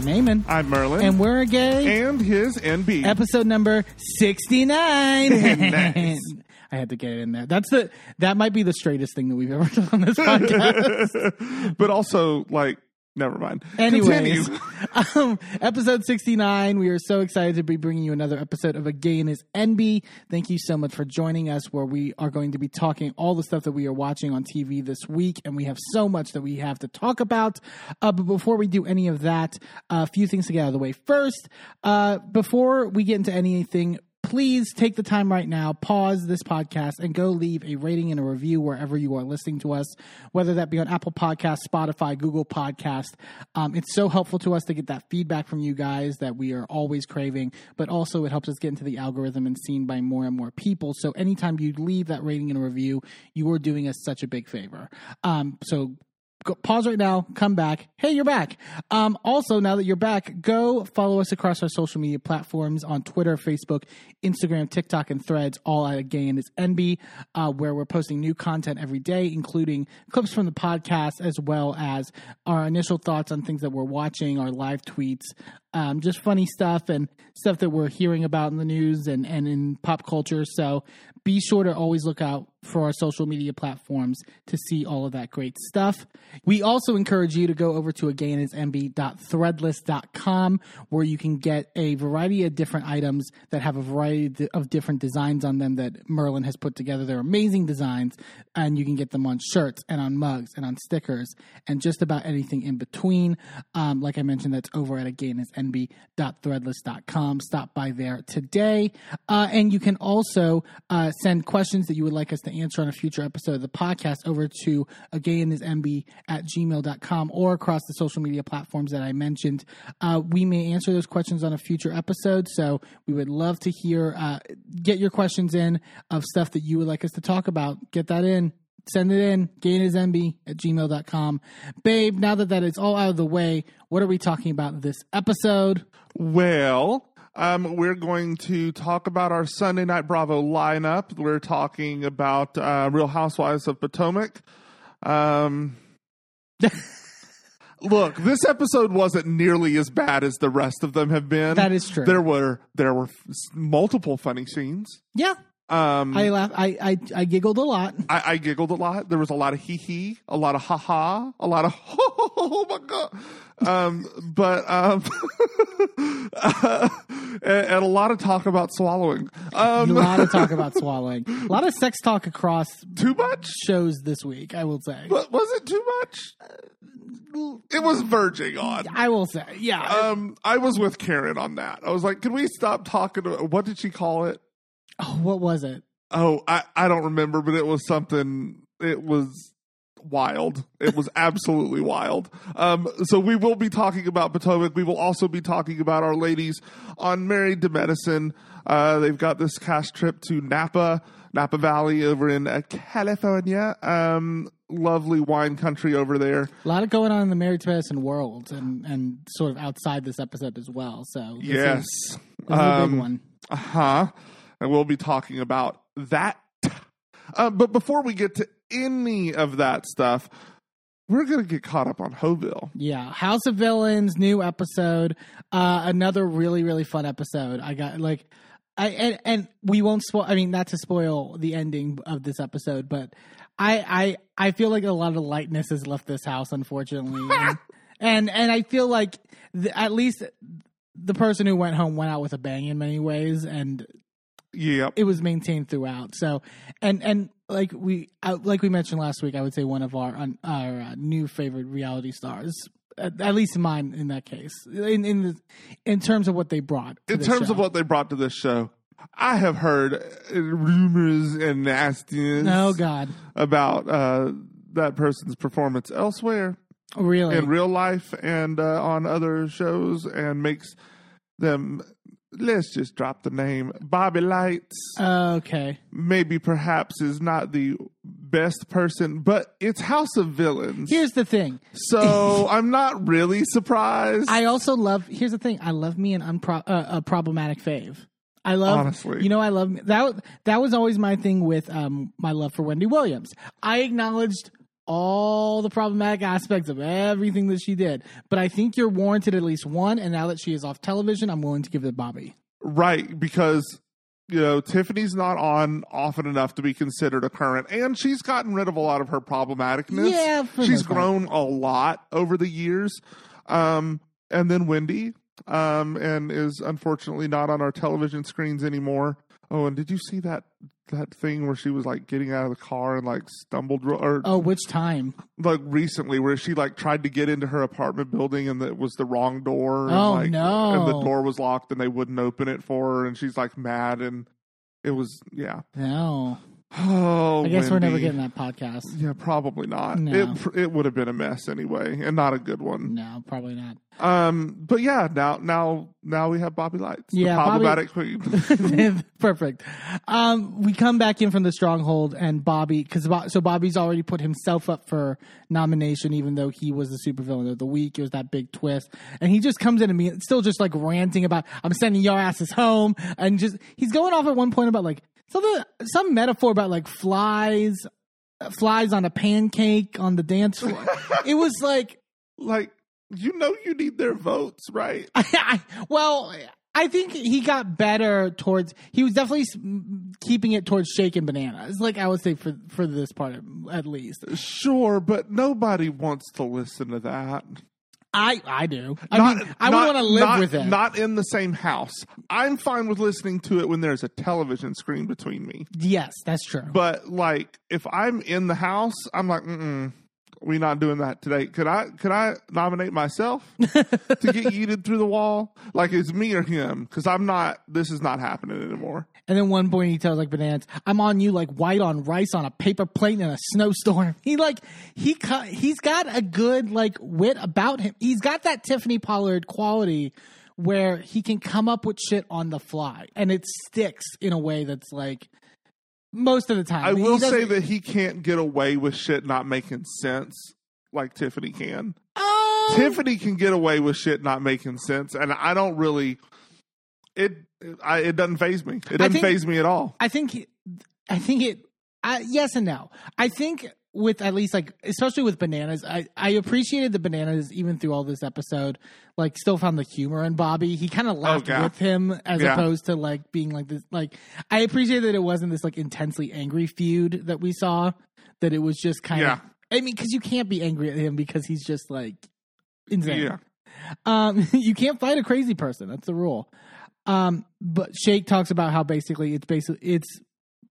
I'm Eamon. I'm Merlin. And we're a gay. And his Enby. Episode number 69. Nice. I had to get it in there. That's the that might be the straightest thing that we've ever done on this podcast. but also, like, never mind. Anyways, um, episode 69. We are so excited to be bringing you another episode of A Gay and His Enby. Thank you so much for joining us, where we are going to be talking all the stuff that we are watching on TV this week. And we have so much that we have to talk about. Uh, but before we do any of that, a few things to get out of the way. First, uh, before we get into anything, please take the time right now, pause this podcast, and go leave a rating and a review wherever you are listening to us, whether that be on Apple Podcast, Spotify, Google Podcast. Um, it's so helpful to us to get that feedback from you guys that we are always craving, but also it helps us get into the algorithm and seen by more and more people. So anytime you leave that rating and a review, you are doing us such a big favor. Um, so go, pause right now, come back. Hey, you're back. Um, also, now that you're back, go follow us across our social media platforms on Twitter, Facebook, Instagram, TikTok, and Threads, all at Gay and His Enby, uh, where we're posting new content every day, including clips from the podcast as well as our initial thoughts on things that we're watching, our live tweets, um, just funny stuff and stuff that we're hearing about in the news and, and in pop culture. So be sure to always look out for our social media platforms to see all of that great stuff. We also encourage you to go over to agayandhisenby.threadless.com where you can get a variety of different items that have a variety of different designs on them that Merlin has put together. They're amazing designs and you can get them on shirts and on mugs and on stickers and just about anything in between. Um, like I mentioned, that's over at agayandhisenby.threadless.com. Stop by there today. Uh, and you can also uh, send questions that you would like us to answer on a future episode of the podcast over to a gay in this agayandhisenby at gmail.com or across the social media platforms that I mentioned. Uh, we may answer those questions on a future episode. So we would love to hear, uh, get your questions in of stuff that you would like us to talk about. Get that in. Send it in, gainismb at gmail.com. Babe, now that that is all out of the way, what are we talking about this episode? Well, um, we're going to talk about our Sunday Night Bravo lineup. We're talking about uh, Real Housewives of Potomac. Um, look, this episode wasn't nearly as bad as the rest of them have been. That is true. There were there were f- multiple funny scenes. Yeah. Um, I laugh. I, I I giggled a lot. I, I giggled a lot. There was a lot of hee hee, a lot of ha ha, a lot of oh my god. Um, but um, uh, and, and a lot of talk about swallowing. a Um, lot of talk about swallowing. A lot of sex talk across too much? shows this week. I will say. Wa- Was it too much? It was verging on. I will say. Yeah. Um, I was with Karen on that. I was like, "Can we stop talking?" To, what did she call it? Oh, what was it? Oh, I, I don't remember, but it was something. It was wild. It was absolutely wild. Um, so we will be talking about Potomac. We will also be talking about our ladies on Married to Medicine. Uh, they've got this cash trip to Napa, Napa Valley over in uh, California. Um, lovely wine country over there. A lot of going on in the married to medicine world, and and sort of outside this episode as well. So this Yes. is, is a Um, big one. Uh huh. And we'll be talking about that. Uh, but before we get to any of that stuff, we're going to get caught up on Hoville. Yeah, House of Villains, new episode. Uh, another really really fun episode. I got like. I, and, and we won't spoil. I mean, not to spoil the ending of this episode, but I I I feel like a lot of lightness has left this house, unfortunately, and and, and I feel like the, at least the person who went home went out with a bang in many ways, and Yep. it was maintained throughout. So, and and like we uh, like we mentioned last week, I would say one of our un, our uh, new favorite reality stars, at, at least mine in that case, in in the, in terms of what they brought. In terms show. of what they brought to this show, I have heard uh, rumors and nastiness oh god, about uh, that person's performance elsewhere really? in real life and uh, on other shows and makes them, let's just drop the name, Bobby Lytes. okay, maybe perhaps is not the best person, but it's House of Villains. here's the thing. so I'm not really surprised. I also love. Here's the thing. I love me an unpro, uh, a problematic fave. I love Honestly. You know, I love that. That was always my thing with um my love for Wendy Williams. I acknowledged all the problematic aspects of everything that she did. But I think you're warranted at least one. And now that she is off television, I'm willing to give it to Bobby. Right, because you know Tiffany's not on often enough to be considered a current, and she's gotten rid of a lot of her problematicness. Yeah, for she's most part. grown a lot over the years. Um, and then Wendy, um, and is unfortunately not on our television screens anymore. Oh, and did you see that that thing where she was like getting out of the car and like stumbled, or Oh, which time? like recently where she like tried to get into her apartment building and it was the wrong door. and, Oh, like, no. And the door was locked and they wouldn't open it for her and she's like mad and it was yeah. No. Oh, I guess we're never getting that podcast. Yeah, probably not. No. It it would have been a mess anyway, and not a good one. No, probably not. Um, but yeah, now now now we have Bobby Lytes, Yeah, the problematic queen. Perfect. Um, we come back in from the stronghold, and Bobby, because so Bobby's already put himself up for nomination, even though he was the supervillain of the week. It was that big twist, and he just comes in and me, still just like ranting about, "I'm sending your asses home," and just he's going off at one point about like some some metaphor about like flies, flies on a pancake on the dance floor. it was like like you know, you need their votes, right? I, well, I think he got better towards. He was definitely keeping it towards shaking bananas, like I would say for for this part at least. Sure, but nobody wants to listen to that. I I do. I mean, I would want to live not- with it. Not in the same house. I'm fine with listening to it when there's a television screen between me. yes, that's true. But like, if I'm in the house, I'm like, mm we not doing that today. Could I? Could I nominate myself to get yeeted through the wall? Like it's me or him? Because I'm not. This is not happening anymore. And then one point he tells like bananas, "I'm on you like white on rice on a paper plate in a snowstorm." He like he he's got a good like wit about him. He's got that Tiffany Pollard quality where he can come up with shit on the fly and it sticks in a way that's like most of the time. I will say that he can't get away with shit not making sense like Tiffany can. Um, Tiffany can get away with shit not making sense, and I don't really. It I, it doesn't phase me. It doesn't phase me at all. I think I think it I, yes and no. I think with at least like especially with bananas, I I appreciated the bananas even through all this episode. Like still found the humor in Bobby. He kind of laughed yeah. with him as Yeah. opposed to like being like this like I appreciate that it wasn't this like intensely angry feud that we saw that it was just kind Yeah. of I mean cuz you can't be angry at him because he's just like insane. Yeah. Um, you can't fight a crazy person. That's the rule. Um, but Shake talks about how basically it's basically it's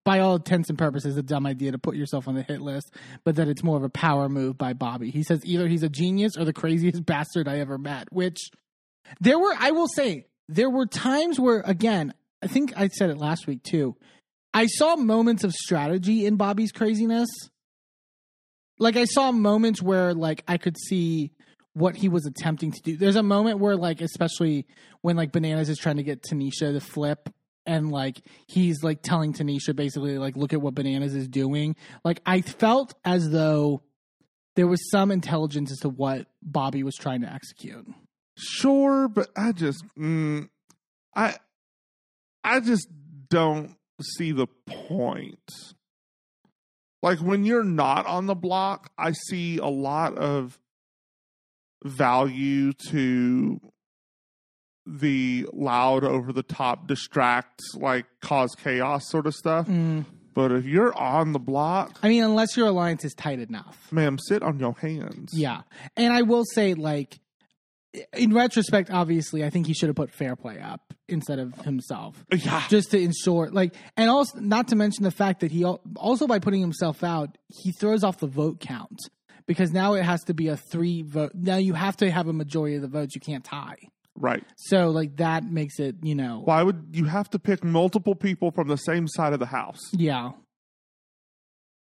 by all intents and purposes a dumb idea to put yourself on the hit list, but that it's more of a power move by Bobby. He says either he's a genius or the craziest bastard I ever met. Which there were, I will say, there were times where again, I think I said it last week too. I saw moments of strategy in Bobby's craziness. Like I saw moments where like I could see what he was attempting to do. There's a moment where like especially when like Bananas is trying to get Tanisha to flip and like he's like telling Tanisha basically like look at what Bananas is doing. Like I felt as though there was some intelligence as to what Bobby was trying to execute. Sure, but I just mm, I I just don't see the point. Like when you're not on the block, I see a lot of value to the loud over the top distract like cause chaos sort of stuff. Mm. But if you're on the block, I mean, unless your alliance is tight enough. ma'am, sit on your hands. Yeah. And I will say, like, in retrospect, obviously, I think he should have put fair play up instead of himself. Yeah. Just to ensure, like, and also, not to mention the fact that he also, by putting himself out, he throws off the vote count because now it has to be a three vote. Now you have to have a majority of the votes. You can't tie. Right. So, like, that makes it, you know, Why would you have to pick multiple people from the same side of the house? yeah.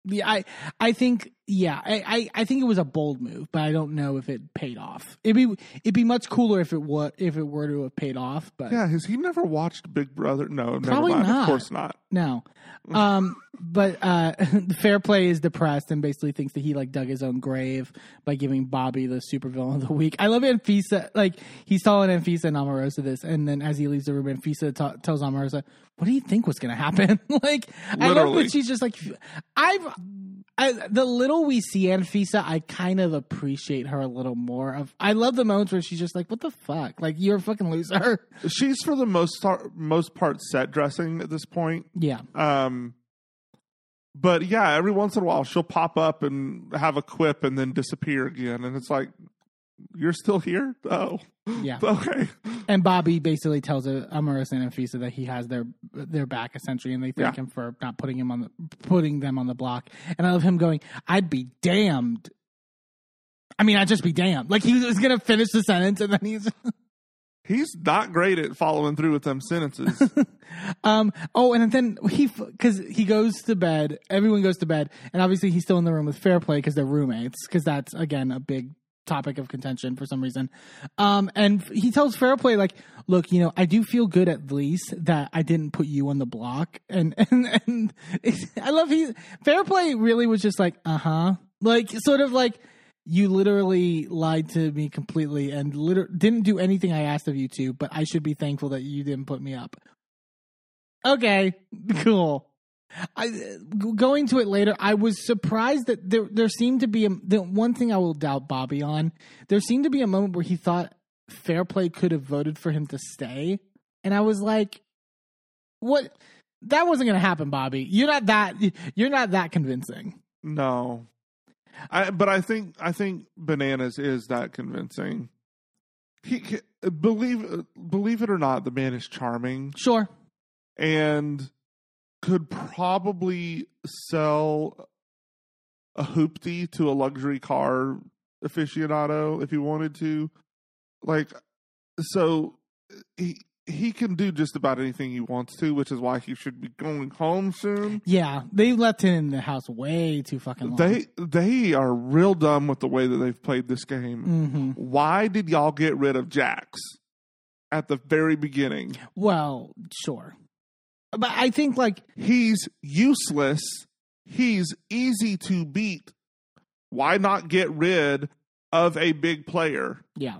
Yeah, I, I think, yeah, I, I, I think it was a bold move, but I don't know if it paid off. It'd be, it'd be much cooler if it would, if it were to have paid off, but Yeah, has he never watched Big Brother? No, Probably never mind. not. Of course not. no. Um, but uh, Fair Play is depressed and basically thinks that he like dug his own grave by giving Bobby the supervillain of the week. I love Anfisa. Like he's telling Anfisa and Omarosa this, and then as he leaves the room, Anfisa ta- tells Omarosa, "What do you think was going to happen?" like I love Literally. that she's just like, "I've." I, the little we see Anfisa, I kind of appreciate her a little more. Of I love the moments where she's just like, "What the fuck? Like you're a fucking loser." She's for the most most part set dressing at this point. Yeah, Um, but yeah, every once in a while she'll pop up and have a quip and then disappear again, and it's like, you're still here? Oh, yeah. okay. And Bobby basically tells Amaris and Anfisa that he has their their back essentially, and they thank Yeah. him for not putting him on the putting them on the block. And I love him going, "I'd be damned." I mean, I'd just be damned. Like he was gonna finish the sentence, and then he's He's not great at following through with them sentences. Um. Oh, and then he because he goes to bed. Everyone goes to bed, and obviously he's still in the room with Fairplay because they're roommates. Because that's again a big topic of contention for some reason. Um. And he tells Fairplay like, "Look, you know, I do feel good at least that I didn't put you on the block." And and and I love he Fairplay really was just like, "Uh huh," like sort of like. You literally lied to me completely and liter- didn't do anything I asked of you to, but I should be thankful that you didn't put me up okay, cool. I going to it later. I was surprised that there there seemed to be a, the one thing I will doubt Bobby on. There seemed to be a moment where he thought Fairplay could have voted for him to stay, and I was like, "What? That wasn't going to happen, Bobby. You're not that. You're not that convincing." no, I. But I think I think bananas is that convincing. He believe believe it or not, the man is charming Sure. and could probably sell a hoopty to a luxury car aficionado if he wanted to. Like, so he he can do just about anything he wants to, which is why he should be going home soon. Yeah, they left him in the house way too fucking long. They they are real dumb with the way that they've played this game. hmm Why did y'all get rid of Jax at the very beginning? Well, sure, but I think like He's useless. He's easy to beat. Why not get rid of a big player? Yeah.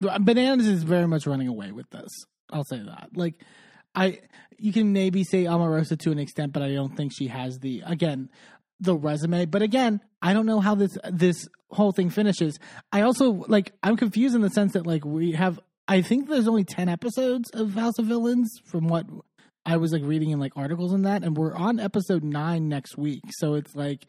Bananas is very much running away with this. I'll say that. Like I you can maybe say Omarosa to an extent, but I don't think she has the again the resume. But again, I don't know how this this whole thing finishes. I also like I'm confused in the sense that like we have I think there's only ten episodes of House of Villains from what I was like reading in like articles and that, and we're on episode nine next week. So it's like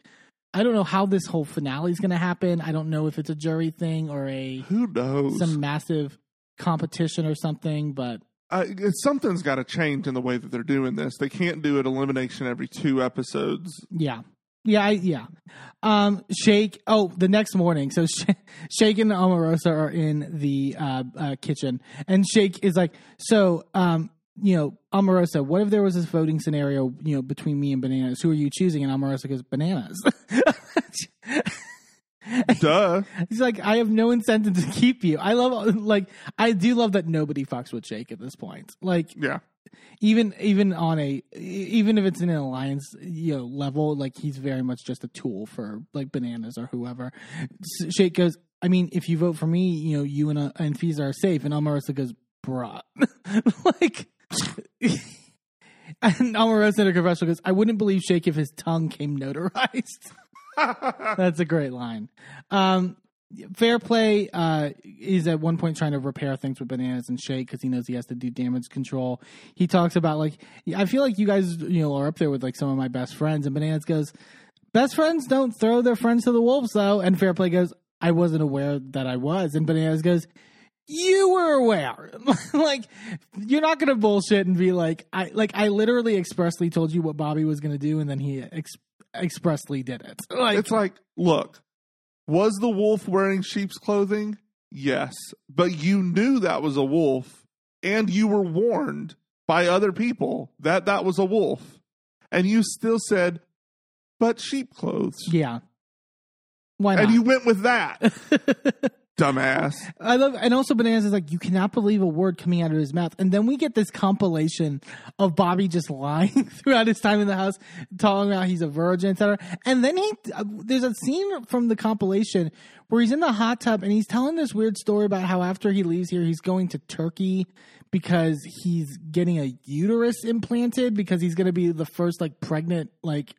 I don't know how this whole finale is going to happen. I don't know if it's a jury thing or a Who knows? some massive competition or something, but uh, something's got to change in the way that they're doing this. They can't do an elimination every two episodes. yeah. Yeah, I, yeah. Um, Shake. Oh, the next morning. So Sh- Shake and Omarosa are in the uh, uh, kitchen, and Shake is like, "So, um, you know, Omarosa, what if there was this voting scenario, you know, between me and Bananas? Who are you choosing?" And Omarosa goes, "Bananas." Duh. He's like, "I have no incentive to keep you." I love, like, I do love that nobody fucks with Shake at this point. Like, Yeah. even even on a even if it's in an alliance you know level like he's very much just a tool for like bananas or whoever shake goes i mean if you vote for me you know you and uh, and fees are safe and Omarosa goes bruh like and Omarosa in a confessional goes i wouldn't believe shake if his tongue came notarized that's a great line um Fair play uh, is at one point trying to repair things with bananas and shake because he knows he has to do damage control. He talks about like I feel like you guys you know are up there with like some of my best friends, and bananas goes, "Best friends don't throw their friends to the wolves, though." And fair play goes, "I wasn't aware that I was," and bananas goes, "You were aware." like you're not gonna bullshit and be like I like I literally expressly told you what Bobby was gonna do, and then he ex- expressly did it. Like It's like, look, was the wolf wearing sheep's clothing? Yes. But you knew that was a wolf and you were warned by other people that that was a wolf. And you still said, but sheep clothes. yeah. Why not? And you went with that, dumbass. I love, and also Bananas is like, you cannot believe a word coming out of his mouth. And then we get this compilation of Bobby just lying throughout his time in the house, talking about he's a virgin, etc. And then he, uh, there's a scene from the compilation where he's in the hot tub and he's telling this weird story about how after he leaves here, he's going to Turkey because he's getting a uterus implanted because he's going to be the first like pregnant like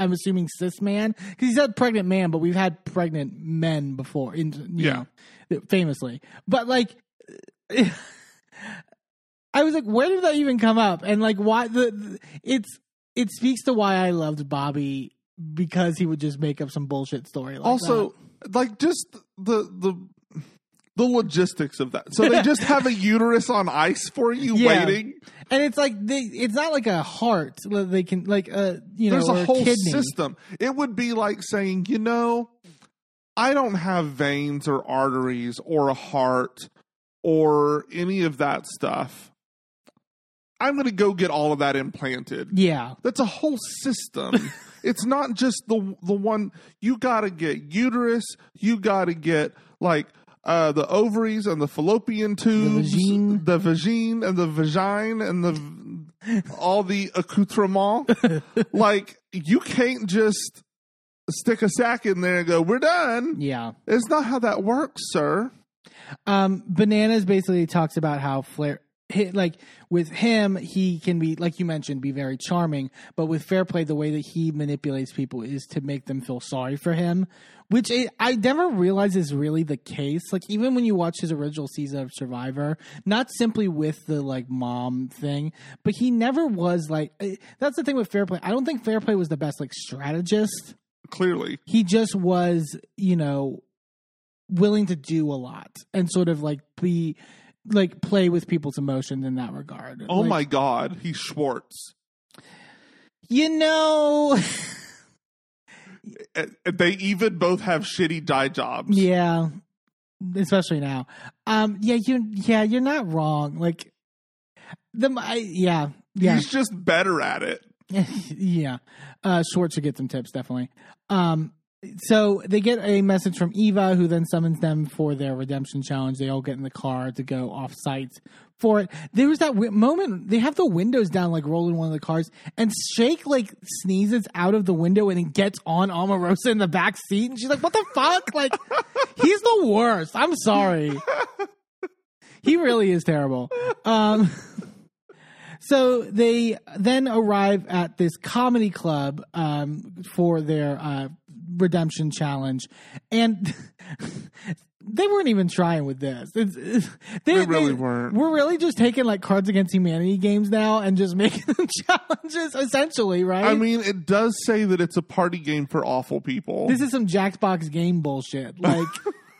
I'm assuming cis man because he said pregnant man, but we've had pregnant men before, in you Yeah. know, famously. But like, I was like, where did that even come up? And like, why the, the it's it speaks to why I loved Bobby because he would just make up some bullshit story. Like also, like just the the the logistics of that. So they just have a uterus on ice for you Yeah. waiting. and it's like they, it's not like a heart. They can like uh you know There's or a whole kidney. system. It would be like saying, you know, I don't have veins or arteries or a heart or any of that stuff. I'm going to go get all of that implanted. Yeah, That's a whole system. it's not just the the one you got to get uterus, you got to get like uh, the ovaries and the fallopian tubes, vagine. the vagine and the vagine and the all the accoutrement. like you can't just stick a sack in there and go, "We're done." yeah. It's not how that works, sir. Um, Bananas basically talks about how Flair, hi- like with him, he can be like you mentioned, be very charming. But with Fair Play, the way that he manipulates people is to make them feel sorry for him, which I, I never realized is really the case. Like even when you watch his original season of Survivor, not simply with the like mom thing, but he never was like. eh, That's the thing with Fair Play. I don't think Fair Play was the best like strategist Clearly, he just was you know willing to do a lot and sort of like be like play with people's emotions in that regard oh Like, my god, he's Schwartz. you know They even both have shitty dye jobs. yeah especially now um yeah you yeah you're not wrong like the I, yeah yeah He's just better at it. yeah. Uh, Schwartz should get some tips, definitely. Um, so they get a message from Eva, who then summons them for their redemption challenge. They all get in the car to go off site for it. There was that w- moment they have the windows down, like rolling one of the cars, and Shake like sneezes out of the window and gets on Omarosa in the back seat, and she's like, "What the fuck?" Like, he's the worst. I'm sorry. He really is terrible. Um, so they then arrive at this comedy club um, for their uh, redemption challenge, and they weren't even trying with this. It's, it's- They really weren't. We're really just taking like Cards Against Humanity games now and just making them challenges, essentially, right? I mean, it does say that it's a party game for awful people. this is some Jackbox game bullshit. Like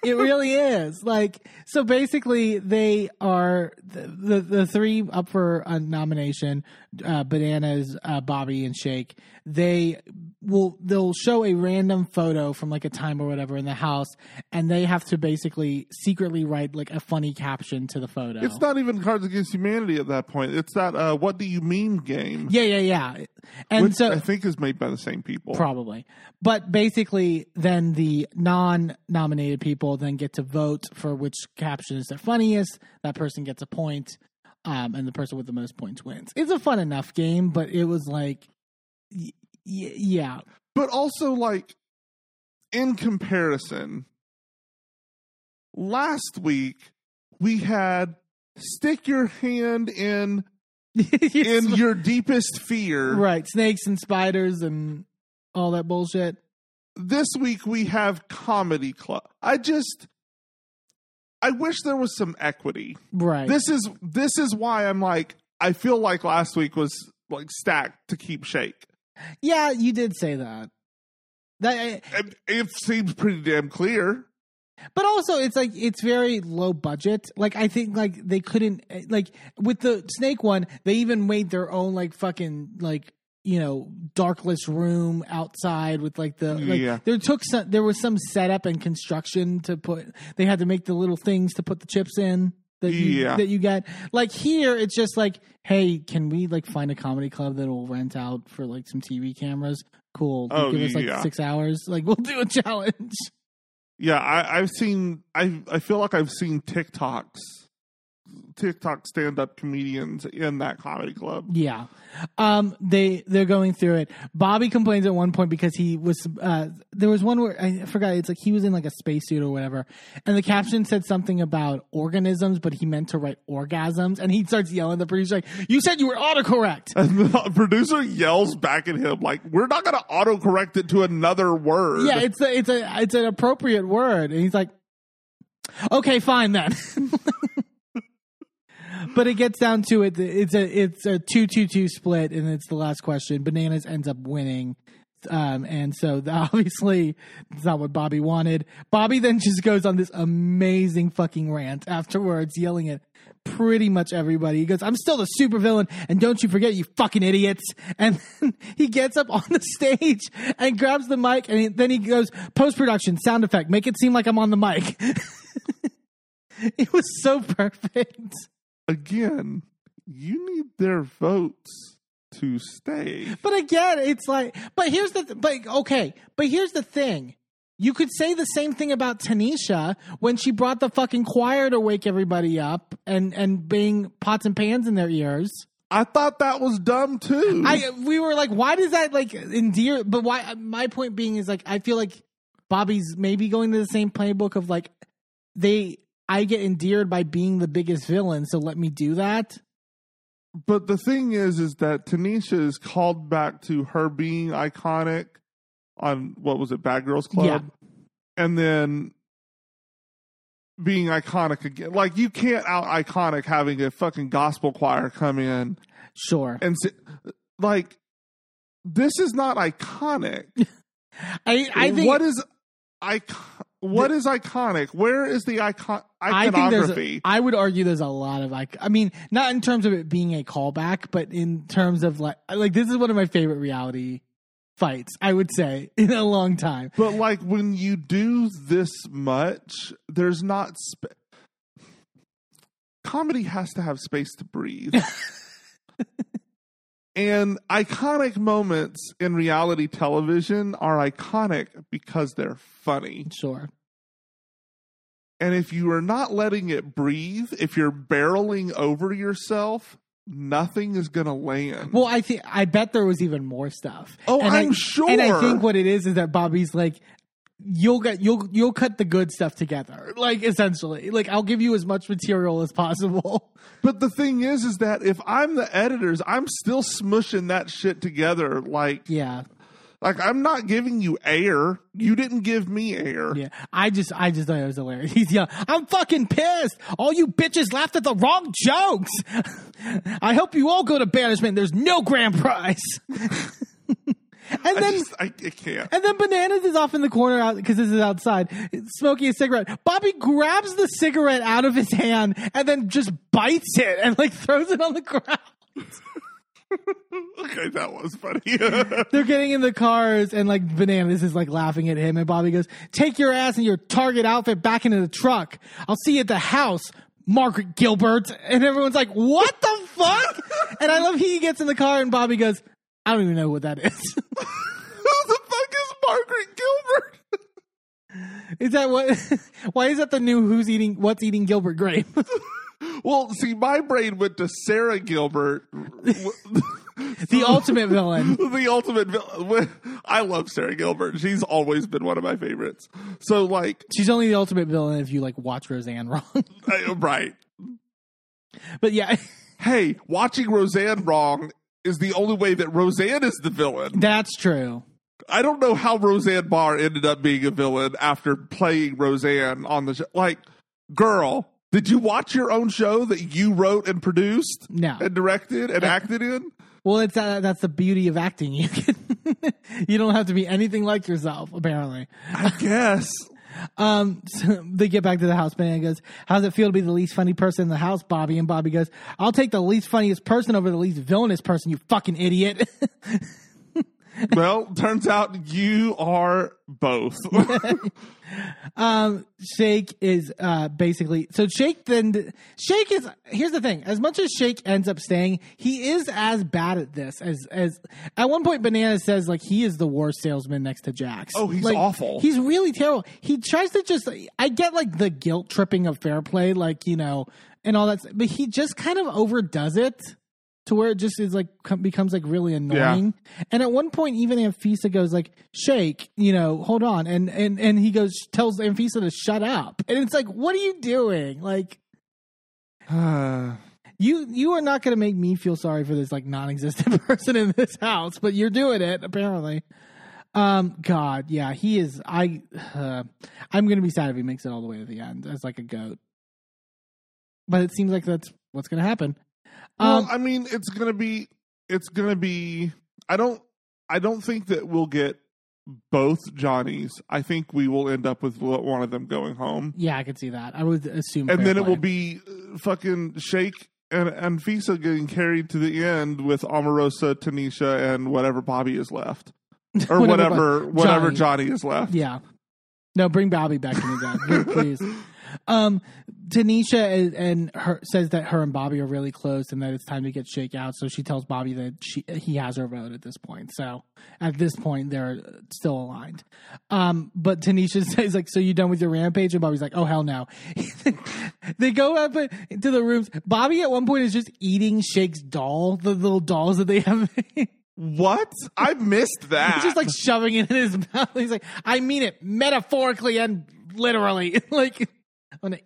it really is. Like so basically they are the the, the three up for a nomination, uh, bananas, uh, Bobby and Shake. They will they'll show a random photo from like a time or whatever in the house and they have to basically secretly write like a funny caption to the photo. it's not even Cards Against Humanity at that point. It's that uh, "What Do You Meme" game, yeah, yeah, yeah. And which so I think is made by the same people. Probably. But basically, then the non nominated people then get to vote for which caption is the funniest. That person gets a point, um, and the person with the most points wins. It's a fun enough game, but it was like, y- y- yeah. but also like in comparison last week we had stick your hand in in your deepest fear right. Snakes and spiders and all that bullshit. this week we have comedy club i just i wish there was some equity Right. this is this is why i'm like i feel like last week was like stacked to keep shake yeah, you did say that. That it, it seems pretty damn clear But also, it's like it's very low budget. Like I think like they couldn't eh, like with the snake one, they even made their own like fucking like you know darkless room outside with like the like Yeah. there took some there was some setup and construction to put they had to make the little things to put the chips in that you Yeah. that you get like here it's just like hey can we like find a comedy club that will rent out for like some tv cameras cool Oh, give us like yeah. six hours like we'll do a challenge Yeah, I, I've seen. I I feel like I've seen TikToks TikTok stand up comedians in that comedy club. Yeah. Um, they they're going through it. Bobby complains at one point because he was uh, there was one where I forgot it's like he was in like a spacesuit or whatever, and the caption said something about organisms, but he meant to write orgasms, and he starts yelling at the producer like, "You said you were autocorrect." And the producer yells back at him like, "We're not going to autocorrect it to another word." yeah, it's a, it's a it's an appropriate word, and he's like, "Okay, fine then." but it gets down to it. It's a it's a two two two split, and it's the last question. Bananas ends up winning. Um, and so the, obviously it's not what Bobby wanted. Bobby then just goes on this amazing fucking rant afterwards, yelling at pretty much everybody. He goes, I'm still the supervillain, and don't you forget, you fucking idiots. And he gets up on the stage and grabs the mic, and he, then he goes, post production, sound effect, make it seem like I'm on the mic. it was so perfect. Again, you need their votes to stay. But again, it's like, but here's the, th- but okay, but here's the thing. You could say the same thing about Tanisha when she brought the fucking choir to wake everybody up and and bang pots and pans in their ears. I thought that was dumb too. I we were like, why does that like endear? But why? My point being is like, I feel like Bobby's maybe going to the same playbook of like they. I get endeared by being the biggest villain, so let me do that. but the thing is, is that Tanisha is called back to her being iconic on what was it, Bad Girls Club, Yeah. and then being iconic again. Like you can't out iconic having a fucking gospel choir come in Sure, and say, like this is not iconic. I I think what is icon? What is iconic? Where is the icon I think iconography? A, I would argue there's a lot of like. I mean, not in terms of it being a callback, but in terms of like, like this is one of my favorite reality fights. I would say in a long time. But like when you do this much, there's not sp- comedy has to have space to breathe. and iconic moments in reality television are iconic because they're funny. Sure. And if you are not letting it breathe, if you're barreling over yourself, nothing is going to land. Well, I think I bet there was even more stuff. Oh, And I- I'm sure. And I think what it is is that Bobby's like, you'll get you'll you'll cut the good stuff together, like essentially. Like I'll give you as much material as possible. But the thing is, is that if I'm the editors, I'm still smushing that shit together. Like, Yeah, like I'm not giving you air. You didn't give me air. yeah. I just I just thought it was hilarious. He's yelling, "I'm fucking pissed! All you bitches laughed at the wrong jokes. I hope you all go to banishment. There's no grand prize." And I then just, I, I can't. And then Bananas is off in the corner out because this is outside, smoking a cigarette. Bobby grabs the cigarette out of his hand and then just bites it and like throws it on the ground. okay, that was funny. They're getting in the cars and like Bananas is like laughing at him and Bobby goes, "Take your ass and your Target outfit back into the truck. I'll see you at the house." Margaret Gilbert and everyone's like, "What the fuck?" and I love he gets in the car and Bobby goes, "I don't even know what that is." Who the fuck is Margaret Gilbert? is that what? Why is that the new Who's eating What's eating Gilbert grape? Well, see, my brain went to Sara Gilbert, the ultimate villain. the ultimate. villain. I love Sara Gilbert. She's always been one of my favorites. So, like, She's only the ultimate villain if you like watch Roseanne wrong. I, right? but yeah, Hey, watching Roseanne wrong is the only way that Roseanne is the villain. that's true. I don't know how Roseanne Barr ended up being a villain after playing Roseanne on the show. Like, girl, did you watch your own show that you wrote and produced No. and directed and acted in? Well, it's uh, that's the beauty of acting. You can you don't have to be anything like yourself. Apparently, I guess. Um, so they get back to the house. Banana goes, "How's it feel to be the least funny person in the house, Bobby?" And Bobby goes, "I'll take the least funniest person over the least villainous person. You fucking idiot." well, turns out you are both. um, Shake is uh basically so Shake then Shake is here's the thing. As much as Shake ends up staying, he is as bad at this as as at one point Banana says like he is the worst salesman next to Jax. Oh, he's Like, awful. He's really terrible. He tries to just I get like the guilt tripping of fair play, like you know, and all that, but he just kind of overdoes it to where it just is like becomes like really annoying. And at one point, even Anfisa goes like, "Shake, you know, hold on," and and and he goes tells Anfisa to shut up, and it's like, "What are you doing?" Like. You you are not going to make me feel sorry for this like non-existent person in this house, but you're doing it apparently. Um, God, yeah, he is. I uh, I'm going to be sad if he makes it all the way to the end as like a goat. But it seems like that's what's going to happen. Well, Um, I mean, it's gonna be. It's gonna be. I don't. I don't think that we'll get both Johnnies. I think we will end up with one of them going home, yeah, I could see that. I would assume, and then it will be uh, fucking Shake and and Fisa getting carried to the end with Omarosa, Tanisha, and whatever Bobby is left, or whatever whatever Johnny. Johnny is left. Yeah. No, bring Bobby back in the deck, please. Um, Tanisha is, and her says that her and Bobby are really close and that it's time to get shake out. So she tells Bobby that she he has her vote at this point. So at this point, they're still aligned. Um, but Tanisha says like, "So you done with your rampage?" And Bobby's like, "Oh hell no." they go up into the rooms. Bobby at one point is just eating Shake's doll, the little dolls that they have. What? I missed that. He's just like shoving it in his mouth. He's like, I mean it metaphorically and literally. like, I'm gonna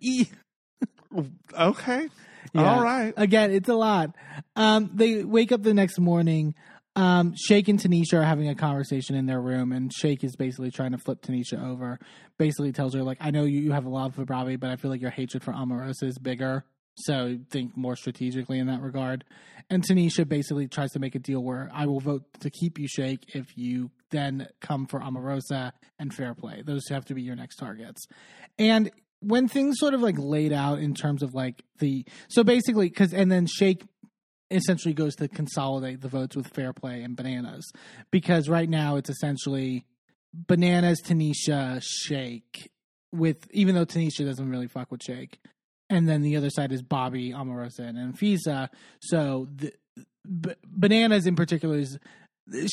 okay. Yeah. All right. Again, it's a lot. Um, they wake up the next morning. Um, Shake and Tanisha are having a conversation in their room, and Shake is basically trying to flip Tanisha over. Basically, tells her like, "I know you, you have a love for Bobby, but I feel like your hatred for Omarosa is bigger. So think more strategically in that regard." And Tanisha basically tries to make a deal where I will vote to keep you, Shake, if you then come for Omarosa and Fair Play. Those have to be your next targets. And when things sort of like laid out in terms of like the so basically because and then Shake essentially goes to consolidate the votes with Fair Play and Bananas because right now it's essentially Bananas, Tanisha, Shake with even though Tanisha doesn't really fuck with Shake, and then the other side is Bobby, Omarosa, and Anfisa. So the B- Bananas in particular is.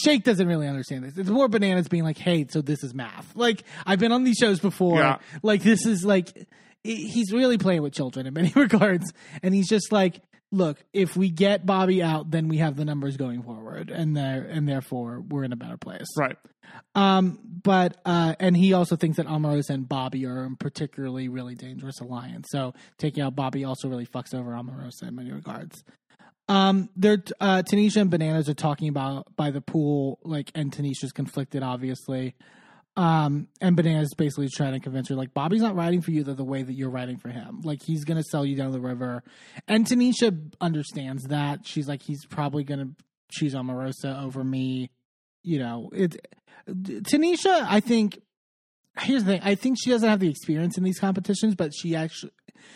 Shake doesn't really understand this. It's more bananas being like, "Hey, so this is math." Like I've been on these shows before. Yeah. Like this is like he's really playing with children in many regards, and he's just like, "Look, if we get Bobby out, then we have the numbers going forward, and there and therefore we're in a better place." Right. Um, but uh, and he also thinks that Omarosa and Bobby are a particularly really dangerous alliance. So taking out Bobby also really fucks over Omarosa in many regards. Um, they're uh, Tanisha and Bananas are talking about by the pool, like, and Tanisha's conflicted, obviously. Um, and Bananas basically trying to convince her, like, Bobby's not riding for you the, the way that you're riding for him. Like, he's gonna sell you down the river. And Tanisha understands that. She's like, he's probably gonna choose Omarosa over me. You know, it. Tanisha, I think. Here's the thing. I think she doesn't have the experience in these competitions, but she actually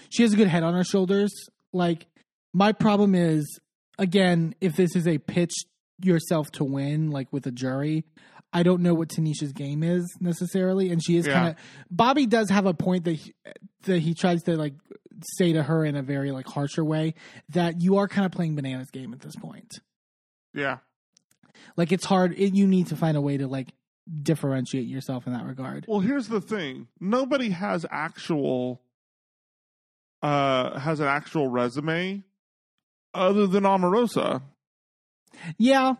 she has a good head on her shoulders. Like my problem is again, if this is a pitch yourself to win, like with a jury, I don't know what Tanisha's game is necessarily, and she is Yeah. kind of. Bobby does have a point that he, that he tries to like say to her in a very like harsher way that you are kind of playing bananas game at this point. Yeah. Like it's hard. It, you need to find a way to like differentiate yourself in that regard. Well, here's the thing. Nobody has actual uh has an actual resume other than Omarosa. Yeah,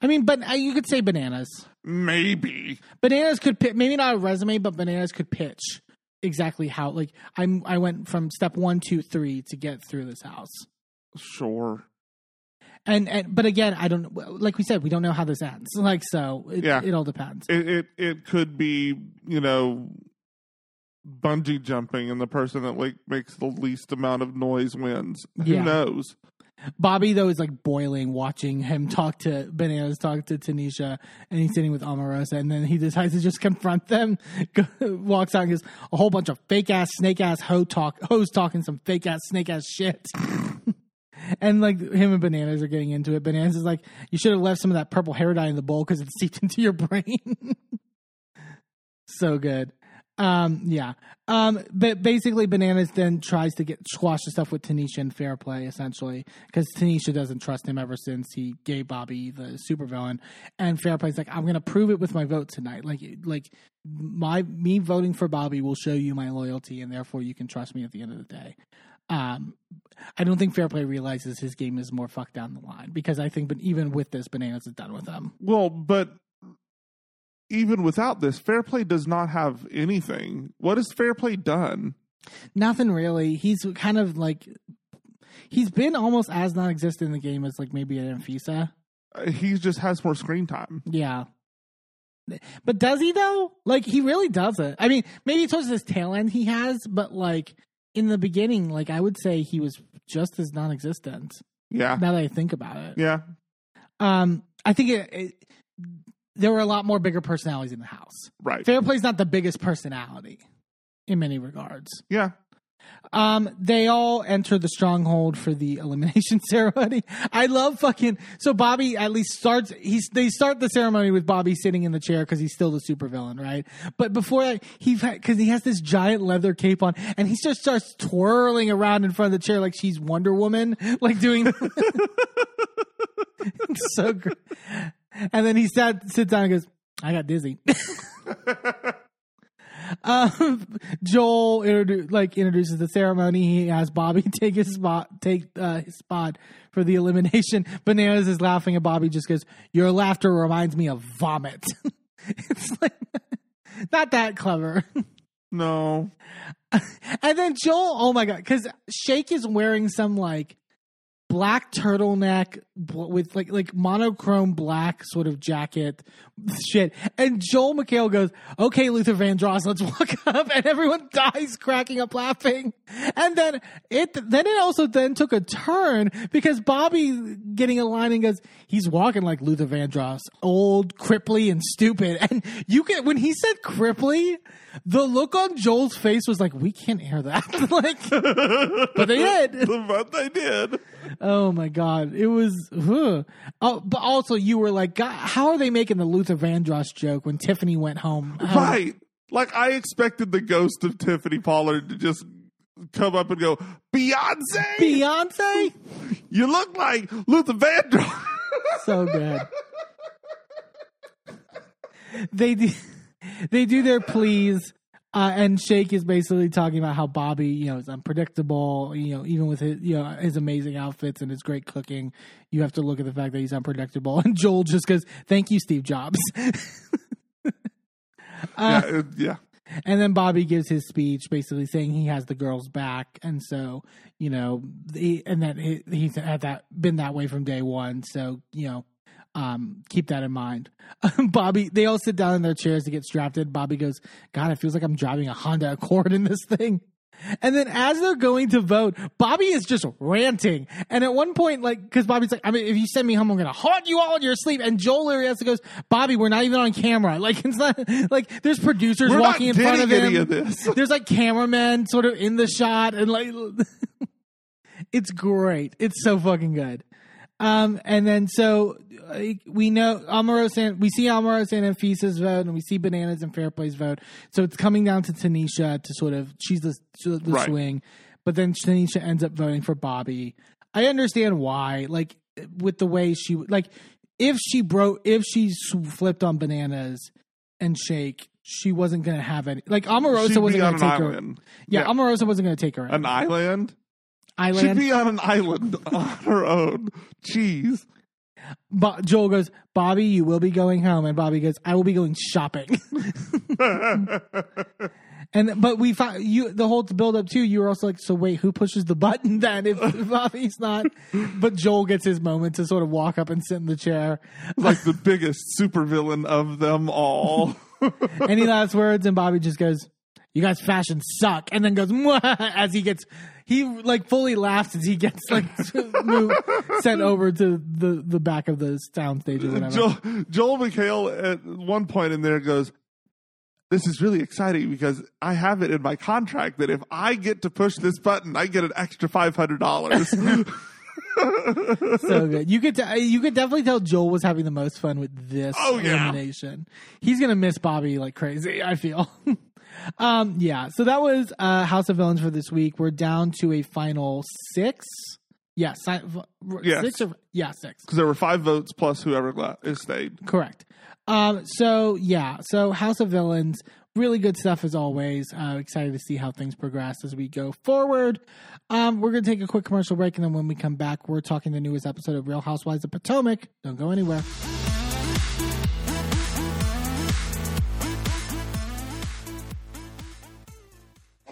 I mean, but uh, you could say bananas. Maybe. Bananas could pitch, maybe not a resume, but bananas could pitch exactly how. Like I'm, I went from step one, two, three to get through this house. Sure. And and but again, I don't like we said we don't know how this ends. Like so, it, Yeah. it all depends. It, it it could be, you know, bungee jumping and the person that like makes the least amount of noise wins. Yeah. Who knows? Bobby though is like boiling watching him talk to bananas, talk to Tanisha, and he's sitting with Omarosa, and then he decides to just confront them. Walks out and goes a whole bunch of fake ass snake ass hoe talk, hoes talking some fake ass snake ass shit. and like him and Bananas are getting into it. Bananas is like, you should have left some of that purple hair dye in the bowl because it seeped into your brain. so good. Um, yeah. Um, but basically, Bananas then tries to get squash the stuff with Tanisha and Fair Play, essentially, because Tanisha doesn't trust him ever since he gave Bobby the supervillain, and Fair Play's like, I'm gonna prove it with my vote tonight. Like, like my me voting for Bobby will show you my loyalty, and therefore you can trust me at the end of the day. Um, I don't think Fair Play realizes his game is more fucked down the line because I think, but even with this, Bananas is done with him. Well, but even without this, Fair Play does not have anything. What has Fair Play done? Nothing really. He's kind of like he's been almost as non-existent in the game as like maybe an Anfisa. Uh, He just has more screen time. Yeah. But does he though? Like he really doesn't. I mean, maybe towards his tail end he has, but like in the beginning, like I would say he was just as non-existent. Yeah. Now that I think about it, Yeah. um, I think it, it, there were a lot more bigger personalities in the house. Right. Fairplay's not the biggest personality in many regards. Yeah. Um, they all enter the stronghold for the elimination ceremony. I love fucking. So Bobby at least starts. He's they start the ceremony with Bobby sitting in the chair because he's still the supervillain, right? But before that, he because he has this giant leather cape on, and he just starts twirling around in front of the chair like she's Wonder Woman, like doing. so great. And then he sat sits down and goes, "I got dizzy." um, Joel introdu- like introduces the ceremony. He has Bobby take his spot, take uh, his spot for the elimination. Bananas is laughing, and Bobby just goes, "Your laughter reminds me of vomit." it's like not that clever. No. and then Joel, oh my god, because Shake is wearing some like black turtleneck with like like monochrome black sort of jacket shit. And Joel McHale goes, "Okay, Luther Vandross, let's walk up," and everyone dies cracking up laughing. And then it then it also then took a turn because Bobby getting a line and goes, "He's walking like Luther Vandross, old, cripply, and stupid." And you get when he said cripply. The look on Joel's face was like, "We can't air that." like, but they did. but they did. Oh my god, it was. Huh. Oh, but also you were like, how are they making the Luther Vandross joke when Tiffany went home? How- Right. Like I expected the ghost of Tiffany Pollard to just come up and go, Beyonce, Beyonce, you look like Luther Vandross. so good. they do, they do their pleas. Uh, and Shake is basically talking about how Bobby, you know, is unpredictable. You know, even with his, you know, his amazing outfits and his great cooking, you have to look at the fact that he's unpredictable. And Joel just goes, "Thank you, Steve Jobs." yeah, it- yeah. And then Bobby gives his speech, basically saying he has the girls back, and so you know, he, and that he, he's had that been that way from day one. So you know, um, keep that in mind. Bobby, they all sit down in their chairs to get strapped in. Bobby goes, "God, it feels like I'm driving a Honda Accord in this thing." And then as they're going to vote, Bobby is just ranting. And at one point, like, because Bobby's like, I mean, if you send me home, I'm going to haunt you all in your sleep. And Joel Arias goes, Bobby, we're not even on camera. Like, it's not, like, there's producers We're walking in front of him. of. There's like cameramen sort of in the shot. And like, it's great. It's so fucking good. Um, and then so we know Omarosa, we see Omarosa and Anfisa's vote, and we see Bananas and Fairplay's vote. So it's coming down to Tanisha to sort of she's the, the Right. swing, but then Tanisha ends up voting for Bobby. I understand why, like with the way she like if she broke if she flipped on Bananas and Shake, she wasn't gonna have any. Like She'd wasn't gonna take her. Yeah, Yeah. Omarosa wasn't gonna take her. An island. island? She'd be on an island on her own. Jeez. Bo- Joel goes, Bobby, you will be going home, and Bobby goes, I will be going shopping. and but we found you the whole build up too. You were also like, so wait, who pushes the button then if, if Bobby's not? But Joel gets his moment to sort of walk up and sit in the chair. like the biggest supervillain of them all. Any last words? And Bobby just goes, "You guys fashion suck," and then goes as he gets. He like fully laughs as he gets like moved, sent over to the the back of the sound stage or uh, whatever. Joel, Joel McHale at one point in there goes, This is really exciting because I have it in my contract that if I get to push this button, I get an extra $500. so good. You could t- you could definitely tell Joel was having the most fun with this Oh, yeah. elimination. He's gonna miss Bobby like crazy. I feel. Um, yeah. So that was uh, House of Villains for this week. We're down to a final six. Yeah, si- Yes. six or yeah, six. Because there were five votes plus whoever left, is stayed. Correct. Um, so yeah, so House of Villains, really good stuff as always. Uh, excited to see how things progress as we go forward. Um, we're gonna take a quick commercial break, and then when we come back, we're talking the newest episode of Real Housewives of Potomac. Don't go anywhere.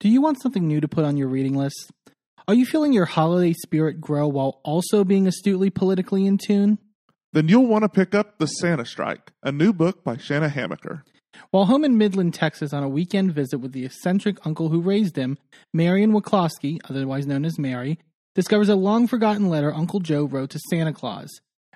Do you want something new to put on your reading list? Are you feeling your holiday spirit grow while also being astutely politically in tune? Then you'll want to pick up The Santa Strike, a new book by Shanna Hamaker. While home in Midland, Texas, on a weekend visit with the eccentric uncle who raised him, Marion Waclowski, otherwise known as Mary, discovers a long forgotten letter Uncle Joe wrote to Santa Claus.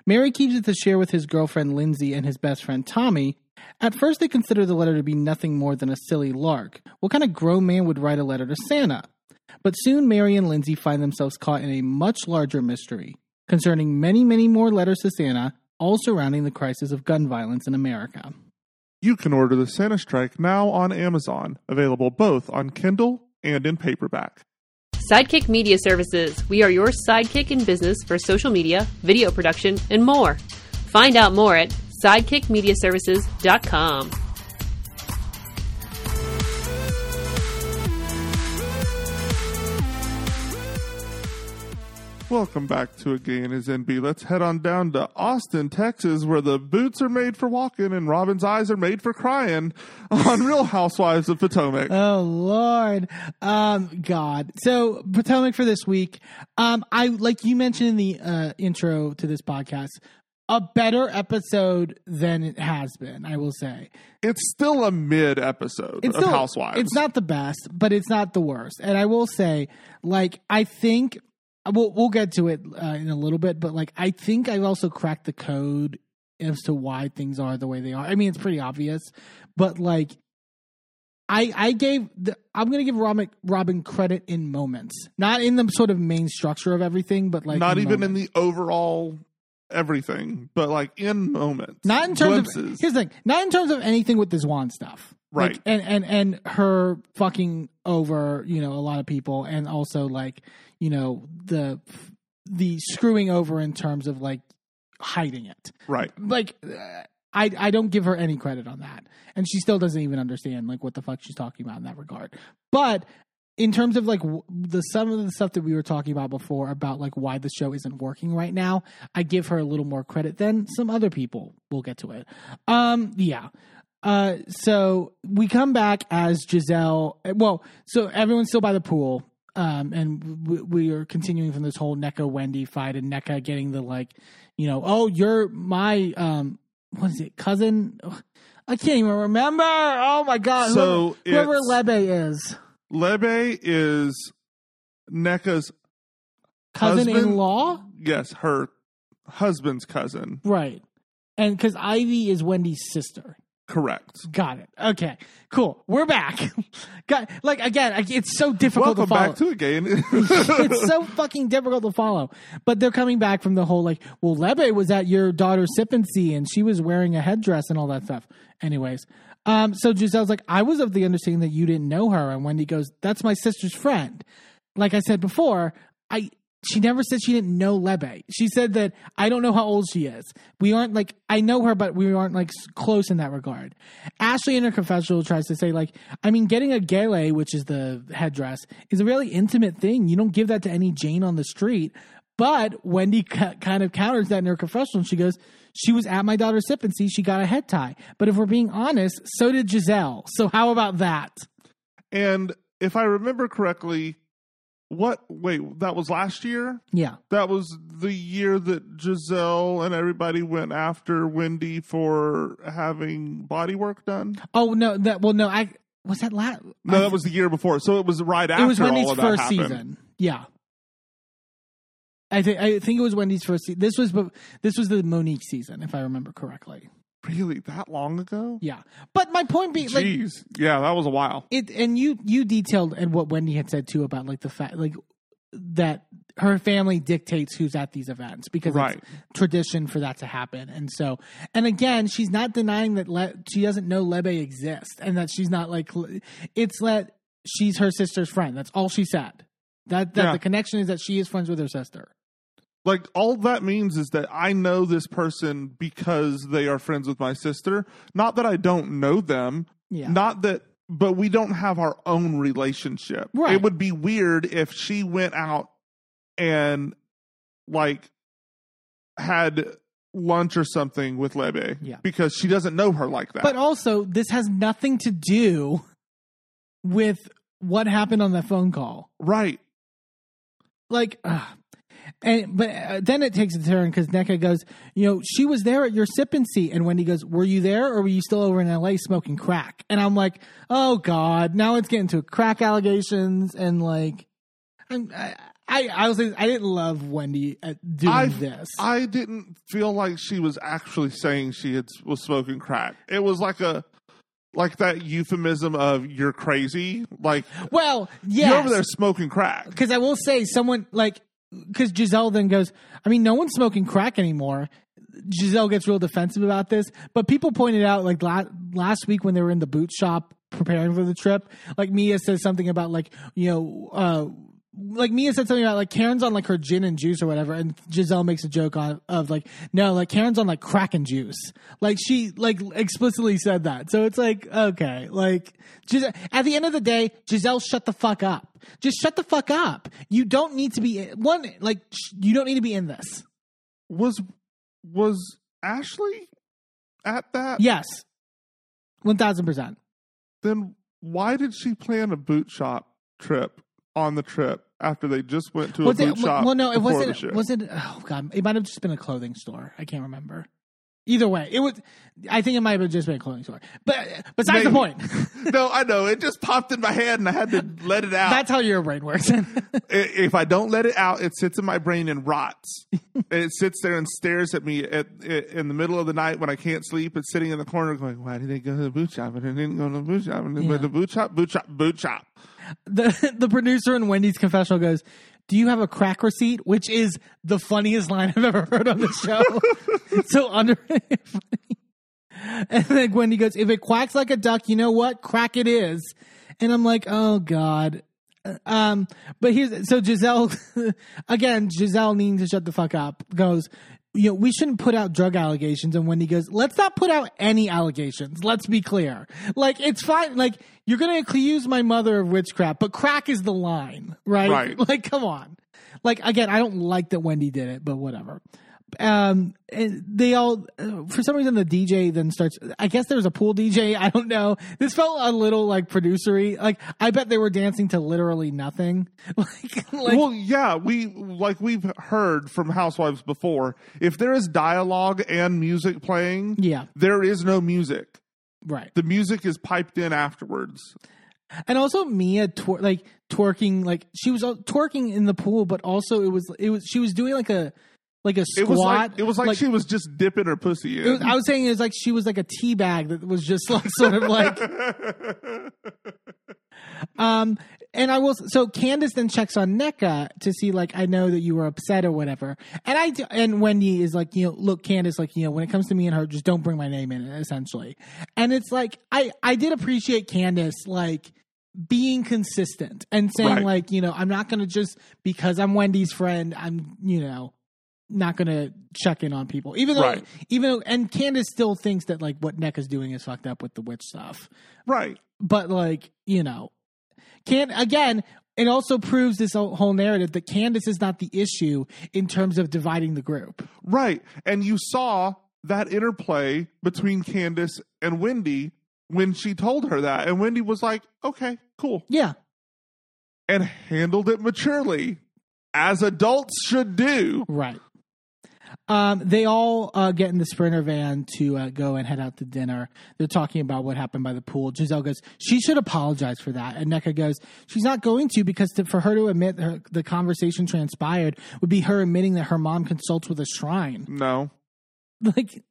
Mary keeps it to share with his girlfriend Lindsay and his best friend Tommy. At first, they consider the letter to be nothing more than a silly lark. What kind of grown man would write a letter to Santa? But soon, Mary and Lindsay find themselves caught in a much larger mystery concerning many, many more letters to Santa, all surrounding the crisis of gun violence in America. You can order The Santa Strike now on Amazon, available both on Kindle and in paperback. Sidekick Media Services. We are your sidekick in business for social media, video production, and more. Find out more at sidekickmediaservices.com. Welcome back to A Gay & His Enby. Let's head on down to Austin, Texas, where the boots are made for walking and Robyn's eyes are made for crying on Real Housewives of Potomac. Oh Lord, um, God. So Potomac for this week. Um, I like you mentioned in the uh, intro to this podcast, a better episode than it has been. I will say It's still a mid episode it's of still- Housewives. It's not the best, but it's not the worst. And I will say, like, I think we'll we'll get to it uh, in a little bit, but like, I think I've also cracked the code as to why things are the way they are. I mean, it's pretty obvious, but like. I, I gave the, I'm gonna give Robyn Robyn credit in moments, not in the sort of main structure of everything, but like not in even moments. in the overall everything, but like in moments. not in terms of here's the thing not in terms of anything with this Juan stuff Like, Right. and and and her fucking over you know a lot of people and also like you know the the screwing over in terms of like hiding it right. like uh, I I don't give her any credit on that, and she still doesn't even understand like what the fuck she's talking about in that regard. But in terms of like w- the some of the stuff that we were talking about before about like why the show isn't working right now, I give her a little more credit than some other people. We'll get to it. Um, yeah. Uh, so we come back as Gizelle. Well, so everyone's still by the pool. Um, and we, we are continuing from this whole Nneka Wendy fight and Nneka getting the like, you know, oh, you're my um, what is it, cousin? I can't even remember. Oh my god! So whoever, whoever Lebe is, Lebe is Nneka's cousin-in-law, yes, her husband's cousin. right? And because Ivy is Wendy's sister. Correct. Got it. Okay, cool. We're back. Got like again. It's so difficult Welcome to follow. back to a game. it's so fucking difficult to follow. But they're coming back from the whole like, well, Lebe was at your daughter's sip and see and she was wearing a headdress and all that stuff. Anyways, um, so Gizelle's like, I was of the understanding that you didn't know her, and Wendy goes, "That's my sister's friend." Like I said before, I she never said she didn't know Lebe. She said that I don't know how old she is. We aren't like I know her, but we aren't like close in that regard. Ashley in her confessional tries to say like, I mean, getting a gele, which is the headdress, is a really intimate thing. You don't give that to any Jane on the street. But Wendy kind of counters that in her confessional. She goes, "She was at my daughter's sip and see she got a head tie." But if we're being honest, so did Gizelle. So how about that? and if I remember correctly, what? Wait, that was last year. Yeah. That was the year that Gizelle and everybody went after Wendy for having body work done. Oh no, that well no, I was that last. No, that was the year before. So it was right after it was Wendy's all of that first happened. season. Yeah. I think I think it was Wendy's first season. This was this was the Monique season, if I remember correctly. Really, that long ago? Yeah, but my point being, like, Jeez, yeah, that was a while. it and you you detailed and what Wendy had said too about like the fact like that her family dictates who's at these events because Right. it's tradition for that to happen and so and again she's not denying that Le- she doesn't know Lebe exists and that she's not like it's that she's her sister's friend that's all she said that that Yeah. the connection is that she is friends with her sister Like all that means is that I know this person because they are friends with my sister. Not that I don't know them. yeah Not that, but we don't have our own relationship. Right. It would be weird if she went out and like had lunch or something with Lebe. Yeah. Because she doesn't know her like that. but also this has nothing to do with what happened on that phone call right. like ugh. And but uh, then it takes a turn because Nneka goes, you know, she was there at your sip and see, and Wendy goes, were you there or were you still over in L.A. smoking crack? And I'm like, oh god, now it's getting to crack allegations and like, I'm, I, I I was I didn't love Wendy doing I this. I didn't feel like she was actually saying she had was smoking crack. It was like a like that euphemism of you're crazy. Like well, yeah, you're over there smoking crack. because I will say someone like because Gizelle then goes, I mean, no one's smoking crack anymore. Gizelle gets real defensive about this, but people pointed out like la- last week when they were in the boot shop preparing for the trip, like Mia says something about like you know. uh like Mia said something about like Karen's on like her gin and juice or whatever, and Gizelle makes a joke on of like no, like Karen's on like crack and juice. Like she like explicitly said that, so it's like okay, like Gizelle, at the end of the day, Gizelle, shut the fuck up. Just shut the fuck up. You don't need to be one like sh- you don't need to be in this. Was was Ashley at that? Yes, one thousand percent. Then why did she plan a boot shop trip on the trip after they just went to a Was boot it? shop? Well, no, it wasn't. Was it? Oh god, it might have just been a clothing store. I can't remember. Either way, it was. I think it might have just been a clothing store. But besides the point, no, I know. It just popped in my head and I had to let it out. that's how your brain works. If I don't let it out, it sits in my brain and rots. it sits there and stares at me at, at in the middle of the night when I can't sleep. It's sitting in the corner going, "Why did they go to the boot shop? And they didn't go to the boot shop. And they went to the boot shop, boot shop, boot shop." The the producer in Wendy's confessional goes, "Do you have a crack receipt?" Which is the funniest line I've ever heard on the show. so under and then Wendy goes, "If it quacks like a duck, you know what? Crack it is." And I'm like, "Oh God." Um, but here's so Gizelle again. Gizelle needing to shut the fuck up. Goes, you know, we shouldn't put out drug allegations. And Wendy goes, let's not put out any allegations. Let's be clear. Like it's fine. Like you're gonna accuse my mother of witchcraft, but crack is the line, right? Right. Like, come on. Like again, I don't like that Wendy did it, but whatever. Um, and they all, for some reason, the DJ then starts. I guess there was a pool DJ. I don't know. This felt a little like producery. Like I bet they were dancing to literally nothing. like, like well, yeah, we like we've heard from housewives before. If there is dialogue and music playing, yeah, there is no music. right. The music is piped in afterwards. And also Mia twer- like twerking, like she was twerking in the pool, but also it was it was she was doing like a like a squat. It was like it was like, she was just dipping her pussy in. was- I was saying it was like she was like a tea bag that was just like sort of like um and I will so Candiace then checks on Nneka to see like I know that you were upset or whatever. And I and Wendy is like, you know, look Candiace like, you know, when it comes to me and her just don't bring my name in essentially. And it's like I I did appreciate Candiace like being consistent and saying Right. like, you know, I'm not going to just because I'm Wendy's friend, I'm, you know, not going to check in on people. Even though Right. even though and Candiace still thinks that like what Nneka's doing is fucked up with the witch stuff right. but like you know can again it also proves this whole narrative that candiace is not the issue in terms of dividing the group Right. And you saw that interplay between Candiace and Wendy when she told her that. And Wendy was like, okay, cool. yeah and handled it maturely, as adults should do. Right. Um, they all uh, get in the sprinter van to uh, go and head out to dinner. They're talking about what happened by the pool. Gizelle goes, "She should apologize for that," and Nneka goes, "She's not going to because to, for her to admit her, the conversation transpired would be her admitting that her mom consults with a shrine." No. like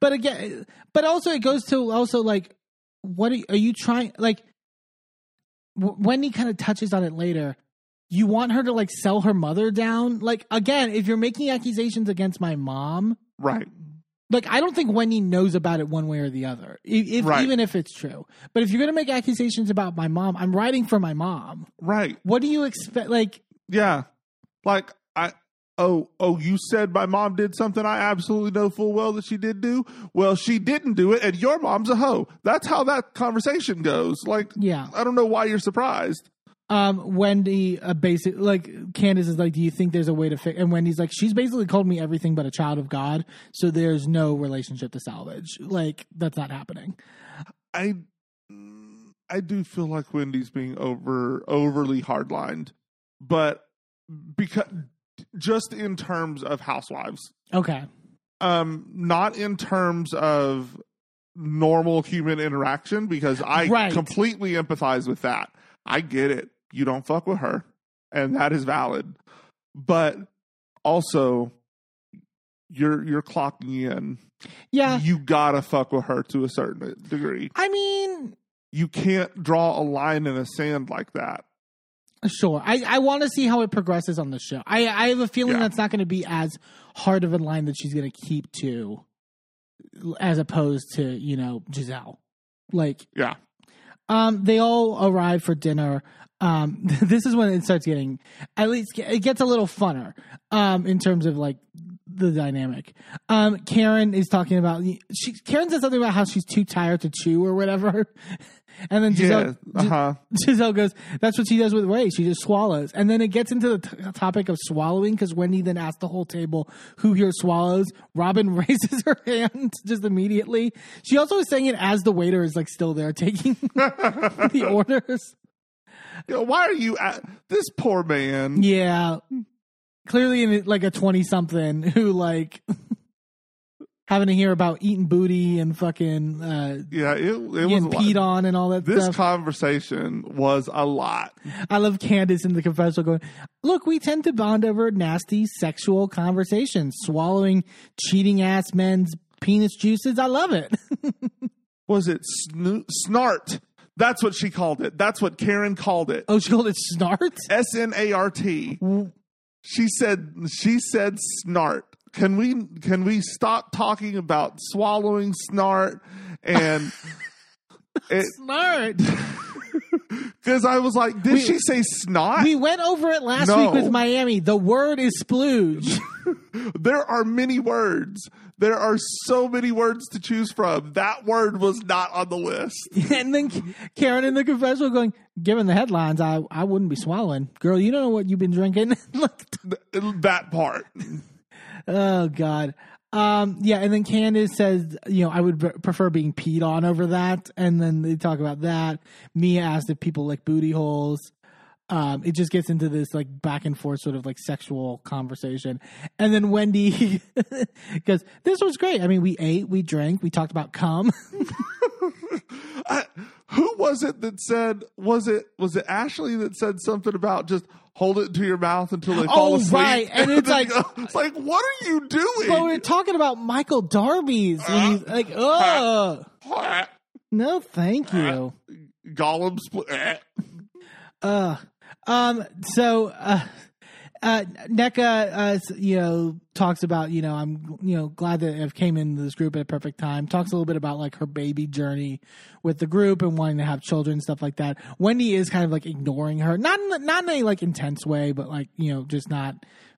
but again but also it goes to also like what are you, are you trying like w- wendy kind of touches on it later you want her to like sell her mother down like again if you're making accusations against my mom Right. like i don't think wendy knows about it one way or the other if, Right. even if it's true but if you're gonna make accusations about my mom i'm writing for my mom Right. what do you expect like Yeah. Like I oh oh you said my mom did something I absolutely know full well that she did do. Well, she didn't do it and your mom's a hoe. That's how that conversation goes. Like yeah I don't know why you're surprised. Um wendy uh, basic like candiace is like do you think there's a way to fix and wendy's like she's basically called me everything but a child of god so there's no relationship to salvage like that's not happening I I do feel like Wendy's being over overly hardlined, but because just in terms of housewives, okay um, not in terms of normal human interaction, because I Right. completely empathize with that. I get it. You don't fuck with her, and that is valid. But also, you're you're clocking in. yeah You gotta fuck with her to a certain degree. i mean You can't draw a line in the sand like that. sure i i want to see how it progresses on the show i i have a feeling Yeah. that's not going to be as hard of a line that she's going to keep to as opposed to you know gizelle like Yeah. Um, they all arrive for dinner. Um, this is when it starts getting, at least it gets a little funner. Um, in terms of like the dynamic. Um, Karen is talking about she. Karen says something about how she's too tired to chew or whatever, and then Gizelle, Yeah. Uh huh. Gizelle goes, "That's what she does with Ray. She just swallows." And then it gets into the t- topic of swallowing because Wendy then asks the whole table, "Who here swallows?" Robyn raises her hand just immediately. She also is saying it as the waiter is like still there taking the orders. You know, why are you at this poor man? Yeah, clearly in like a twenty something who like having to hear about eating booty and fucking uh, Yeah, it, it was a lot. peed on and all that This stuff. conversation was a lot. I love Candiace in the confessional going, Look, we tend to bond over nasty sexual conversations, swallowing cheating ass men's penis juices. I love it. Was it sno- snart? That's what she called it. That's what Karen called it. oh, she called it snart? S N A R T. She said she said snart. Can we can we stop talking about swallowing snart and it Snart. because I was like, did We- she say snot? We went over it last No. week with Miami. The word is splooge. there are many words. There are so many words to choose from. That word was not on the list. and then Karen in the confessional going, Given the headlines, I, I wouldn't be swallowing. Girl, you don't know what you've been drinking. Look, That part. Oh God. Um, yeah, and then Candiace says, you know, I would pre- prefer being peed on over that. And then they talk about that. Mia asked if people lick booty holes. Um, it just gets into this like back and forth sort of like sexual conversation. And then Wendy goes, This was great. I mean, we ate, we drank, we talked about cum. I, who was it that said? Was it was it Ashley that said something about just hold it to your mouth until they fall Oh, asleep? right. And it's like- go- it's like, what are you doing? but we're talking about Michael Darby's. And he's like, oh, no, thank you. Gollum split. Uh, um, so, uh, uh, Nneka, uh, you know, talks about, you know, I'm, you know, glad that I've came into this group at a perfect time. Talks a little bit about like her baby journey with the group and wanting to have children, stuff like that. Wendy is kind of like ignoring her, not in, not in a like intense way, but like, you know, just not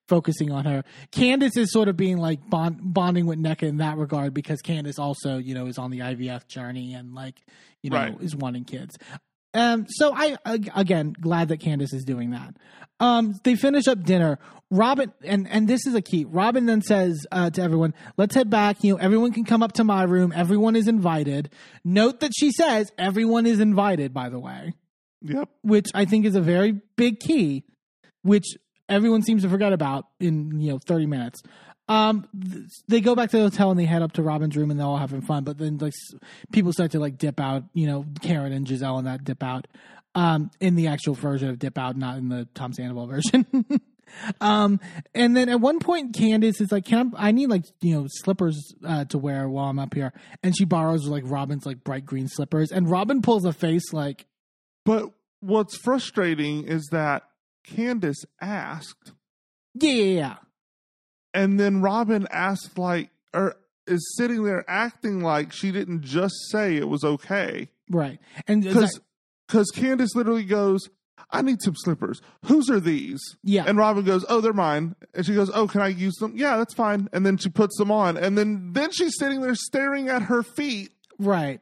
focusing on her. Candiace is sort of being like bond, bonding with Nneka in that regard because Candiace also, you know, is on the IVF journey and like, you know, Right. is wanting kids. Um, so I again glad that Candiace is doing that. Um, they finish up dinner. Robyn and and this is a key. Robyn then says uh, to everyone, "Let's head back. You know, everyone can come up to my room. Everyone is invited." Note that she says everyone is invited. By the way, Yep. which I think is a very big key, which everyone seems to forget about in you know 30 minutes. Um, th- they go back to the hotel and they head up to Robyn's room and they're all having fun. But then like s- people start to like dip out. You know, Karen and Gizelle and that dip out. Um, in the actual version of dip out, not in the Tom Sandoval version. um, and then at one point, Candiace is like, "Can I? I need like you know slippers uh, to wear while I'm up here." And she borrows like Robyn's like bright green slippers, and Robyn pulls a face like, But what's frustrating is that Candiace asked, "Yeah, yeah, yeah." And then Robyn asked like, or is sitting there acting like she didn't just say it was okay. Right. And Because because Candiace literally goes, I need some slippers. Whose are these? Yeah. And Robyn goes, Oh, they're mine. And she goes, Oh, can I use them? Yeah, that's fine. And then she puts them on. And then then she's sitting there staring at her feet. right.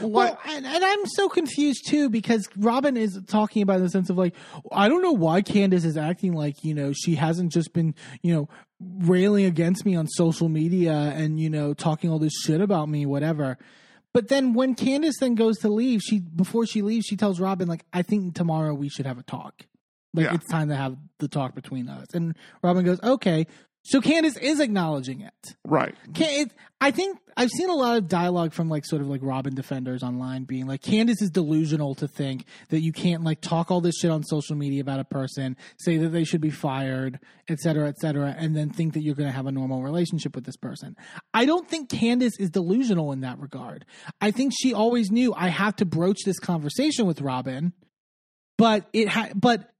Well, and, and I'm so confused too because Robyn is talking about in the sense of like, I don't know why Candiace is acting like, you know, she hasn't just been, you know, railing against me on social media and, you know, talking all this shit about me, whatever. But then when Candiace then goes to leave, she before she leaves, she tells Robyn, like, I think tomorrow we should have a talk. Like Yeah. it's time to have the talk between us. And Robyn goes, Okay. So Candiace is acknowledging it. right. Can it, I think I've seen a lot of dialogue from like sort of like Robyn defenders online being like Candiace is delusional to think that you can't like talk all this shit on social media about a person, say that they should be fired, et cetera, et cetera, and then think that you're going to have a normal relationship with this person. I don't think Candiace is delusional in that regard. I think she always knew I have to broach this conversation with Robyn, but it ha- but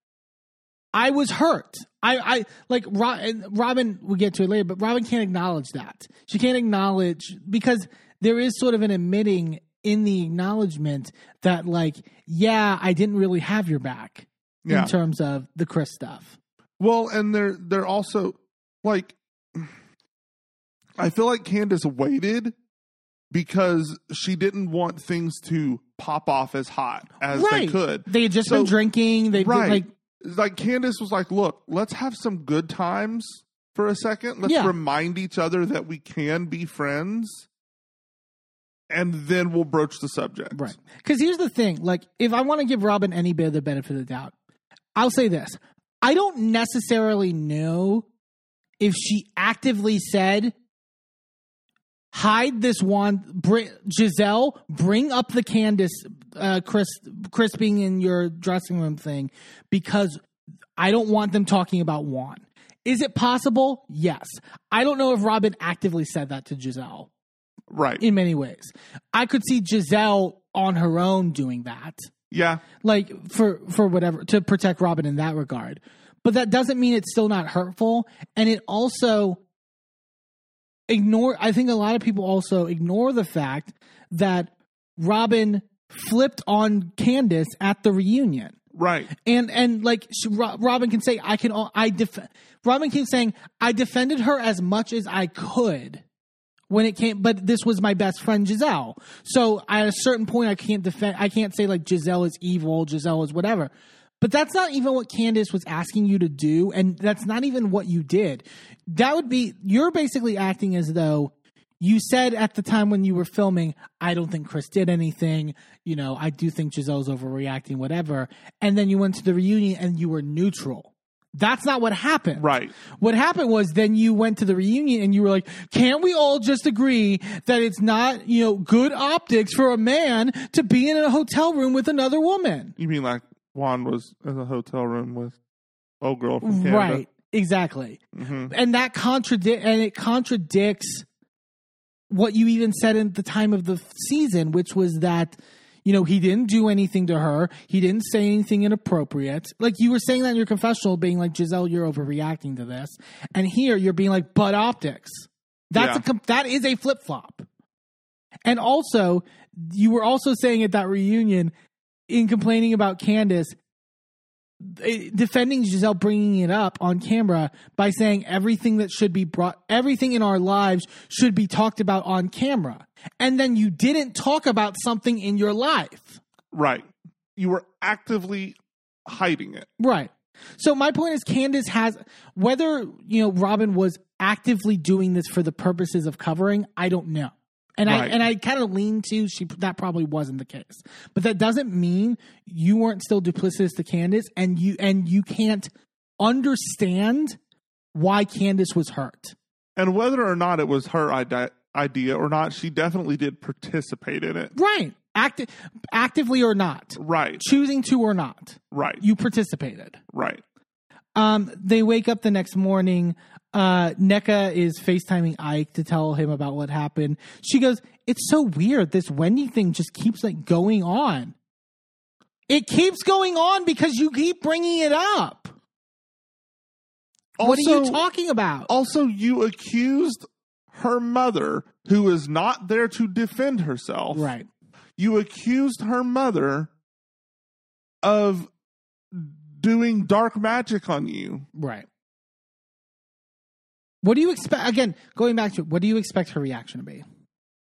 I was hurt. I, I like Robyn. We'll get to it later, but Robyn can't acknowledge that. She can't acknowledge because there is sort of an admitting in the acknowledgement that, like, yeah, I didn't really have your back Yeah. in terms of the Chris stuff. Well, and they're they're also like I feel like Candiace waited because she didn't want things to pop off as hot as right? they could. They had just So- been drinking. They right. like like Candiace was like, "Look, let's have some good times for a second. Let's Yeah. remind each other that we can be friends." And then we'll broach the subject. Right. Because here's the thing: like, if I want to give Robyn any bit of the benefit of the doubt, I'll say this: I don't necessarily know if she actively said, "Hide this wand, bring, Gizelle, bring up the Candiace, uh, Chris, Chris being in your dressing room thing," because I don't want them talking about Juan. Is it possible? Yes. I don't know if Robyn actively said that to Gizelle Right. in many ways. I could see Gizelle on her own doing that, yeah. like for for whatever to protect Robyn in that regard. But that doesn't mean it's still not hurtful, and it also ignore. I think a lot of people also ignore the fact that Robyn flipped on Candiace at the reunion Right. and and like she, Robyn can say I can I def- Robyn keeps saying I defended her as much as I could when it came but this was my best friend Gizelle so at a certain point I can't defend I can't say like Gizelle is evil Gizelle is whatever but that's not even what Candiace was asking you to do and that's not even what you did that would be you're basically acting as though you said at the time when you were filming, I don't think Chris did anything. You know, I do think Gizelle's overreacting, whatever. And then you went to the reunion and you were neutral. That's not what happened. Right. What happened was then you went to the reunion and you were like, can't we all just agree that it's not, you know, good optics for a man to be in a hotel room with another woman? You mean like Juan was in a hotel room with old girl from Canada? Right. Exactly. hmm and that contradict and it contradicts what you even said at the time of the season, which was that you know he didn't do anything to her, he didn't say anything inappropriate. Like you were saying that in your confessional, being like Gizelle, you're overreacting to this, and here you're being like, but optics. That's Yeah. a that is a flip flop. And also, you were also saying at that reunion, in complaining about Candiace, eh, defending Gizelle bringing it up on camera by saying everything that should be brought, everything in our lives should be talked about on camera. And then you didn't talk about something in your life. Right. You were actively hiding it. Right. So my point is Candiace has whether, you know, Robyn was actively doing this for the purposes of covering, I don't know. And I and I kind of lean to she that probably wasn't the case, but that doesn't mean you weren't still duplicitous to Candiace, and you and you can't understand why Candiace was hurt. And whether or not it was her ide- idea or not, she definitely did participate in it. Right, Acti- actively or not, Right, choosing to or not, right, you participated. right. Um, they wake up the next morning. Uh, Nneka is FaceTiming Ike to tell him about what happened. She goes, It's so weird. This Wendy thing just keeps like going on. It keeps going on because you keep bringing it up. what are you talking about? Also, you accused her mother, who is not there to defend herself. right. You accused her mother of doing dark magic on you. Right. What do you expect? Again, going back to it, what do you expect her reaction to be?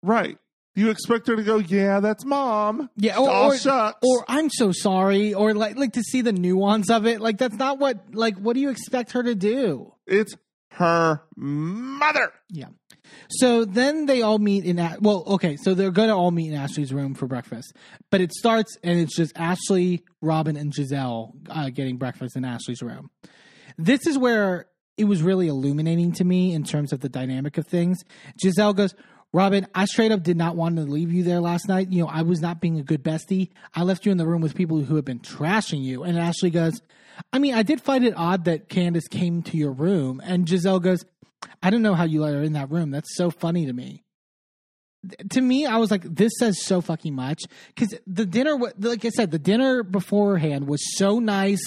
Right. You expect her to go, yeah, that's mom. Yeah, or, or, shucks. or I'm so sorry, or like like to see the nuance of it. Like that's not what like what do you expect her to do? It's her mother. Yeah. So then they all meet in well, okay, so they're going to all meet in Ashley's room for breakfast, but it starts and it's just Ashley, Robyn, and Gizelle uh, getting breakfast in Ashley's room. This is where it was really illuminating to me in terms of the dynamic of things. Gizelle goes, Robyn, I straight up did not want to leave you there last night. You know, I was not being a good bestie. I left you in the room with people who have been trashing you. And Ashley goes, I mean, I did find it odd that Candiace came to your room. And Gizelle goes, I don't know how you are in that room. That's so funny to me. To me, I was like, this says so fucking much because the dinner, like I said, the dinner beforehand was so nice.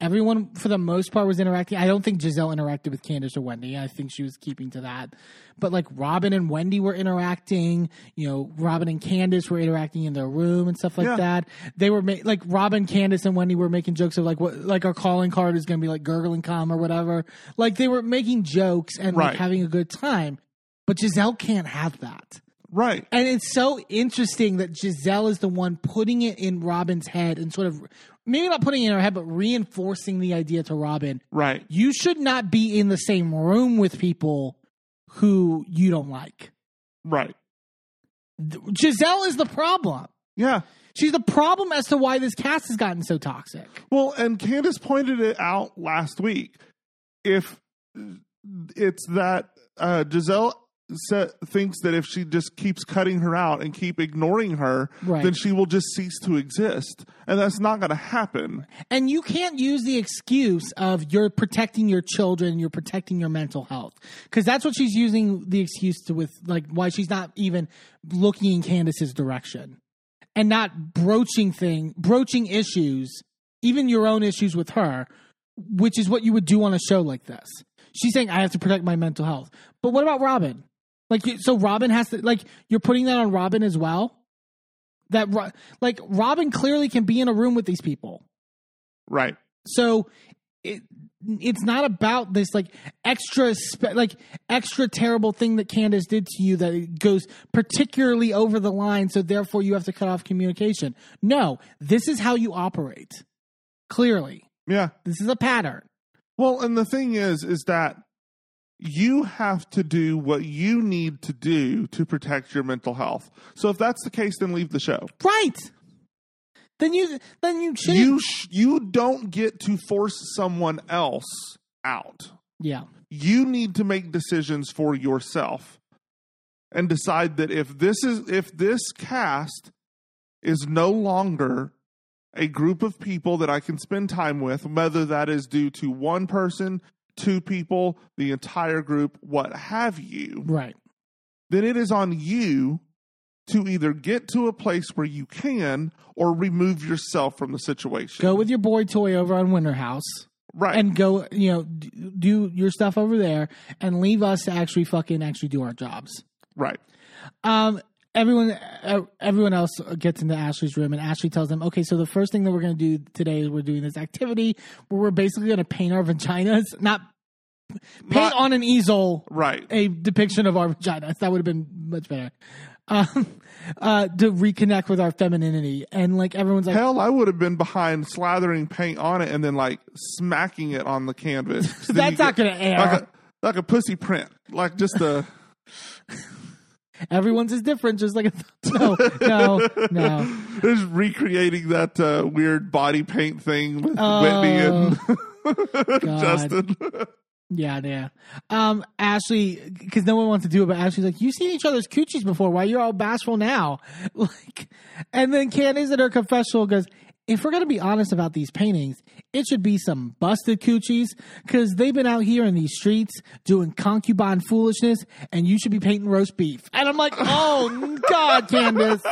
Everyone, for the most part, was interacting. I don't think Gizelle interacted with Candiace or Wendy. I think she was keeping to that. But like Robyn and Wendy were interacting. You know, Robyn and Candiace were interacting in their room and stuff like Yeah. that. They were ma- like Robyn, Candiace, and Wendy were making jokes of like what, like our calling card is going to be like gurgling cum or whatever. Like they were making jokes and like having a good time. But Gizelle can't have that. Right. And it's so interesting that Gizelle is the one putting it in Robyn's head and sort of maybe not putting it in her head, but reinforcing the idea to Robyn. Right. You should not be in the same room with people who you don't like. Right. Gizelle is the problem. Yeah. She's the problem as to why this cast has gotten so toxic. Well, and Candiace pointed it out last week. If it's that uh, Gizelle sa thinks that if she just keeps cutting her out and keep ignoring her, Right. then she will just cease to exist, and that's not going to happen. And you can't use the excuse of you're protecting your children, you're protecting your mental health. Because that's what she's using the excuse to with, like, why she's not even looking in Candiace's direction and not broaching thing, broaching issues, even your own issues with her, which is what you would do on a show like this. She's saying, I have to protect my mental health. But what about Robyn? Like, so Robyn has to, like, you're putting that on Robyn as well? That, like, Robyn clearly can be in a room with these people. Right. So it it's not about this like extra spe- like extra terrible thing that Candiace did to you that it goes particularly over the line so therefore you have to cut off communication. No, this is how you operate. Clearly. Yeah. This is a pattern. Well, and the thing is, is that you have to do what you need to do to protect your mental health. So if that's the case, then leave the show. Right. Then you then you shouldn't You sh- you don't get to force someone else out. Yeah. You need to make decisions for yourself and decide that if this is if this cast is no longer a group of people that I can spend time with, whether that is due to one person, two people, the entire group, what have you, Right. then it is on you to either get to a place where you can or remove yourself from the situation. Go with your boy toy over on Winter House. right. and go you know do your stuff over there and leave us to actually fucking actually do our jobs right. um everyone everyone else gets into ashley's room and ashley tells them okay so the first thing that we're going to do today is we're doing this activity where we're basically going to paint our vaginas not paint Not- on an easel Right. a depiction of our vaginas that would have been much better um uh to reconnect with our femininity and like everyone's like Hell, I would have been behind slathering paint on it and then like smacking it on the canvas. That's not get- gonna air. Like a, like a pussy print. Like just a Everyone's is different, just like no, no, no. Just recreating that uh, weird body paint thing with Oh, Whitney and Justin. Yeah, yeah. Um, Ashley, because no one wants to do it, but Ashley's like, "You've seen each other's coochies before. Why you're all bashful now?" Like, and then Candiace at her confessional goes, "If we're gonna be honest about these paintings, it should be some busted coochies because they've been out here in these streets doing concubine foolishness, and you should be painting roast beef." And I'm like, "Oh God, Candiace."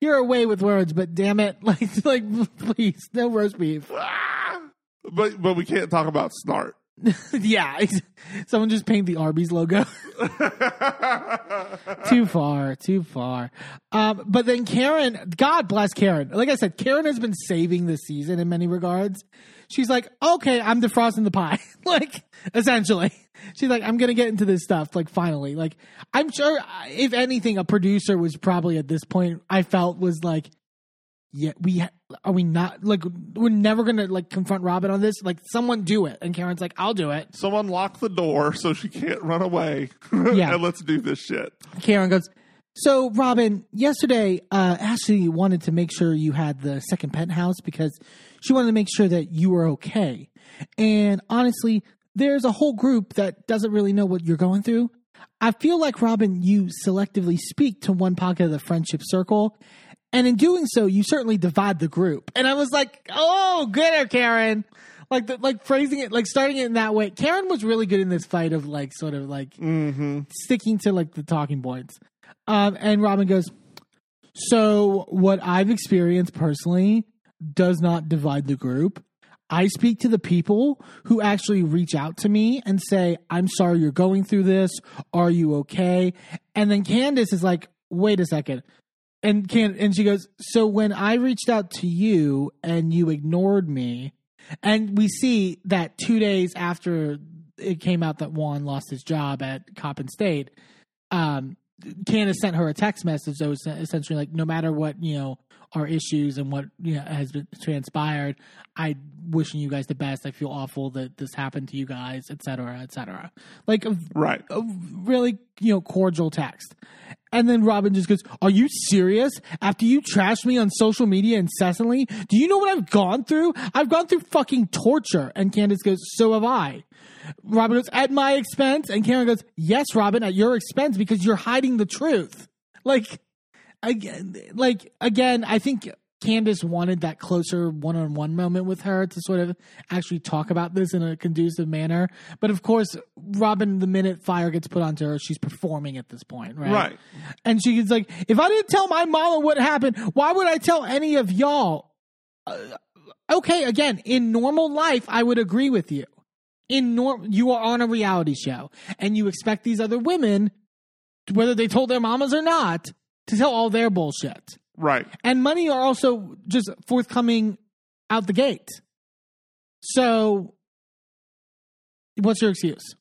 You're away with words, but damn it, like, like, please, no roast beef. Ah! but but we can't talk about Snart. yeah, someone just paint the Arby's logo. too far, too far. Um, but then Karen, God bless Karen. Like I said, Karen has been saving the season in many regards. She's like, okay, I'm defrosting the pie. like, essentially. She's like, I'm to get into this stuff. Like, finally. Like, I'm sure, if anything, a producer was probably at this point, I felt was like, yeah, we ha- are we not like we're never gonna like confront Robyn on this. Like, someone do it, and Karen's like, I'll do it. Someone lock the door so she can't run away. Yeah. and let's do this shit. Karen goes, So, Robyn, yesterday, uh, Ashley wanted to make sure you had the second penthouse because she wanted to make sure that you were okay. And honestly, there's a whole group that doesn't really know what you're going through. I feel like, Robyn, you selectively speak to one pocket of the friendship circle. And in doing so, you certainly divide the group. And I was like, oh, good, her, Karen. Like, the, like phrasing it, like starting it in that way. Karen was really good in this fight of like, sort of like sticking to like the talking points. Um, and Robyn goes, So, what I've experienced personally does not divide the group. I speak to the people who actually reach out to me and say, I'm sorry you're going through this. Are you okay? And then Candiace is like, Wait a second. And can and she goes, So when I reached out to you and you ignored me, and we see that two days after it came out that Juan lost his job at Coppin State, um, Candiace sent her a text message that was essentially like, no matter what, you know, our issues and what you know, has been transpired, I wishing you guys the best. I feel awful that this happened to you guys, et cetera, et cetera. Like a, Right. a really, you know, cordial text. And then Robyn just goes, Are you serious? After you trashed me on social media incessantly, do you know what I've gone through? I've gone through fucking torture. And Candiace goes, So have I. Robyn goes, At my expense? And Karen goes, Yes, Robyn, at your expense because you're hiding the truth. Like, again, like, again, I think Candiace wanted that closer one on one moment with her to sort of actually talk about this in a conducive manner. But of course, Robyn, the minute fire gets put onto her, she's performing at this point, right? Right. And she's like, if I didn't tell my mama what happened, why would I tell any of y'all? Uh, okay, again, in normal life, I would agree with you. In norm, you are on a reality show, and you expect these other women, whether they told their mamas or not, to tell all their bullshit. Right. And money are also just forthcoming out the gate. So, what's your excuse?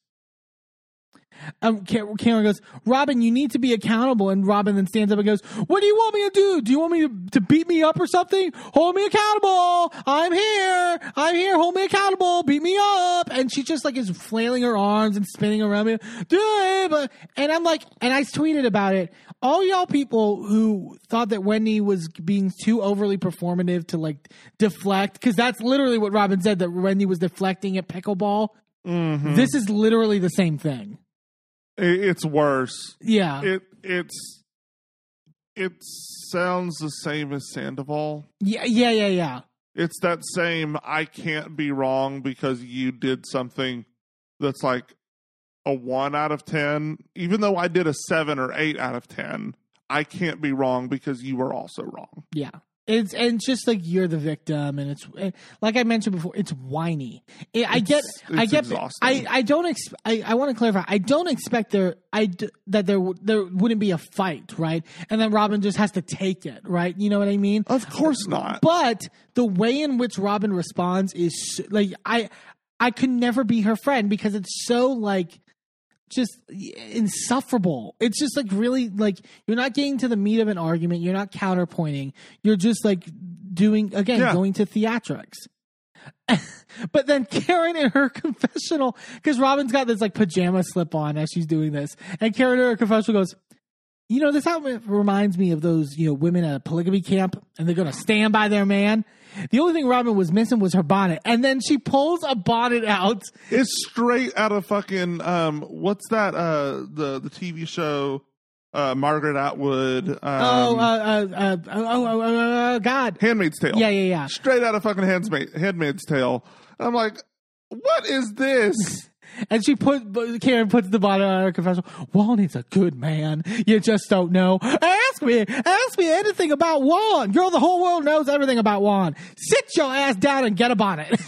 Um, Karen goes, Robyn, you need to be accountable. And Robyn then stands up and goes, What do you want me to do? Do you want me to, to beat me up or something? Hold me accountable. I'm here. I'm here. Hold me accountable. Beat me up. And she just like is flailing her arms and spinning around me. Do it. And I'm like, and I tweeted about it. All y'all people who thought that Wendy was being too overly performative to like deflect, because that's literally what Robyn said that Wendy was deflecting at pickleball. Mm-hmm. This is literally the same thing. It's worse. Yeah. It it's it sounds the same as Sandoval. yeah, yeah, yeah, yeah. It's that same I can't be wrong because you did something that's like a 1 out of 10 even though I did a 7 or 8 out of 10. I can't be wrong because you were also wrong. Yeah. It's and it's just like you're the victim, and it's eh, like I mentioned before, it's whiny. It, I get, I get, exhausting. I, I don't, ex- I, I want to clarify. I don't expect there, I d- that there, w- there wouldn't be a fight, right? And then Robyn just has to take it, right? You know what I mean? Of course not. But the way in which Robyn responds is like I I could never be her friend because it's so like just insufferable. It's just like really like you're not getting to the meat of an argument. You're not counterpointing. You're just like doing again Yeah. going to theatrics. but then Karen in her confessional, because Robyn's got this like pajama slip on as she's doing this, and Karen in her confessional goes, "You know, this outfit reminds me of those you know women at a polygamy camp, and they're gonna stand by their man." The only thing Robyn was missing was her bonnet, and then she pulls a bonnet out. It's straight out of fucking um what's that uh the the TV show uh Margaret Atwood um oh, uh, uh, uh, oh, oh, oh, oh, God! Handmaid's Tale. Yeah, yeah, yeah. Straight out of fucking Handmaid, Handmaid's Tale. And I'm like, what is this? And she put Karen puts the bonnet on her confessional. Is a good man. You just don't know. Ask me, ask me anything about Juan. Girl, the whole world knows everything about Juan. Sit your ass down and get a bonnet.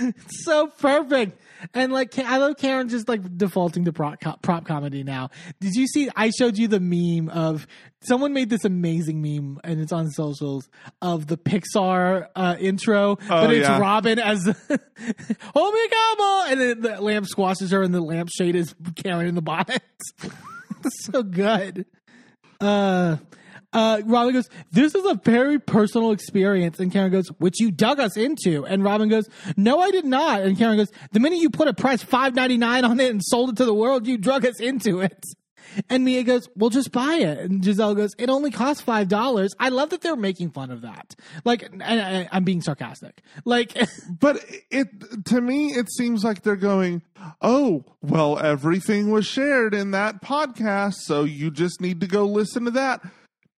it's so perfect. And like, I love Karen just like defaulting to prop, prop comedy now. Did you see? I showed you the meme of someone made this amazing meme and it's on socials of the Pixar uh, intro, but it's yeah. Robyn as "Oh my God!" and then the lamp squashes her, and the lampshade is Karen in the bonnet. it's so good. Uh, uh, Robyn goes, This is a very personal experience. And Karen goes, Which you dug us into. And Robyn goes, No, I did not. And Karen goes, The minute you put a price five ninety nine on it and sold it to the world, you drug us into it. And Mia goes, Well, just buy it. And Gizelle goes, It only costs five dollars. I love that they're making fun of that. Like, and I, I'm being sarcastic. Like, But it to me it seems like they're going, "Oh, well everything was shared in that podcast, so you just need to go listen to that."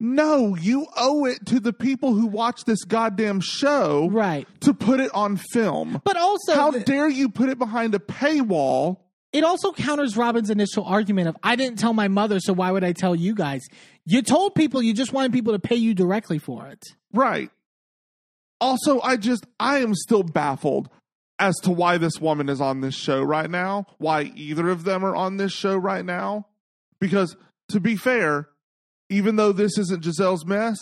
No, you owe it to the people who watch this goddamn show right. to put it on film. But also, How the- dare you put it behind a paywall? It also counters Robyn's initial argument of I didn't tell my mother, so why would I tell you guys? You told people you just wanted people to pay you directly for it. Right. Also, I just I am still baffled as to why this woman is on this show right now, why either of them are on this show right now. Because to be fair, even though this isn't Gizelle's mess,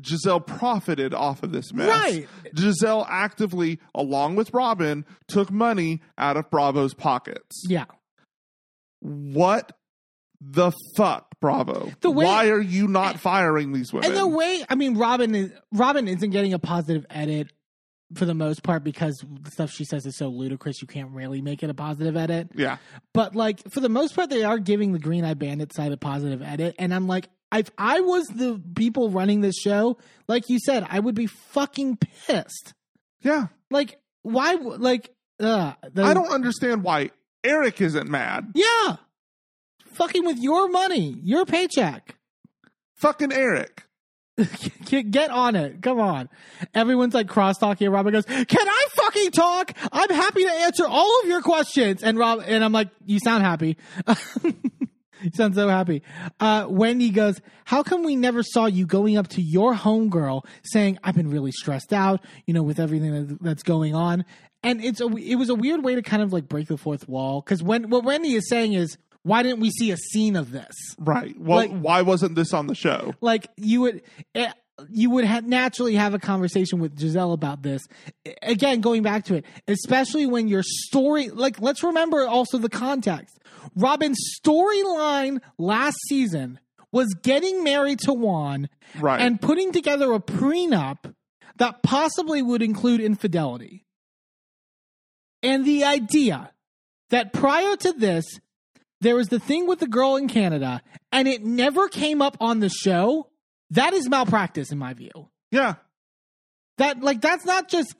Gizelle profited off of this mess. Right. Gizelle actively, along with Robyn, took money out of Bravo's pockets. Yeah. What the fuck, Bravo? The way- why are you not firing these women? And the way I mean Robyn is Robyn isn't getting a positive edit for the most part because the stuff she says is so ludicrous you can't really make it a positive edit. yeah. But like for the most part they are giving the Green Eye Bandit side a positive edit and I'm like if I was the people running this show, like you said, I would be fucking pissed. Yeah. Like why like uh the, I don't understand why Eric isn't mad. Yeah. Fucking with your money, your paycheck. Fucking Eric. Get on it. Come on. Everyone's like cross talking. Robyn goes, Can I fucking talk? I'm happy to answer all of your questions. And Rob, and I'm like, You sound happy. you sound so happy. Uh, Wendy goes, How come we never saw you going up to your homegirl saying, I've been really stressed out, you know, with everything that, that's going on? And it's a, it was a weird way to kind of like break the fourth wall. Cause when, what Wendy is saying is, why didn't we see a scene of this? Right. Well, Like- why wasn't this on the show? like you would eh, you would ha- naturally have a conversation with Gizelle about this. Again, going back to it, especially when your story, like, let's remember also the context. Robyn's storyline last season was getting married to Juan Right. and putting together a prenup that possibly would include infidelity. And the idea that prior to this, there was the thing with the girl in Canada and it never came up on the show, that is malpractice in my view. yeah. That like that's not just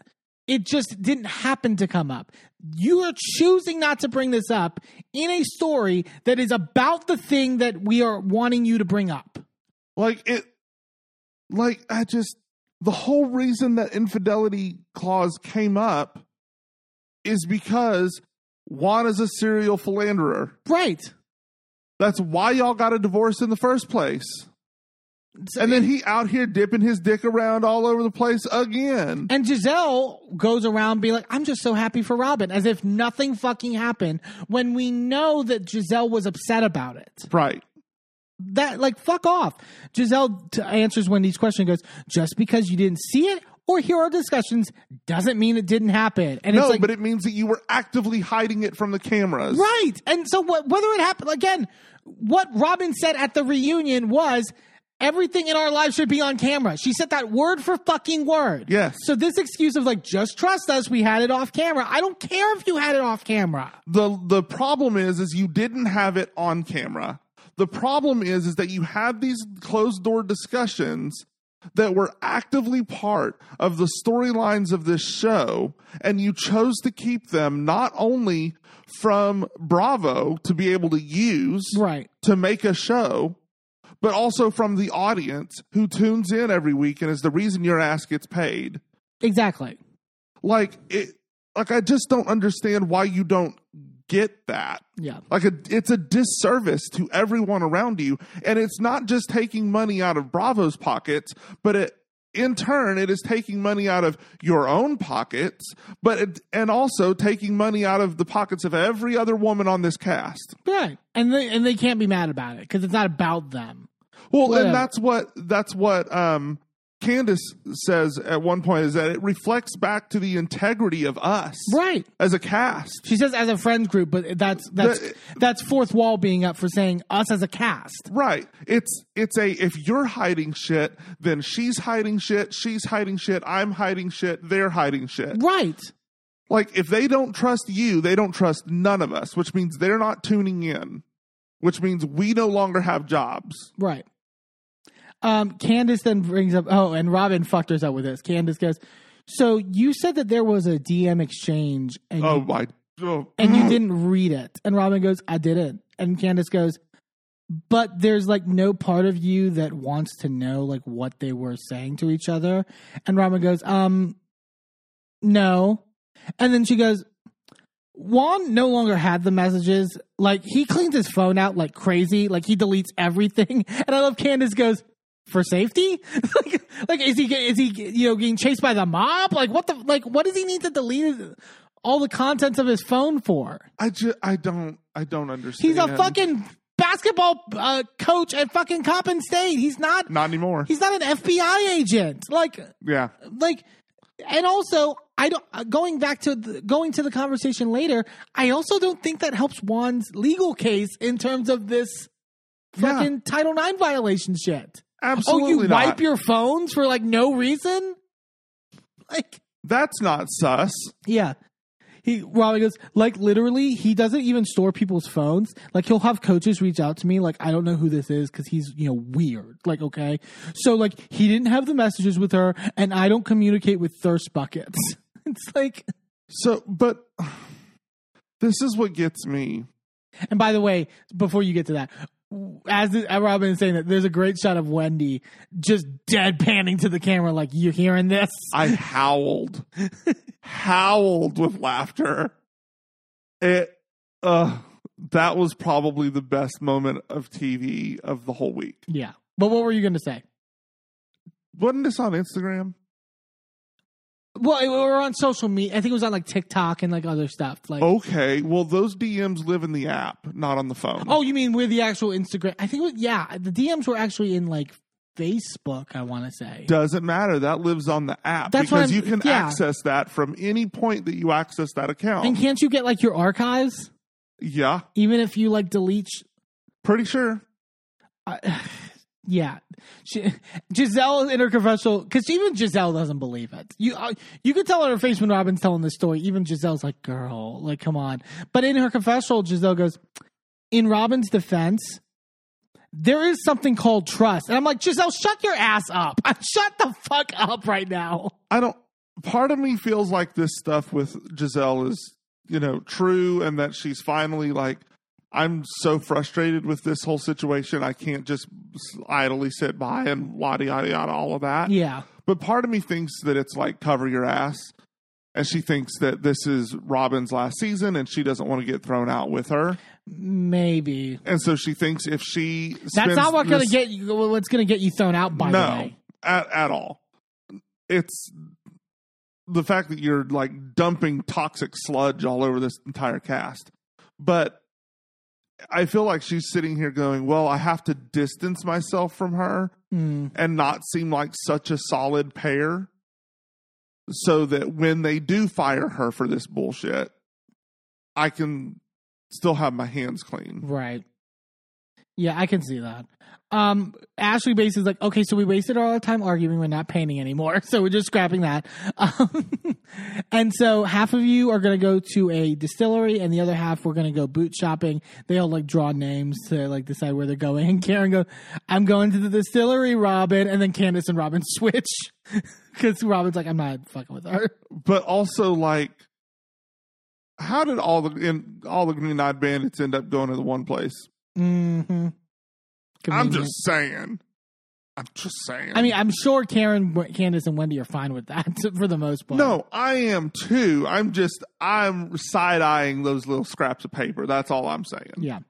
it just didn't happen to come up. You are choosing not to bring this up in a story that is about the thing that we are wanting you to bring up. Like it like I just the whole reason that infidelity clause came up is because Juan is a serial philanderer. Right. That's why y'all got a divorce in the first place. And then he out here dipping his dick around all over the place again. And Gizelle goes around being like, I'm just so happy for Robyn, as if nothing fucking happened when we know that Gizelle was upset about it. Right. That, like, fuck off. Gizelle t- answers Wendy's question and goes, just because you didn't see it or hear our discussions doesn't mean it didn't happen. And no, it's like, but it means that you were actively hiding it from the cameras. Right. And so what, whether it happened again, what Robyn said at the reunion was Everything in our lives should be on camera. She said that word for fucking word. Yes. So this excuse of like, just trust us, we had it off camera. I don't care if you had it off camera. the the problem is is you didn't have it on camera. The problem is is that you had these closed door discussions that were actively part of the storylines of this show and you chose to keep them not only from Bravo to be able to use Right. to make a show but also from the audience who tunes in every week and is the reason your ass gets paid Exactly. like it like i just don't understand why you don't get that Yeah. like a, it's a disservice to everyone around you and it's not just taking money out of bravo's pockets but it in turn it is taking money out of your own pockets but it, and also taking money out of the pockets of every other woman on this cast Right. And they and they can't be mad about it because it's not about them. Well Whatever. and that's what that's what um candiace says at one point is that it reflects back to the integrity of us Right. as a cast She says as a friends group, but that's that's The- that's fourth wall being up for saying us as a cast. Right. It's it's a if you're hiding shit, then she's hiding shit, she's hiding shit, I'm hiding shit, they're hiding shit. Right. Like if they don't trust you, they don't trust none of us, which means they're not tuning in. Which means we no longer have jobs. Right. Um, Candiace then brings up, oh, and Robyn fucked us up with this. Candiace goes, so you said that there was a DM exchange and, Oh you, my oh. and you didn't read it. And Robyn goes, I didn't. And Candiace goes, but there's like no part of you that wants to know like what they were saying to each other. And Robyn goes, um, no. And then she goes, Juan no longer had the messages. Like he cleans his phone out like crazy. Like he deletes everything. And I love Candiace goes for safety. like, like is he is he you know getting chased by the mob? Like what the like what does he need to delete all the contents of his phone for? I just I don't I don't understand. He's a fucking basketball uh, coach at fucking Coppin State. He's not. not anymore. He's not an FBI agent. Like yeah. like and also i don't uh, going back to the, going to the conversation later i also don't think that helps juan's legal case in terms of this Yeah. fucking title ix violation shit Absolutely oh you not. wipe your phones for like no reason like That's not sus. yeah he Robbie goes like literally he doesn't even store people's phones like he'll have coaches reach out to me like I don't know who this is because he's you know weird like okay so like he didn't have the messages with her and I don't communicate with thirst buckets it's like So but this is what gets me. and by the way before you get to that as Robyn is saying that there's a great shot of Wendy just deadpanning to the camera like you hearing this I howled, howled with laughter. It, uh, that was probably the best moment of TV of the whole week. yeah but what were you gonna say Wasn't this on Instagram? Well it, were on social media I think it was on like TikTok and like other stuff like Okay, well, those DMs live in the app, not on the phone. Oh, you mean with the actual Instagram? I think, it was, yeah, the DMs were actually in like Facebook. I want to say. doesn't matter. That lives on the app That's what because I'm- you can yeah. access that from any point that you access that account. And can't you get like your archives, yeah, even if you like delete? pretty sure. I yeah, she, Gizelle in her confessional because even Gizelle doesn't believe it. You uh, you could tell on her face when Robyn's telling the story. Even Gizelle's like, "Girl, like, come on." But in her confessional, Gizelle goes, "In Robyn's defense." There is something called trust. And I'm like, Gizelle, shut your ass up. Shut the fuck up right now. I don't. Part of me feels like this stuff with Gizelle is, you know, true, and that she's finally like, I'm so frustrated with this whole situation. I can't just idly sit by and yada yada yada all of that. Yeah. But part of me thinks that it's like cover your ass, and she thinks that this is Robyn's last season, and she doesn't want to get thrown out with her, Maybe. and so she thinks if she That's not what's going to get you. What's going to get you thrown out? By the no way, at at all. It's the fact that you're like dumping toxic sludge all over this entire cast. But I feel like she's sitting here going, "Well, I have to distance myself from her Hmm. and not seem like such a solid pair." So that when they do fire her for this bullshit, I can still have my hands clean. right? Yeah, I can see that. Um, Ashley Base is like, okay, so we wasted all our time arguing. We're not painting anymore, so we're just scrapping that. Um, and so half of you are going to go to a distillery, and the other half we're going to go boot shopping. They all like draw names to like decide where they're going. And Karen goes, "I'm going to the distillery, Robyn," and then Candiace and Robyn switch because Robyn's like, "I'm not fucking with her." but also like how did all the in, all the green eyed bandits end up going to the one place Mm-hmm. i'm just saying i'm just saying I mean, I'm sure Karen, Candiace, and Wendy are fine with that for the most part. no i am too i'm just i'm side-eyeing those little scraps of paper that's all i'm saying Yeah.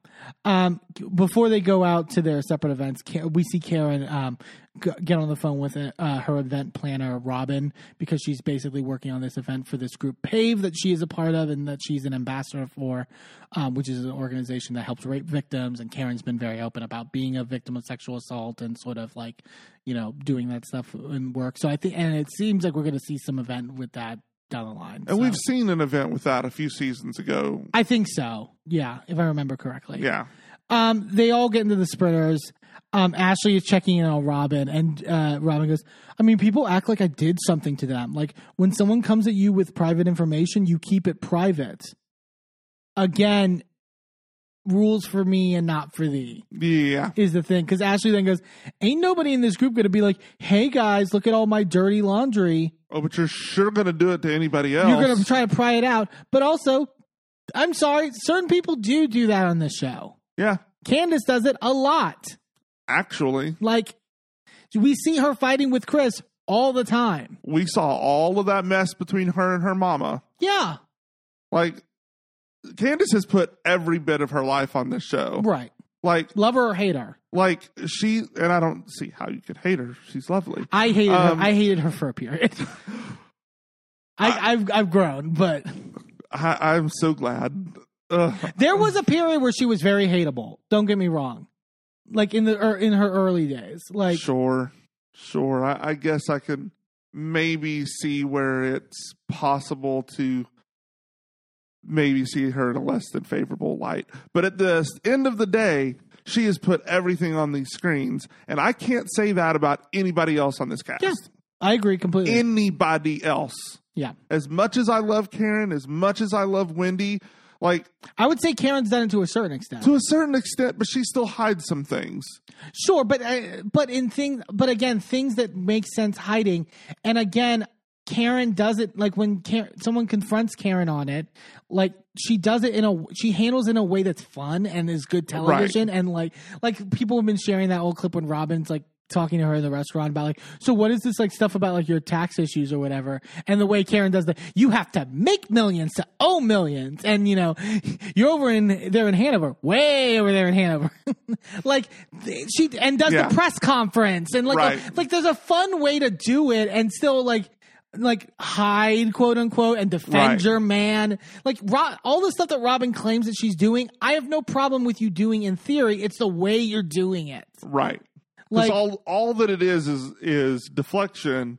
Um, before they go out to their separate events, we see Karen um, get on the phone with uh, her event planner, Robin, because she's basically working on this event for this group, PAVE, that she is a part of and that she's an ambassador for, um, which is an organization that helps rape victims. And Karen's been very open about being a victim of sexual assault and sort of like, you know, doing that stuff in work. So I think, and it seems like we're going to see some event with that down the line. and So- we've seen an event with that a few seasons ago I think so. Yeah, if I remember correctly. yeah Um, they all get into the sprinters. Um, Ashley is checking in on Robyn, and uh, Robyn goes, I mean, people act like I did something to them. Like when someone comes at you with private information, you keep it private. Again, rules for me and not for thee yeah is the thing. Because Ashley then goes, Ain't nobody in this group going to be like, hey guys, look at all my dirty laundry. oh but you're sure going to do it to anybody else You're going to try to pry it out. But also, I'm sorry, certain people do do that on this show. yeah Candiace does it a lot. Actually Like we see her fighting with Chris all the time. we saw all of that mess between her and her mama Yeah, like candiace has put every bit of her life on this show right. like Love her or hate her. like she and I don't see how you could hate her. She's lovely. I hated Um, her. I hated her for a period. I, I've I've grown, but I, I'm so glad. Ugh. there was a period where she was very hateable. Don't get me wrong. Like in the or in her early days, like sure, sure. I, I guess I could maybe see where it's possible to maybe see her in a less than favorable light. But at the end of the day, she has put everything on these screens, and I can't say that about anybody else on this cast. Yeah. I agree completely. Anybody else. yeah, As much as I love Karen, as much as I love Wendy, like I would say Karen's done it to a certain extent. to a certain extent, but she still hides some things. Sure, but uh, but in things, but again, things that make sense hiding, and again, Karen does it like when Karen, someone confronts Karen on it, like she does it in a she handles it in a way that's fun and is good television, and like like people have been sharing that old clip when Robyn's like talking to her in the restaurant about like so what is this like stuff about like your tax issues or whatever and the way karen does that you have to make millions to owe millions and you know you're over in there in hanover way over there in hanover like she and does Yeah. the press conference and like Right. like there's a fun way to do it and still like like hide quote unquote and defend Right. your man like Ro- all the stuff that robyn claims that she's doing i have no problem with you doing in theory it's the way you're doing it Right. Like- all all that it is is is deflection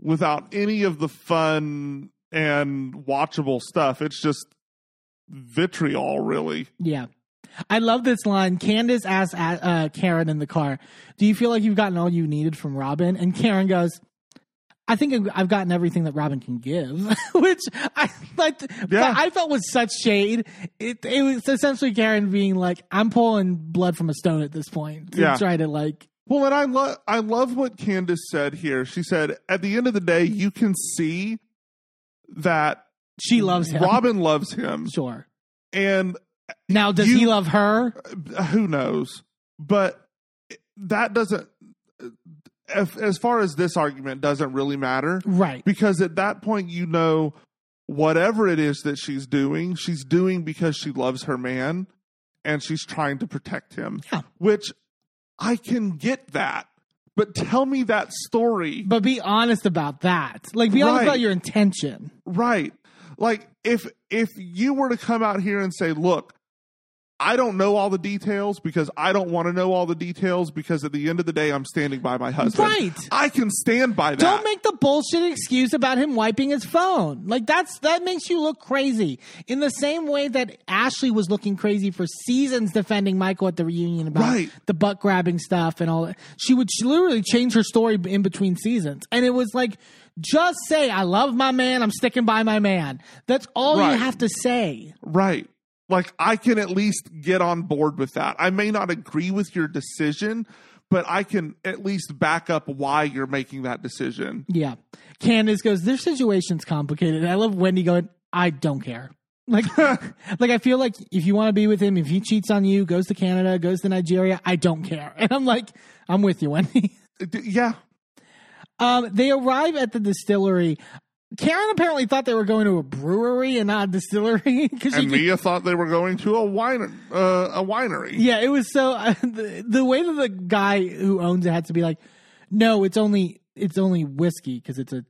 without any of the fun and watchable stuff. It's just vitriol, really. Yeah. I love this line. Candiace asks uh, Karen in the car, Do you feel like you've gotten all you needed from Robyn? And Karen goes, I think I've gotten everything that Robyn can give, which I like. Yeah. I felt was such shade. It, it was essentially Karen being like, "I'm pulling blood from a stone at this point to Yeah. try to like." Well, and I love I love what Candiace said here. She said, at the end of the day, you can see that She loves him. Robyn loves him, Sure. and Now, does You- he love her? uh, who knows? But that doesn't. If, as far as this argument doesn't really matter, Right. because at that point you know whatever it is that she's doing she's doing because she loves her man and she's trying to protect him Yeah. which i can get that but tell me that story But be honest about that. Like, be honest Right. about your intention. right like if if you were to come out here and say look I don't know all the details because I don't want to know all the details because at the end of the day, I'm standing by my husband. Right. I can stand by that. Don't make the bullshit excuse about him wiping his phone. Like that's that makes you look crazy. In the same way that Ashley was looking crazy for seasons defending Michael at the reunion about Right. the butt grabbing stuff and all that. She would she literally change her story in between seasons. And it was like just say I love my man, I'm sticking by my man. That's all you have to say. Right. Like I can at least get on board with that. I may not agree with your decision, but I can at least back up why you're making that decision. Yeah. Candiace goes, their situation's complicated. I love Wendy going, I don't care. Like, like I feel like if you want to be with him, if he cheats on you, goes to Canada, goes to Nigeria, I don't care. And I'm like, I'm with you, Wendy. D- Yeah. Um, they arrive at the distillery. Karen apparently thought they were going to a brewery and not a distillery because And Mia thought they were going to a wine uh, a winery. Yeah, it was so uh, the, the way that the guy who owns it had to be like, no, it's only it's only whiskey because it's a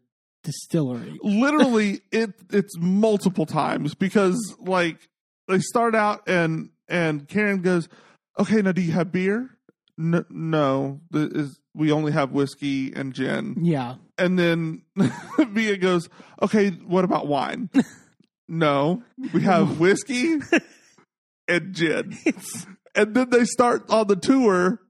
distillery. Literally it it's multiple times because like they start out and and Karen goes, "Okay, now do you have beer?" N- no, is we only have whiskey and gin. Yeah, And then Mia goes, "Okay, what about wine?" no, we have whiskey and gin. And then they start on the tour,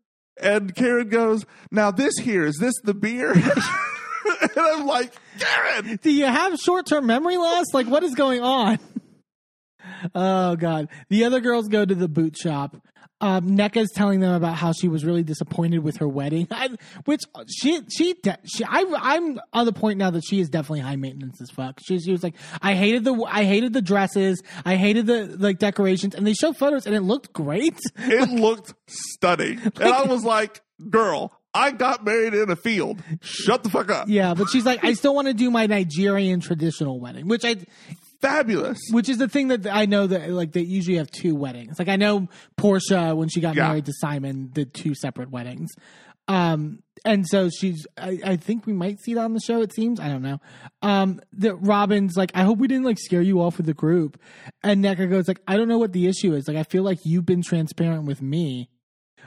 and Karen goes, "Now this here is this the beer?" and I'm like, "Karen, Do you have short term memory loss? Like, what is going on? Oh, God. The other girls go to the boot shop. Um, Nneka's telling them about how she was really disappointed with her wedding, I, which she, she, de- she, I, I'm on the point now that she is definitely high maintenance as fuck. She, she was like, I hated the, I hated the dresses, I hated the like decorations, and they show photos, and it looked great. it looked stunning," and I was like, "Girl." I got married in a field. Shut the fuck up. Yeah, but she's like, I still want to do my Nigerian traditional wedding, which I, Fabulous. which is the thing that I know that like they usually have two weddings. Like I know Porsha when she got Yeah. married to Simon did two separate weddings. Um and so she's I, I think we might see that on the show it seems. I don't know. Um that Robyn's like I hope we didn't like scare you off with the group. And Nneka goes like I don't know what the issue is. Like I feel like you've been transparent with me.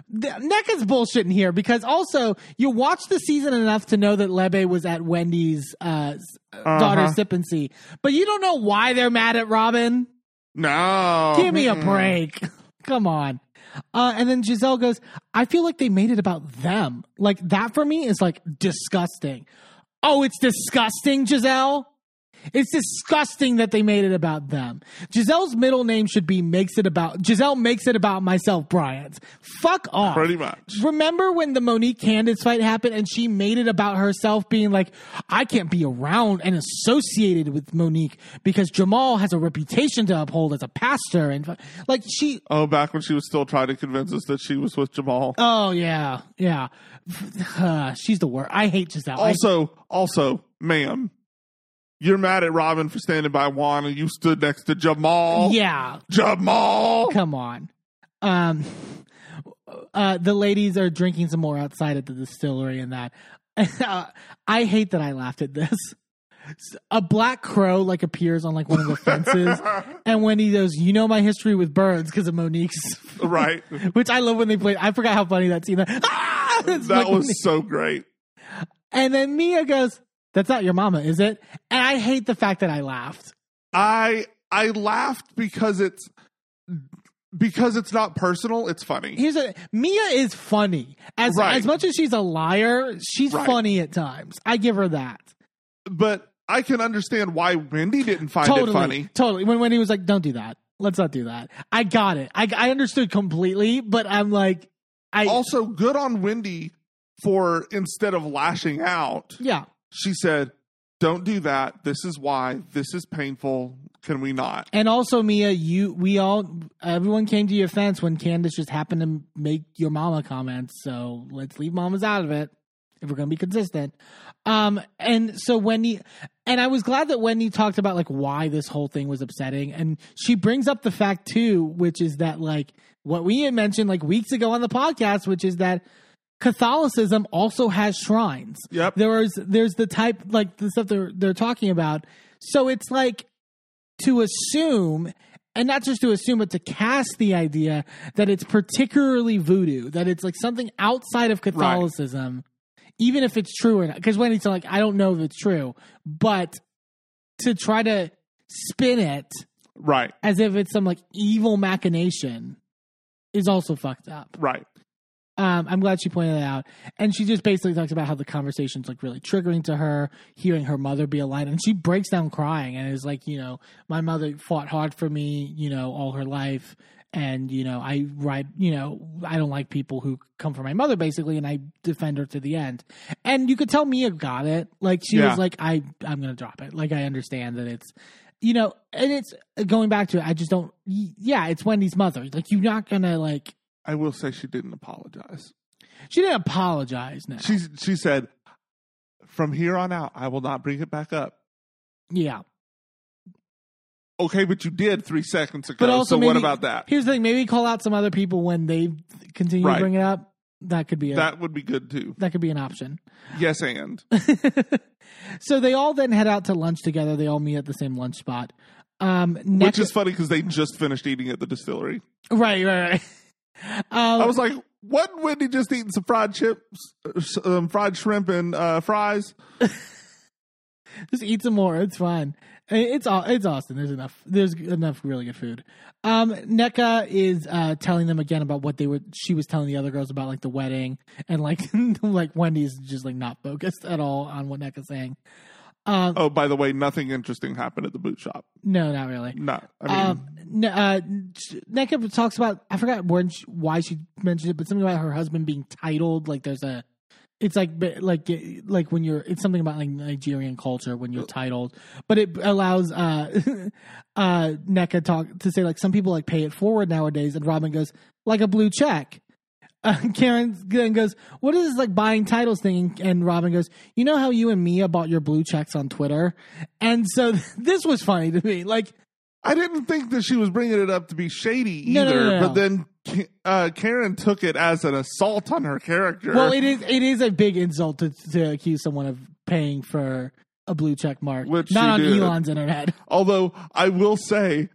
The, is bullshitting here because also you watch the season enough to know that Lebe was at Wendy's uh, s- daughter's sip and see, but you don't know why they're mad at Robyn. No. Give me a break. Come on. Uh, and then Gizelle goes, I feel like they made it about them. Like that for me is like disgusting. Oh, it's disgusting, Gizelle? It's disgusting that they made it about them. Gizelle's middle name should be makes it about Gizelle makes it about myself, Bryant. Fuck off. Pretty much. Remember when the Monique Candiace fight happened and she made it about herself being like, I can't be around and associated with Monique because Jamal has a reputation to uphold as a pastor and like she Oh, back when she was still trying to convince us that she was with Jamal. Oh yeah, yeah. Uh, she's the worst. I hate Gizelle. I- Also, also, ma'am, you're mad at Robyn for standing by Juan and you stood next to Jamal. yeah, Jamal. come on. Um, uh, the ladies are drinking some more outside at the distillery and that. Uh, I hate that I laughed at this. A black crow like appears on like one of the fences, and when he goes, "You know my history with birds because of Monique's," Right. which I love when they play. I forgot how funny that scene. Ah! That was so great. And then Mia goes, That's not your mama, is it? And I hate the fact that I laughed. I I laughed because it's because it's not personal, it's funny. Here's a Mia is funny. As Right. as much as she's a liar, she's Right. funny at times. I give her that. But I can understand why Wendy didn't find totally. it funny. Totally. When Wendy was like, Don't do that. Let's not do that. I got it. I I understood completely, but I'm like I Also, good on Wendy for instead of lashing out, Yeah. She said, "Don't do that. This is why. This is painful. Can we not?" And also, Mia, you we all everyone came to your fence when Candiace just happened to make your mama comments. So let's leave mamas out of it if we're gonna be consistent. Um, and so Wendy, and I was glad that Wendy talked about like why this whole thing was upsetting, and she brings up the fact too, which is that like what we had mentioned like weeks ago on the podcast, which is that Catholicism also has shrines. Yep. There is there's the type like the stuff they're they're talking about. So it's like to assume and not just to assume, but to cast the idea that it's particularly voodoo, that it's like something outside of Catholicism, even if it's true or not. Because Wendy's like, I don't know if it's true, but to try to spin it Right. as if it's some like evil machination is also fucked up. Right. Um, I'm glad she pointed that out. And she just basically talks about how the conversation's like really triggering to her, hearing her mother be a light. And she breaks down crying and is like, you know, my mother fought hard for me, you know, all her life. And, you know, I ride, you know, I don't like people who come for my mother basically. And I defend her to the end. And you could tell Mia got it. Like she Yeah. was like, I, I'm going to drop it. Like I understand that it's, you know, and it's going back to it. I just don't, yeah, it's Wendy's mother. Like you're not going to like, I will say she didn't apologize. she didn't apologize now. She she said, "From here on out, I will not bring it back up." yeah. Okay, but you did three seconds ago. But also, so maybe, what about that? Here's the thing: maybe call out some other people when they continue Right. to bring it up. That could be a, that. Would be good too. That could be an option. Yes, and so they all then head out to lunch together. They all meet at the same lunch spot. Um, which is funny because they just finished eating at the distillery. right, right, right. Um, I was like, "What? Wendy just eating some fried chips, um, fried shrimp, and uh, fries?" just eat some more. It's fine. It's all. It's Austin. There's enough. There's enough really good food. Um, Nneka is uh, telling them again about what they were. She was telling the other girls about like the wedding and like like Wendy's just like not focused at all on what Nneka's saying. Um, Oh, by the way, nothing interesting happened at the boot shop. no, not really. No, I mean, Um, n- uh, Nneka talks about I forgot when she, why she mentioned it, but something about her husband being titled. Like there's a, it's like like like when you're it's something about like Nigerian culture when you're titled, but it allows uh uh Nneka talk to say like some people like pay it forward nowadays, and Robyn goes like a blue check. Uh, Karen then goes, "What is this like buying titles thing?" And Robyn goes, "You know how you and Mia bought your blue checks on Twitter?" And so this was funny to me. Like I didn't think that she was bringing it up to be shady either. no, no, no. But then uh, Karen took it as an assault on her character. Well, it is it is a big insult to, to accuse someone of paying for a blue check mark, Which not on did. Elon's internet. Although I will say,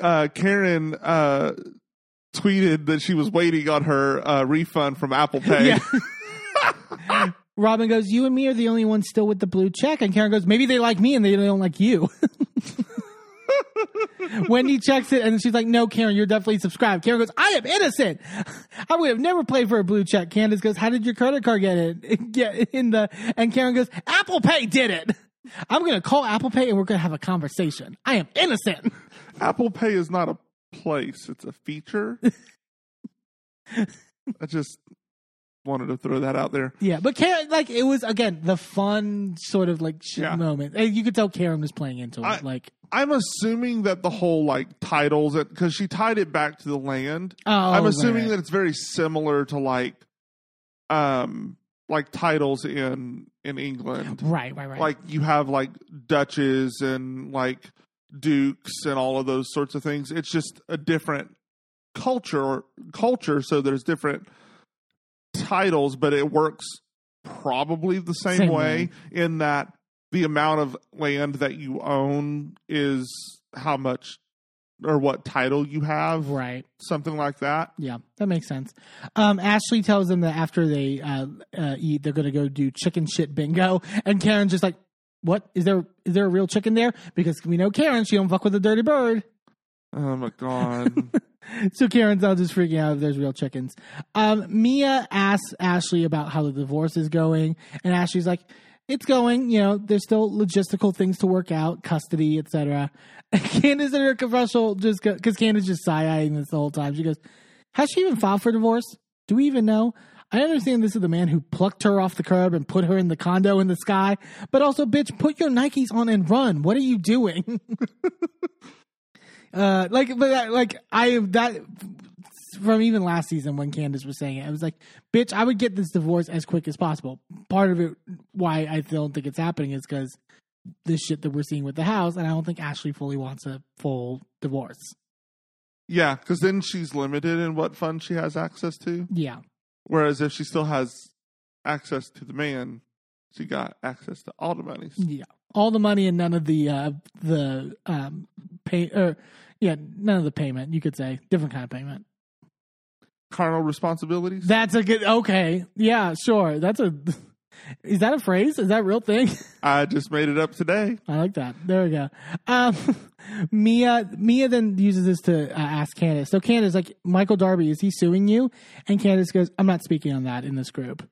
uh, Karen uh, tweeted that she was waiting on her uh, refund from Apple Pay. Yeah. Robyn goes, "You and me are the only ones still with the blue check," and Karen goes, "Maybe they like me and they don't like you." Wendy checks it and she's like, "No, Karen, you're definitely subscribed." Karen goes, "I am innocent. I would have never played for a blue check." Candiace goes, "How did your credit card get it? Get in the?" And Karen goes, "Apple Pay did it." I'm gonna call Apple Pay and we're gonna have a conversation. I am innocent. Apple Pay is not a place; it's a feature. I just wanted to throw that out there. Yeah, but Karen, like, it was again the fun sort of like shit Yeah. moment. And you could tell Karen was playing into it. I- like, I'm assuming that the whole like titles because she tied it back to the land. oh, I'm assuming right. that it's very similar to like, um, like titles in in England. right, right, right. Like you have like duchess and like dukes and all of those sorts of things. It's just a different culture culture. So there's different titles, but it works probably the same, Same way in that the amount of land that you own is how much or what title you have, right. something like that. Yeah, that makes sense. Um, Ashley tells them that after they uh, uh, eat, they're going to go do chicken shit bingo, and Karen's just like, "What is there? Is there a real chicken there?" Because we know Karen, she don't fuck with a dirty bird. Oh my god. So Karen's all just freaking out if there's real chickens. Um, Mia asks Ashley about how the divorce is going, and Ashley's like, "It's going. You know, there's still logistical things to work out, custody, etc." And Candiace in her confessional just because Candiace just side eyeing this the whole time. She goes, "Has she even filed for divorce? Do we even know?" I understand this is the man who plucked her off the curb and put her in the condo in the sky, but also, bitch, put your Nikes on and run. What are you doing? uh, like, but that, like I that from even last season when Candiace was saying it, I was like, bitch, I would get this divorce as quick as possible. Part of it, why I don't think it's happening, is because this shit that we're seeing with the house, and I don't think Ashley fully wants a full divorce. yeah, because then she's limited in what funds she has access to. Yeah, Whereas if she still has access to the man, she got access to all the money. yeah, all the money and none of the uh the um pay or Yeah, none of the payment. You could say different kind of payment. Carnal responsibilities. That's a good. Okay, yeah, sure. That's a. Is that a phrase? Is that a real thing? I just made it up today. I like that. There we go. Um, Mia Mia then uses this to uh, ask Candiace. So Candiace, like Michael Darby, is he suing you? And Candiace goes, "I'm not speaking on that in this group."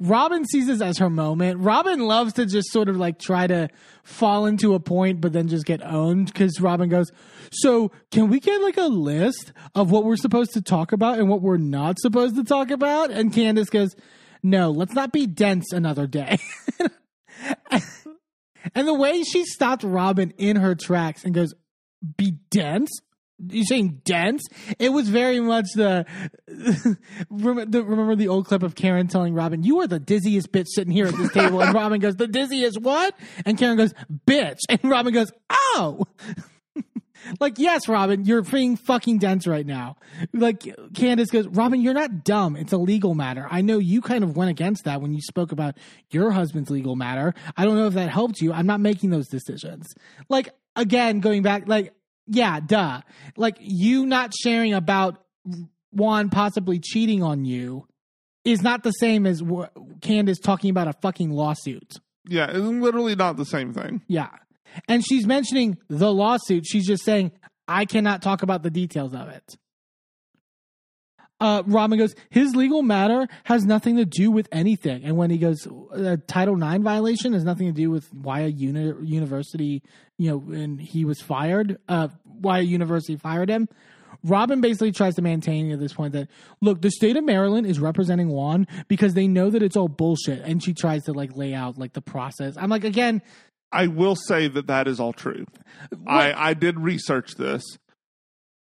Robyn sees this as her moment. Robyn loves to just sort of like try to fall into a point, but then just get owned because Robyn goes, So, can we get like a list of what we're supposed to talk about and what we're not supposed to talk about? And Candiace goes, No, let's not be dense another day. and the way she stopped Robyn in her tracks and goes, Be dense? you saying dense? It was very much the, remember the old clip of Karen telling Robyn, "You are the dizziest bitch sitting here at this table," and Robyn goes, "The dizziest what?" And Karen goes, "Bitch," and Robyn goes, "Oh." Like yes, Robyn, you're being fucking dense right now. Like Candiace goes, Robyn, you're not dumb. It's a legal matter. I know you kind of went against that when you spoke about your husband's legal matter. I don't know if that helped you. I'm not making those decisions. Like again, going back, like yeah, duh. Like you not sharing about Juan possibly cheating on you is not the same as Candiace talking about a fucking lawsuit. Yeah, it's literally not the same thing. Yeah. And she's mentioning the lawsuit. She's just saying, I cannot talk about the details of it. Uh, Robyn goes, his legal matter has nothing to do with anything. And when he goes, uh, Title IX violation has nothing to do with why a uni- university, you know, and he was fired, uh, why a university fired him. Robyn basically tries to maintain at this point that, look, the state of Maryland is representing Juan because they know that it's all bullshit. And she tries to like lay out like the process. I'm like, again, I will say that that is all true. I, I did research this.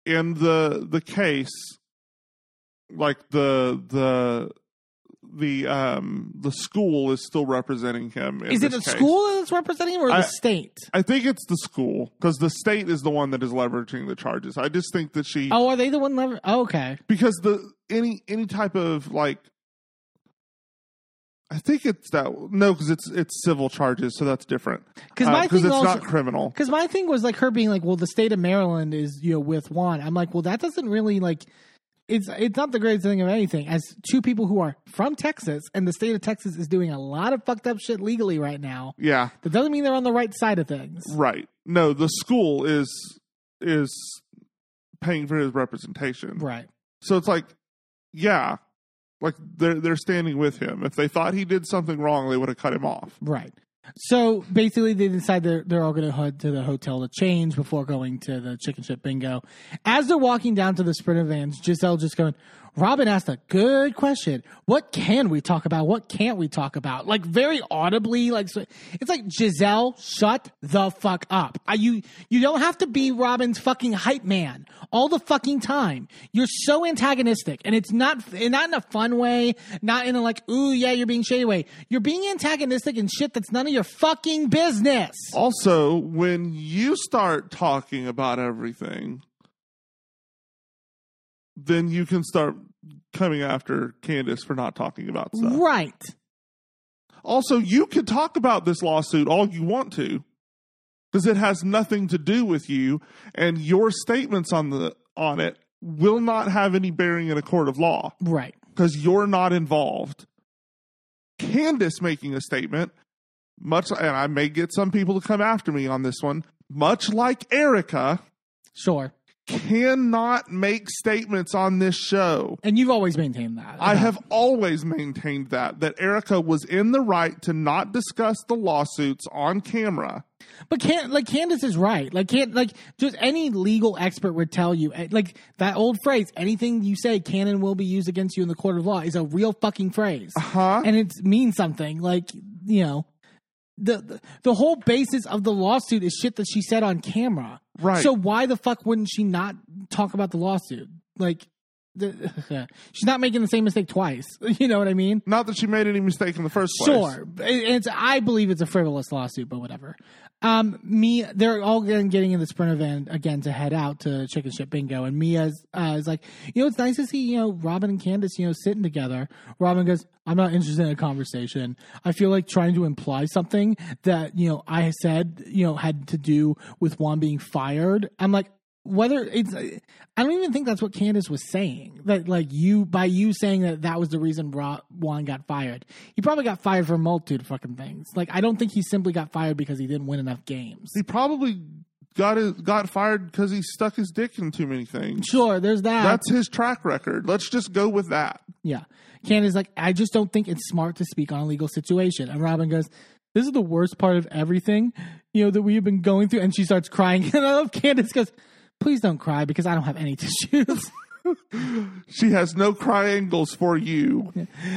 In the the case, like the the the um the school is still representing him. is it the case. school that's representing him or I- the state? I think it's the school because the state is the one that is leveraging the charges. I just think that she Oh, are they the one? Lever- oh, okay. because the any any type of like I think it's that no because it's it's civil charges so that's different 'Cause uh, my because thing it's also- not criminal. Because my thing was like her being like, well, the state of Maryland is you know with Juan. I'm like, well, that doesn't really like. It's it's not the greatest thing of anything. As two people who are from Texas and the state of Texas is doing a lot of fucked up shit legally right now. Yeah, That doesn't mean they're on the right side of things. right. No, the school is is paying for his representation. Right. So it's like, yeah, like they're they're standing with him. If they thought he did something wrong, they would have cut him off. Right. So basically, they decide they're they're all going to head to the hotel to change before going to the chicken ship bingo. As they're walking down to the sprinter vans, Gizelle just going. Robyn asked a good question. What can we talk about? What can't we talk about? Like very audibly, like so, it's like Gizelle, shut the fuck up. Are you you don't have to be Robyn's fucking hype man all the fucking time. You're so antagonistic, and it's not not in a fun way, not in a like, ooh yeah, you're being shady way. You're being antagonistic and shit that's none of your fucking business. Also, when you start talking about everything, then you can start coming after Candiace for not talking about stuff. Right. Also, you can talk about this lawsuit all you want to because it has nothing to do with you and your statements on the on it will not have any bearing in a court of law Right. because you're not involved. Candiace making a statement, much and I may get some people to come after me on this one, much like Erica, Sure. Cannot make statements on this show. And you've always maintained that. I have always maintained that that Erica was in the right to not discuss the lawsuits on camera. But can like Candiace is right. Like can't like just any legal expert would tell you eh, like that old phrase, anything you say can and will be used against you in the court of law is a real fucking phrase. Huh? And it means something. Like, you know, the, the the whole basis of the lawsuit is shit that she said on camera. Right. So why the fuck wouldn't she not talk about the lawsuit? Like the, she's not making the same mistake twice. You know what I mean? Not that she made any mistake in the first place. Sure, It- it's. I believe it's a frivolous lawsuit, but whatever. Um, me, they're all getting, in the sprinter van again to head out to Chicken Ship Bingo, and Mia's uh, is like, you know, it's nice to see you know Robyn and Candiace, you know, sitting together. Robyn goes, I'm not interested in a conversation. I feel like trying to imply something that you know I said, you know, had to do with Juan being fired. I'm like. Whether it's I don't even think that's what Candiace was saying. That like you by you saying that that was the reason Juan got fired. He probably got fired for a multitude of fucking things. Like I don't think he simply got fired because he didn't win enough games. He probably got his, got fired because he stuck his dick in too many things. Sure, there's that. That's his track record. Let's just go with that. Yeah. Candiace's like, I just don't think it's smart to speak on a legal situation. And Robyn goes, This is the worst part of everything, you know, that we have been going through. And she starts crying. And I love Candiace goes, Please don't cry because I don't have any tissues. She has no triangles for you.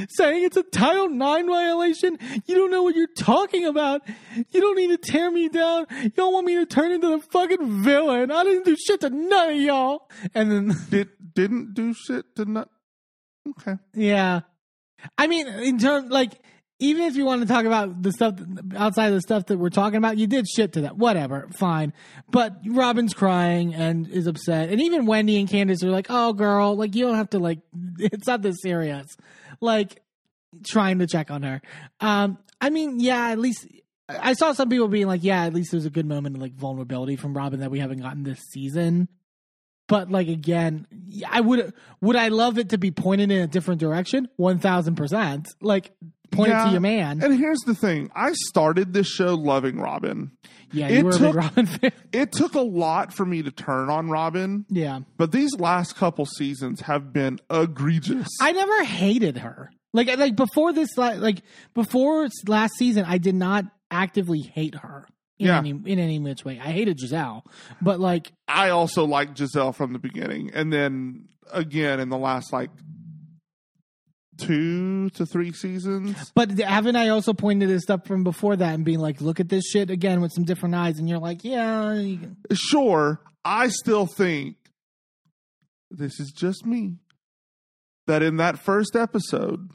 Saying it's a Title IX violation. You don't know what you're talking about. You don't need to tear me down. You don't want me to turn into the fucking villain. I didn't do shit to none of y'all. And then Did didn't do shit to none. Okay. Yeah. I mean, in terms, like, even if you want to talk about the stuff outside of the stuff that we're talking about, you did shit to that. Whatever, fine. But Robyn's crying and is upset. And even Wendy and Candiace are like, oh, girl, like, you don't have to, like, it's not this serious. Like, trying to check on her. Um, I mean, yeah, at least. I saw some people being like, yeah, at least there's a good moment of like vulnerability from Robyn that we haven't gotten this season. But like again, I would would I love it to be pointed in a different direction? One thousand percent. Like point it to your man. And here's the thing: I started this show loving Robyn. Yeah, it you were a took- big Robyn fan. It took a lot for me to turn on Robyn, Yeah, but these last couple seasons have been egregious. I never hated her. Like like before this like before last season, I did not actively hate her in Yeah. any in any which way. I hated Gizelle, but like I also liked Gizelle from the beginning, and then again in the last like two to three seasons. But haven't I also pointed this stuff from before that and being like, look at this shit again with some different eyes, and you're like, yeah, you Sure, I still think this is just me. That in that first episode,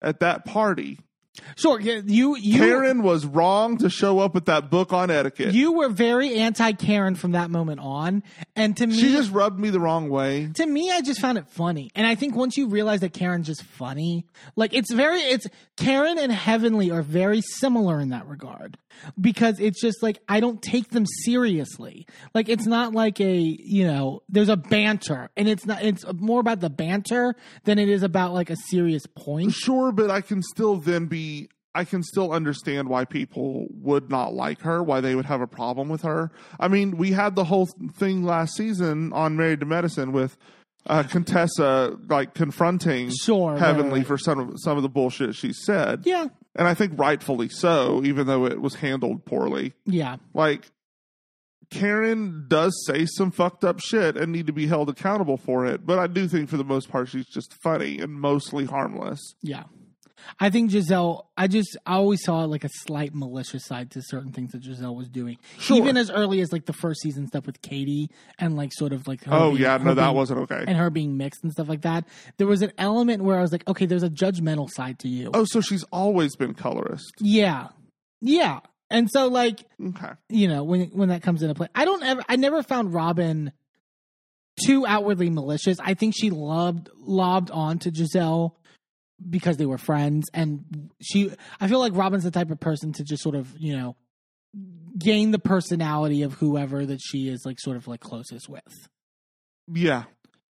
at that party, sure. yeah, You you Karen was wrong to show up with that book on etiquette. you were very anti Karen from that moment on, and to me, she just rubbed me the wrong way. to me, I just found it funny. And I think once you realize that Karen's just funny, like it's very, it's Karen and Heavenly are very similar in that regard because it's just like I don't take them seriously. Like it's not like a, you know, there's a banter and it's not, it's more about the banter than it is about like a serious point. Sure, but I can still then be. I can still understand why people would not like her, why they would have a problem with her. I mean, we had the whole thing last season on Married to Medicine with uh, Contessa like confronting Sure, right, Heavenly right. for some of some of the bullshit she said. Yeah. And I think rightfully so, even though it was handled poorly. Yeah. Like Karen does say some fucked up shit and need to be held accountable for it, but I do think for the most part she's just funny and mostly harmless. Yeah. I think Gizelle, I just, I always saw like a slight malicious side to certain things that Gizelle was doing. Sure. Even as early as like the first season stuff with Katie and like sort of like her Oh being- yeah, no, that being- wasn't okay. And her being mixed and stuff like that. There was an element where I was like, okay, there's a judgmental side to you. Oh, so she's always been colorist. Yeah. Yeah. And so like, Okay. you know, when when that comes into play. I don't ever I never found Robyn too outwardly malicious. I think she loved lobbed on to Gizelle because they were friends and she I feel like Robyn's the type of person to just sort of, you know, gain the personality of whoever that she is like sort of like closest with. Yeah.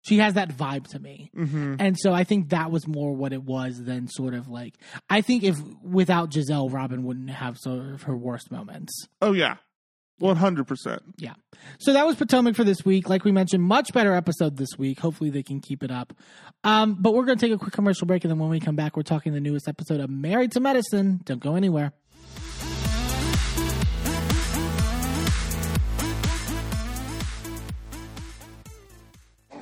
She has that vibe to me. hmm And so I think that was more what it was than sort of like I think if without Gizelle Robyn wouldn't have sort of her worst moments. Oh yeah. One hundred percent. Yeah. So that was Potomac for this week. Like we mentioned, much better episode this week. Hopefully they can keep it up. Um, but we're going to take a quick commercial break, and then when we come back, we're talking the newest episode of Married to Medicine. Don't go anywhere.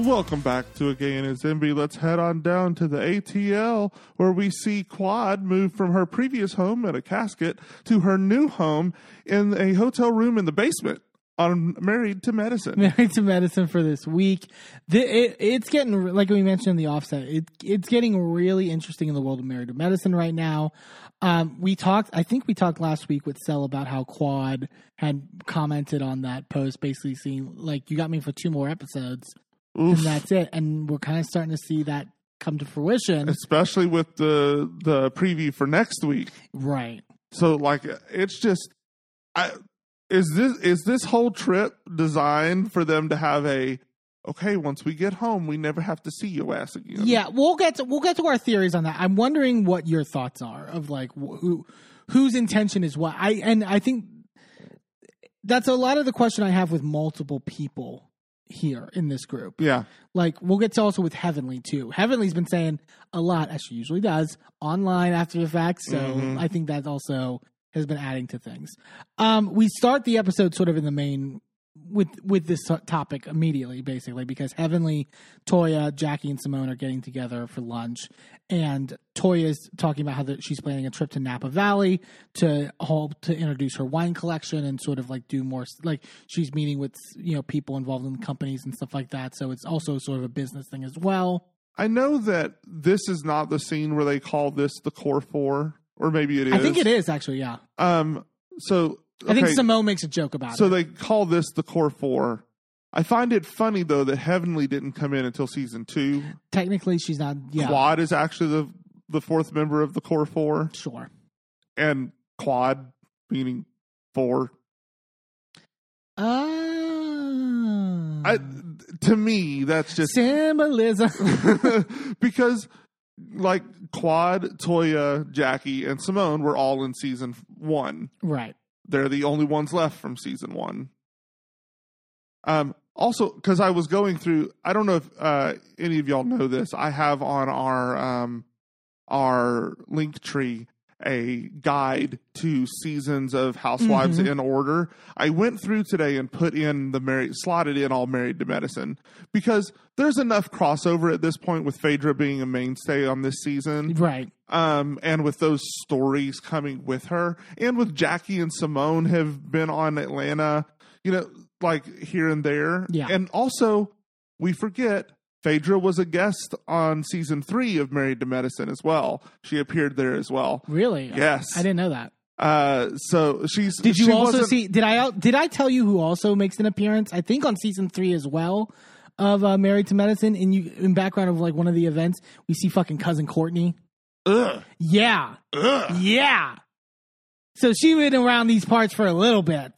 Welcome back to A Gay and His Enby. Let's head on down to the ATL where we see Quad move from her previous home in a casket to her new home in a hotel room in the basement on Married to Medicine. Married to Medicine for this week. The, it, it's getting like we mentioned in the offset. It, it's getting really interesting in the world of Married to Medicine right now. Um, we talked. I think we talked last week with Cell about how Quad had commented on that post, basically saying like, "You got me for two more episodes, Oof. and that's it." And we're kind of starting to see that come to fruition. Especially with the the preview for next week. right. So like it's just I is this is this whole trip designed for them to have a okay, once we get home, we never have to see your ass again. Yeah, we'll get to we'll get to our theories on that. I'm wondering what your thoughts are of like who whose intention is what. I and I think that's a lot of the question I have with multiple people here in this group. Yeah. Like we'll get to also with Heavenly too. Heavenly's been saying a lot as she usually does online after the fact, so Mhm. I think that also has been adding to things. Um, we start the episode sort of in the main with with this topic immediately, basically, because Heavenly, Toya, Jackie, and Simone are getting together for lunch, and Toya's talking about how that she's planning a trip to Napa Valley to hope to introduce her wine collection and sort of like do more like she's meeting with you know people involved in companies and stuff like that. So it's also sort of a business thing as well. I know that this is not the scene where they call this the core four, or maybe it is. I think it is actually, yeah. Um. So I think okay, Simone makes a joke about So it. So they call this the core four. I find it funny though that Heavenly didn't come in until season two. Technically, she's not. Yeah, Quad is actually the the fourth member of the core four, sure. and Quad meaning four. Ah, I to me that's just symbolism. because like Quad, Toya, Jackie, and Simone were all in season one. right. They're the only ones left from season one. Um, also, because I was going through, I don't know if uh, any of y'all know this. I have on our um, our link tree a guide to seasons of Housewives Mhm. in order. I went through today and put in the married, slotted in all Married to Medicine because there's enough crossover at this point with Phaedra being a mainstay on this season Right. um, and with those stories coming with her, and with Jackie and Simone have been on Atlanta, you know, like here and there. Yeah. And also, we forget Phaedra was a guest on season three of Married to Medicine as well. She appeared there as well. Really? Yes. I didn't know that. Uh, so she's. Did you she also see? Did I? Did I tell you who also makes an appearance? I think on season three as well of uh, Married to Medicine. And you, in background of like one of the events, we see fucking cousin Courtney. Ugh, Yeah, ugh. yeah. So she been around these parts for a little bit.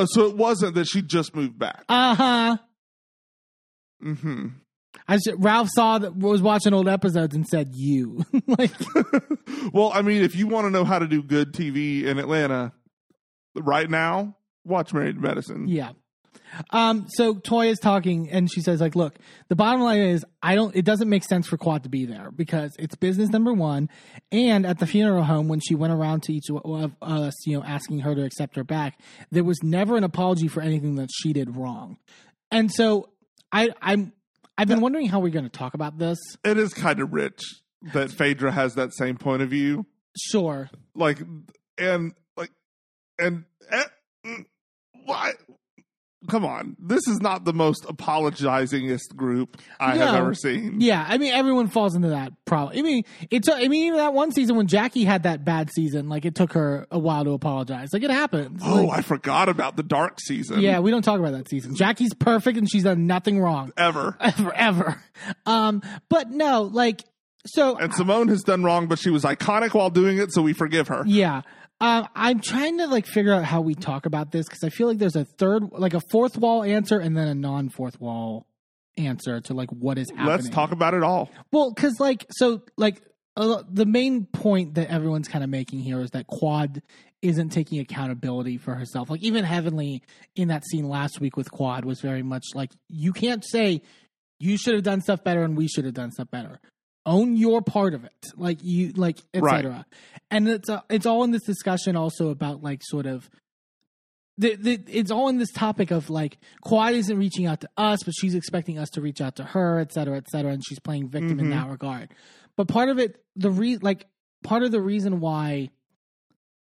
Oh, so it wasn't that she just moved back. Uh huh. hmm I s- Ralph saw that was watching old episodes and said you like well, I mean, if you want to know how to do good TV in Atlanta right now, watch Married to Medicine. yeah Um, so Toya is talking and she says, like, look, the bottom line is I don't it doesn't make sense for Quad to be there because it's business number one. And at the funeral home, when she went around to each of us, you know, asking her to accept her back, there was never an apology for anything that she did wrong. And so I I'm I've been wondering how we're gonna talk about this. It is kind of rich that Phaedra has that same point of view. Sure. Like, and like, and eh, mm, why? Come on, this is not the most apologizingest group I have ever seen. Yeah, I mean everyone falls into that problem. I mean, it's I mean even that one season when Jackie had that bad season, like it took her a while to apologize. Like it happens. Oh, Like, I forgot about the dark season. yeah, we don't talk about that season. Jackie's perfect and she's done nothing wrong ever. ever ever. Um, but no, like so And Simone has done wrong, but she was iconic while doing it, so we forgive her. yeah. Um, I'm trying to like figure out how we talk about this because I feel like there's a third, like a fourth wall answer and then a non fourth wall answer to like what is happening. Let's talk about it all. Well, because like so, like uh, the main point that everyone's kind of making here is that Quad isn't taking accountability for herself. Like even Heavenly in that scene last week with Quad was very much like you can't say you should have done stuff better and we should have done stuff better. Own your part of it, like you like etc. And it's uh, it's all in this discussion also about like sort of the, the, it's all in this topic of like Quad isn't reaching out to us, but she's expecting us to reach out to her, et cetera, et cetera, and she's playing victim in Mhm. that regard. But part of it, the re like part of the reason why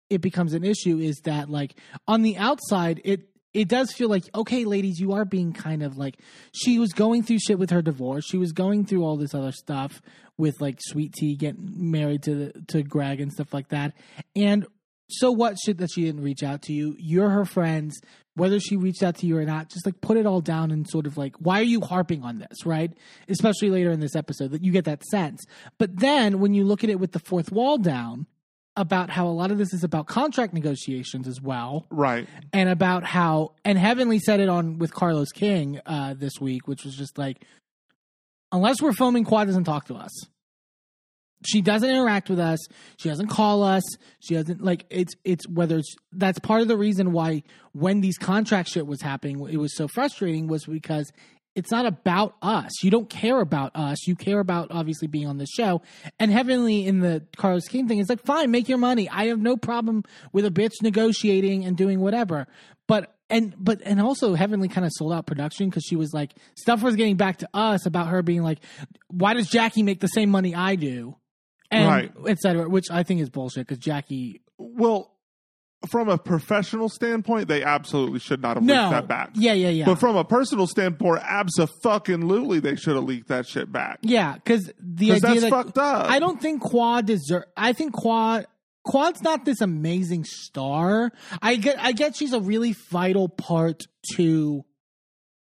it becomes an issue is that like on the outside, it it does feel like okay, ladies, you are being kind of like she was going through shit with her divorce. She was going through all this other stuff with like Sweet Tea getting married to to Greg and stuff like that, and so what shit that she didn't reach out to you. You're her friends. Whether she reached out to you or not just like put it all down and sort of like why are you harping on this right? Especially later in this episode that you get that sense. But then when you look at it with the fourth wall down about how a lot of this is about contract negotiations as well. Right. and about how and heavenly said it on with carlos king uh this week which was just like unless we're filming quad doesn't talk to us. She doesn't interact with us. She doesn't call us. She doesn't like it's it's whether it's that's part of the reason why when these contract shit was happening it was so frustrating was because it's not about us. You don't care about us. You care about obviously being on the show. And heavenly in the carlos king thing is like fine make your money. I have no problem with a bitch negotiating and doing whatever. But and but and also heavenly kind of sold out production because she was like stuff was getting back to us about her being like why does jackie make the same money i do? And Right. et cetera, which I think is bullshit because Jackie. Well, from a professional standpoint, they absolutely should not have No, leaked that back. yeah, yeah, yeah, But from a personal standpoint, abso-fucking-lutely, they should have leaked that shit back. yeah, because the 'Cause idea that's that fucked up. I don't think Quad deserve. I think Quad Quad's not this amazing star. I get I get she's a really vital part to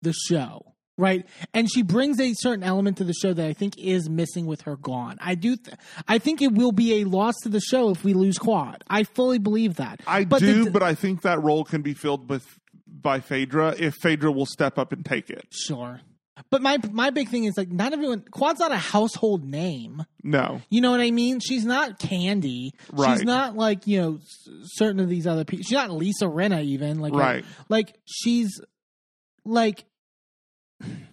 the show. Right, and she brings a certain element to the show that I think is missing with her gone. I do, th- I think it will be a loss to the show if we lose Quad. I fully believe that. I but do, the- but I think that role can be filled with by Phaedra if Phaedra will step up and take it. Sure. But my my big thing is like not everyone Quad's not a household name. No. You know what I mean? She's not Kandi. right. She's not like, you know, s- certain of these other people. She's not Lisa Rinna even. Like Right. like she's like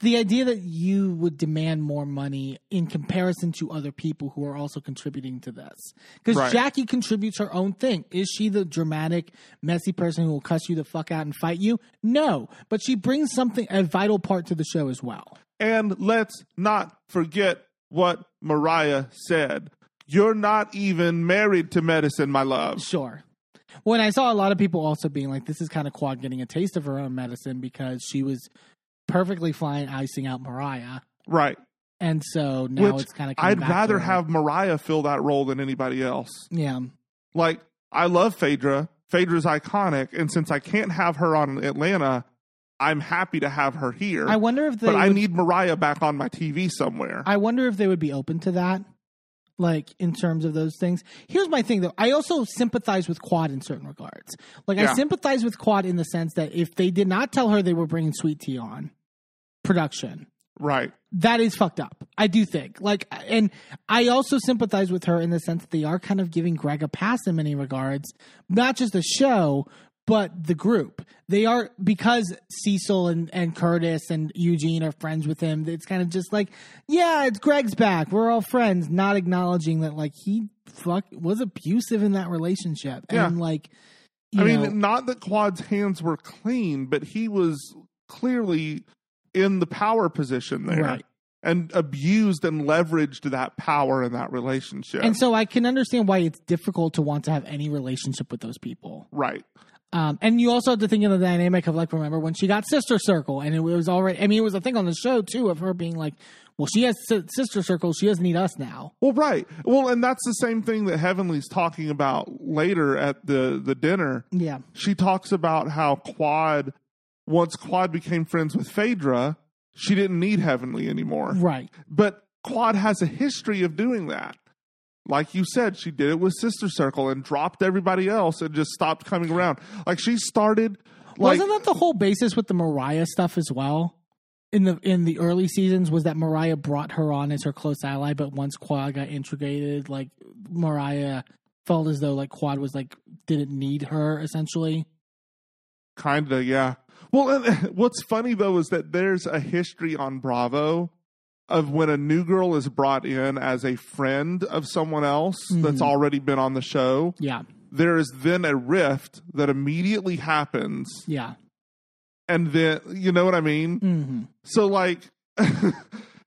the idea that you would demand more money in comparison to other people who are also contributing to this. Because Right. Jackie contributes her own thing. Is she the dramatic, messy person who will cuss you the fuck out and fight you? No. But she brings something, a vital part to the show as well. And let's not forget what Mariah said. You're not even married to medicine, my love. Sure. When I saw a lot of people also being like, this is kind of Quad getting a taste of her own medicine because she was perfectly fine icing out Mariah. Right. And so now Which it's kind of. I'd rather have Mariah fill that role than anybody else. Yeah. Like, I love Phaedra. Phaedra's iconic. And since I can't have her on Atlanta, I'm happy to have her here. I wonder if they. but I need Mariah back on my TV somewhere. I wonder if they would be open to that, like in terms of those things. Here's my thing, though. I also sympathize with Quad in certain regards. Like I sympathize with Quad in the sense that if they did not tell her they were bringing Sweet Tea on production, right. that is fucked up. I do think. Like, and I also sympathize with her in the sense that they are kind of giving Greg a pass in many regards, not just the show, but the group. They are because Cecil and, and Curtis and Eugene are friends with him. It's kind of just like, yeah, it's Greg's back. We're all friends, not acknowledging that like he fuck was abusive in that relationship. Yeah. And like, you I mean, know, not that Quad's hands were clean, but he was clearly in the power position there. Right. And abused and leveraged that power in that relationship. and so I can understand why it's difficult to want to have any relationship with those people. right. Um, and you also have to think of the dynamic of like, remember when she got Sister Circle, and it was already. I mean, it was a thing on the show too of her being like, "Well, she has Sister Circle, she doesn't need us now." Well, right. Well, and that's the same thing that Heavenly's talking about later at the the dinner. Yeah, She talks about how Quad, once Quad became friends with Phaedra, she didn't need Heavenly anymore. right. But Quad has a history of doing that. Like you said, she did it with Sister Circle and dropped everybody else and just stopped coming around. Like she started like Wasn't that the whole basis with the Mariah stuff as well? In the in the early seasons, was that Mariah brought her on as her close ally, but once Quad got integrated, like Mariah felt as though like Quad was like didn't need her essentially. Kinda, yeah. Well, what's funny though is that there's a history on Bravo of when a new girl is brought in as a friend of someone else that's already been on the show. Yeah, There is then a rift that immediately happens, yeah, and then you know what I mean. hmm So like,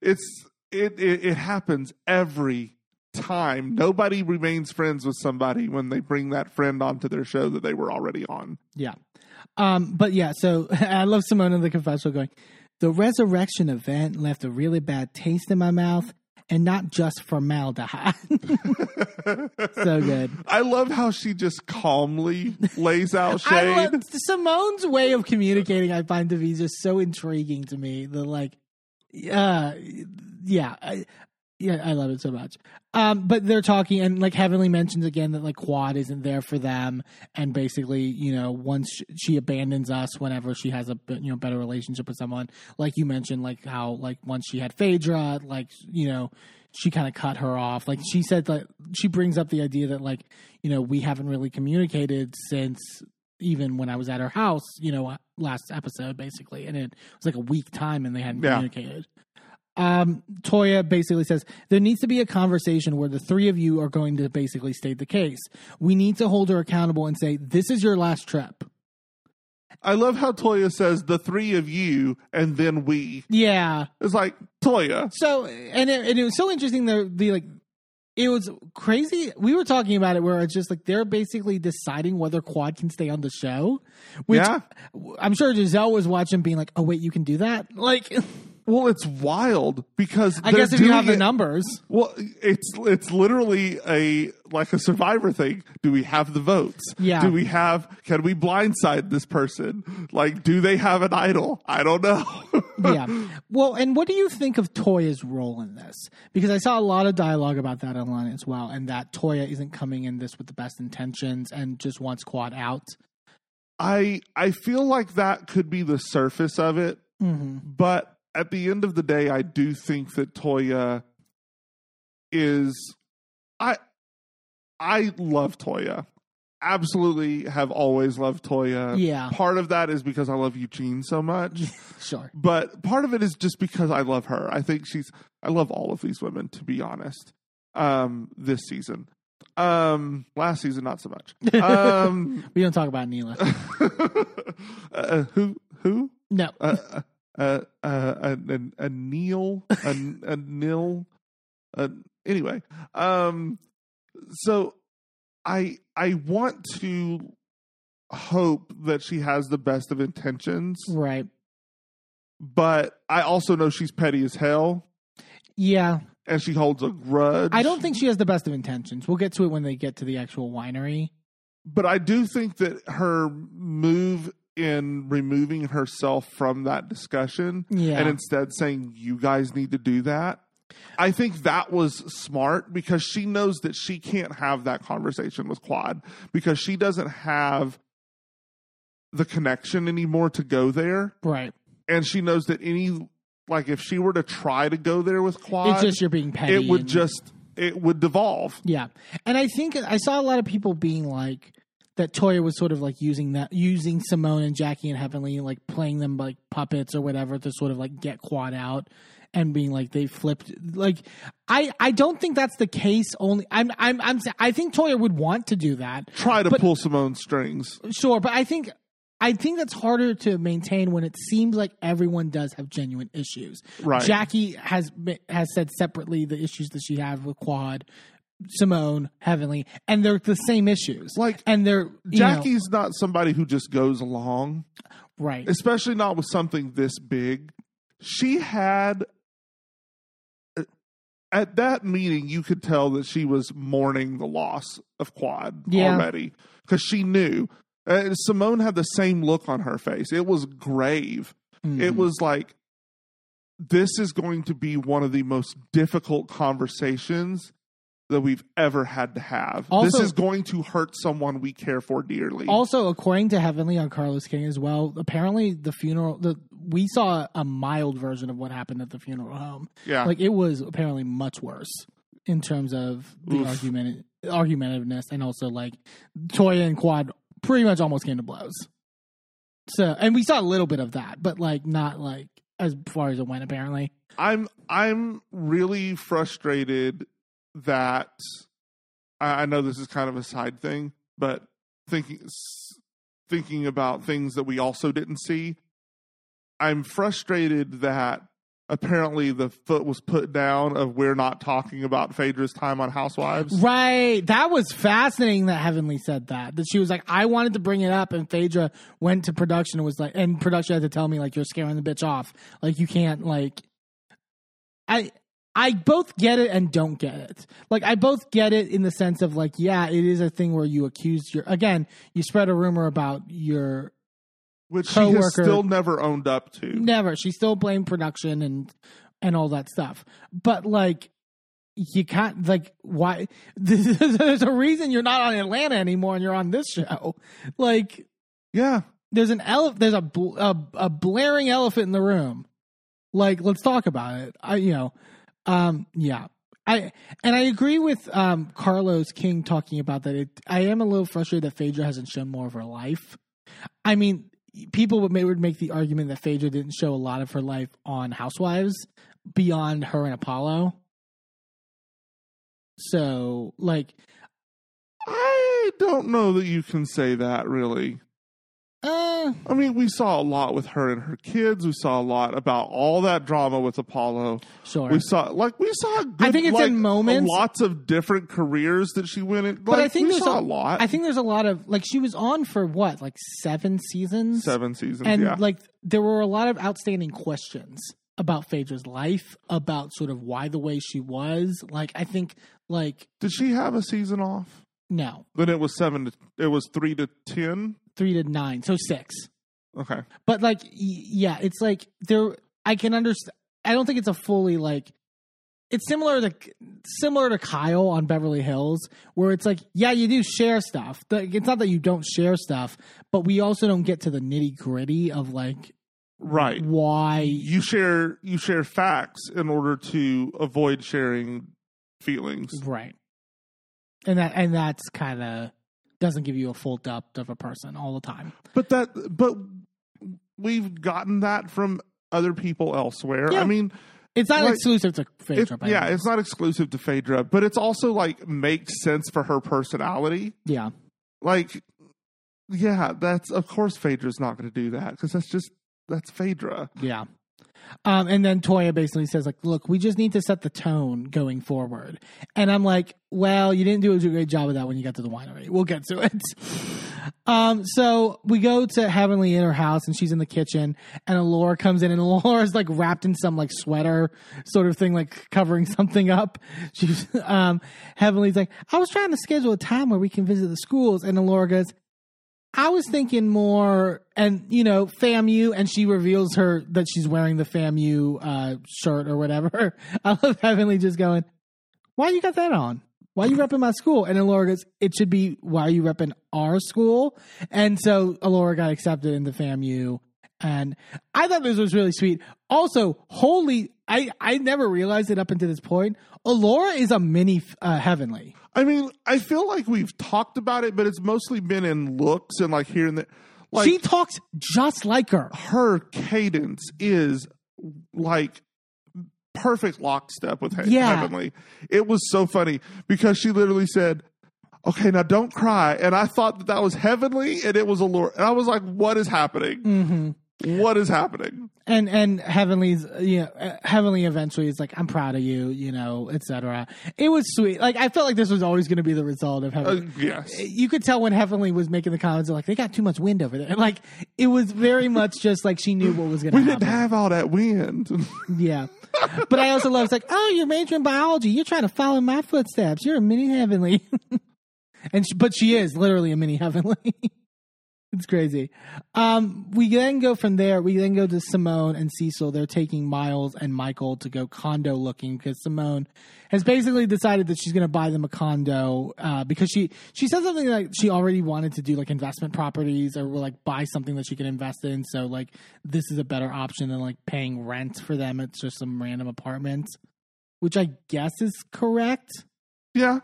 it's it, it it happens every time. Nobody remains friends with somebody when they bring that friend onto their show that they were already on. yeah. Um, but yeah, so I love Simone in the confessional going. The resurrection event left a really bad taste in my mouth, and not just formaldehyde. so good. I love how she just calmly lays out I shade. love Simone's way of communicating. I find to be just so intriguing to me. The like, uh, yeah, I, yeah, I love it so much. Um, but they're talking, and like Heavenly mentions again that like Quad isn't there for them, and basically, you know, once she abandons us, whenever she has a you know better relationship with someone, like you mentioned, like how like once she had Phaedra, like you know. She kind of cut her off. Like she said that she brings up the idea that like, you know, we haven't really communicated since even when I was at her house, you know, last episode basically, and it was like a week time and they hadn't Yeah. communicated. Um, Toya basically says there needs to be a conversation where the three of you are going to basically state the case. We need to hold her accountable and say, "This is your last trip." I love how Toya says the three of you and then we. Yeah. It's like Toya. So, and it, and it was so interesting. The the like, it was crazy. We were talking about it where it's just like they're basically deciding whether Quad can stay on the show. Which Yeah. I'm sure Gizelle was watching, being like, "Oh wait, you can do that." Like, Well, it's wild because I guess if you have the numbers, Well, it's it's literally a like a survivor thing. Do we have the votes? Yeah. Do we have? Can we blindside this person? Like, do they have an idol? I don't know. yeah. Well, and what do you think of Toya's role in this? Because I saw a lot of dialogue about that online as well, and that Toya isn't coming in this with the best intentions and just wants Quad out. I I feel like that could be the surface of it, Mm-hmm. but at the end of the day, I do think that Toya is I I love Toya. Absolutely have always loved Toya. Yeah. Part of that is because I love Eugene so much. Sure. but part of it is just because I love her. I think she's I love all of these women to be honest. Um this season. Um last season not so much. Um We don't talk about Neela. uh, who who No. uh uh uh a, a, a Neil a, a Nil uh, anyway um so I I want to hope that she has the best of intentions Right. but I also know she's petty as hell Yeah. and she holds a grudge. I don't think she has the best of intentions. We'll get to it when they get to the actual winery. but I do think that her move in removing herself from that discussion Yeah. and instead saying you guys need to do that. I think that was smart because she knows that she can't have that conversation with Quad because she doesn't have the connection anymore to go there right. and she knows that any like if she were to try to go there with Quad It's just you're being petty. it would just it would devolve. Yeah. And I think I saw a lot of people being like, that Toya was sort of like using that using Simone and Jackie and Heavenly like playing them like puppets or whatever to sort of like get Quad out and being like they flipped like I I don't think that's the case only I'm I'm I'm I think Toya would want to do that Try to But- pull Simone's strings. sure but I think I think that's harder to maintain when it seems like everyone does have genuine issues. Right. Jackie has has said separately the issues that she had with Quad, Simone, Heavenly, and they're the same issues. Like, and they're you know, Jackie's not somebody who just goes along, right. especially not with something this big. She had at that meeting, you could tell that she was mourning the loss of Quad Yeah. already because she knew. Uh, Simone had the same look on her face. It was grave. Mhm. It was like, this is going to be one of the most difficult conversations that we've ever had to have. Also- this is going to hurt someone we care for dearly. Also, according to Heavenly on Carlos King as well, apparently the funeral the we saw a mild version of what happened at the funeral home. yeah. Like it was apparently much worse in terms of the Oof. argument argumentativeness and also like Toya and Quad pretty much almost came to blows. So and we saw a little bit of that, but like not like as far as it went apparently. I'm I'm really frustrated that I know this is kind of a side thing, but thinking thinking about things that we also didn't see, I'm frustrated that apparently the foot was put down of we're not talking about Phaedra's time on Housewives. Right. That was fascinating that Heavenly said that. That she was like, I wanted to bring it up, and Phaedra went to production and was like, and production had to tell me, like, you're scaring the bitch off. Like, you can't, like, I. I both get it and don't get it. Like I both get it in the sense of like, yeah, it is a thing where you accuse your again, you spread a rumor about your Which she has still never owned up to. Never. She still blamed production and and all that stuff. But like you can't like why there's a reason you're not on Atlanta anymore and you're on this show. Like Yeah. there's an ele- there's a, a a blaring elephant in the room. Like let's talk about it. I you know um yeah. I and I agree with um Carlos King talking about that it I am a little frustrated that Phaedra hasn't shown more of her life. I mean, people would may, would make the argument that Phaedra didn't show a lot of her life on Housewives beyond her and Apollo. So, like, I don't know that you can say that really. Uh, I mean, we saw a lot with her and her kids. We saw a lot about all that drama with Apollo. sure. We saw like we saw. Good, I think it's like, in moments. Lots of different careers that she went in. but like, I think there's a, a lot. I think there's a lot of like she was on for what, like seven seasons, seven seasons. and yeah, like there were a lot of outstanding questions about Phaedra's life, about sort of why the way she was. Like, I think like did she have a season off? no, Then it was seven. To, it was three to ten. Three to nine, so six. Okay. but like yeah it's like there i can understand i don't think it's a fully like it's similar to similar to kyle on beverly hills where it's like yeah you do share stuff it's not that you don't share stuff but we also don't get to the nitty gritty of like Right. why You share you share facts in order to avoid sharing feelings. right and that and that's kind of doesn't give you a full depth of a person all the time But that but we've gotten that from other people elsewhere. Yeah. I mean, it's not Like, exclusive to Phaedra, any yeah, it's not exclusive to Phaedra, but it's also like makes sense for her personality. yeah Like, yeah, that's of course Phaedra's not going to do that because that's just that's Phaedra. Yeah. Um, and then Toya basically says, like, look, we just need to set the tone going forward. And I'm like, well, you didn't do a great job of that when you got to the winery. We'll get to it. Um, so we go to Heavenly in her house and she's in the kitchen and Laura comes in and Laura's like wrapped in some like sweater sort of thing, like covering something up. She's, um, Heavenly's like, I was trying to schedule a time where we can visit the schools. And Laura goes, I was thinking more, and you know, FAMU, and she reveals her that she's wearing the FAMU uh, shirt or whatever. I love Heavenly just going, "Why you got that on? Why you repping my school?" And Laura goes, "It should be why you repping our school." And so Laura got accepted into FAMU, and I thought this was really sweet. Also, holy, I I never realized it up until this point. Alora is a mini uh, Heavenly. I mean, I feel like we've talked about it, but it's mostly been in looks and like here and there. Like she talks just like her. her cadence is like perfect lockstep with He- Yeah. Heavenly. It was so funny because she literally said, "Okay, now don't cry," and I thought that that was Heavenly, and it was Alora, and I was like, "What is happening? Mm-hmm. What is happening?" And and Heavenly's you know uh, Heavenly eventually is like I'm proud of you, you know, etc. It was sweet. Like I felt like this was always going to be the result of Uh, Heavenly. yes, you could tell when Heavenly was making the comments like they got too much wind over there. Like it was very much just like she knew what was going to we happen. didn't have all that wind. Yeah. But I also love it's like, oh, you're majoring biology. You're trying to follow my footsteps. You're a mini heavenly. and she, but she is literally a mini heavenly. it's crazy. Um, we then go from there. We then go to Simone and Cecil. They're taking Miles and Michael to go condo looking because Simone has basically decided that she's going to buy them a condo uh, because she she said something like she already wanted to do like investment properties or like buy something that she could invest in. So like this is a better option than like paying rent for them. It's just some random apartment, which I guess is correct. yeah,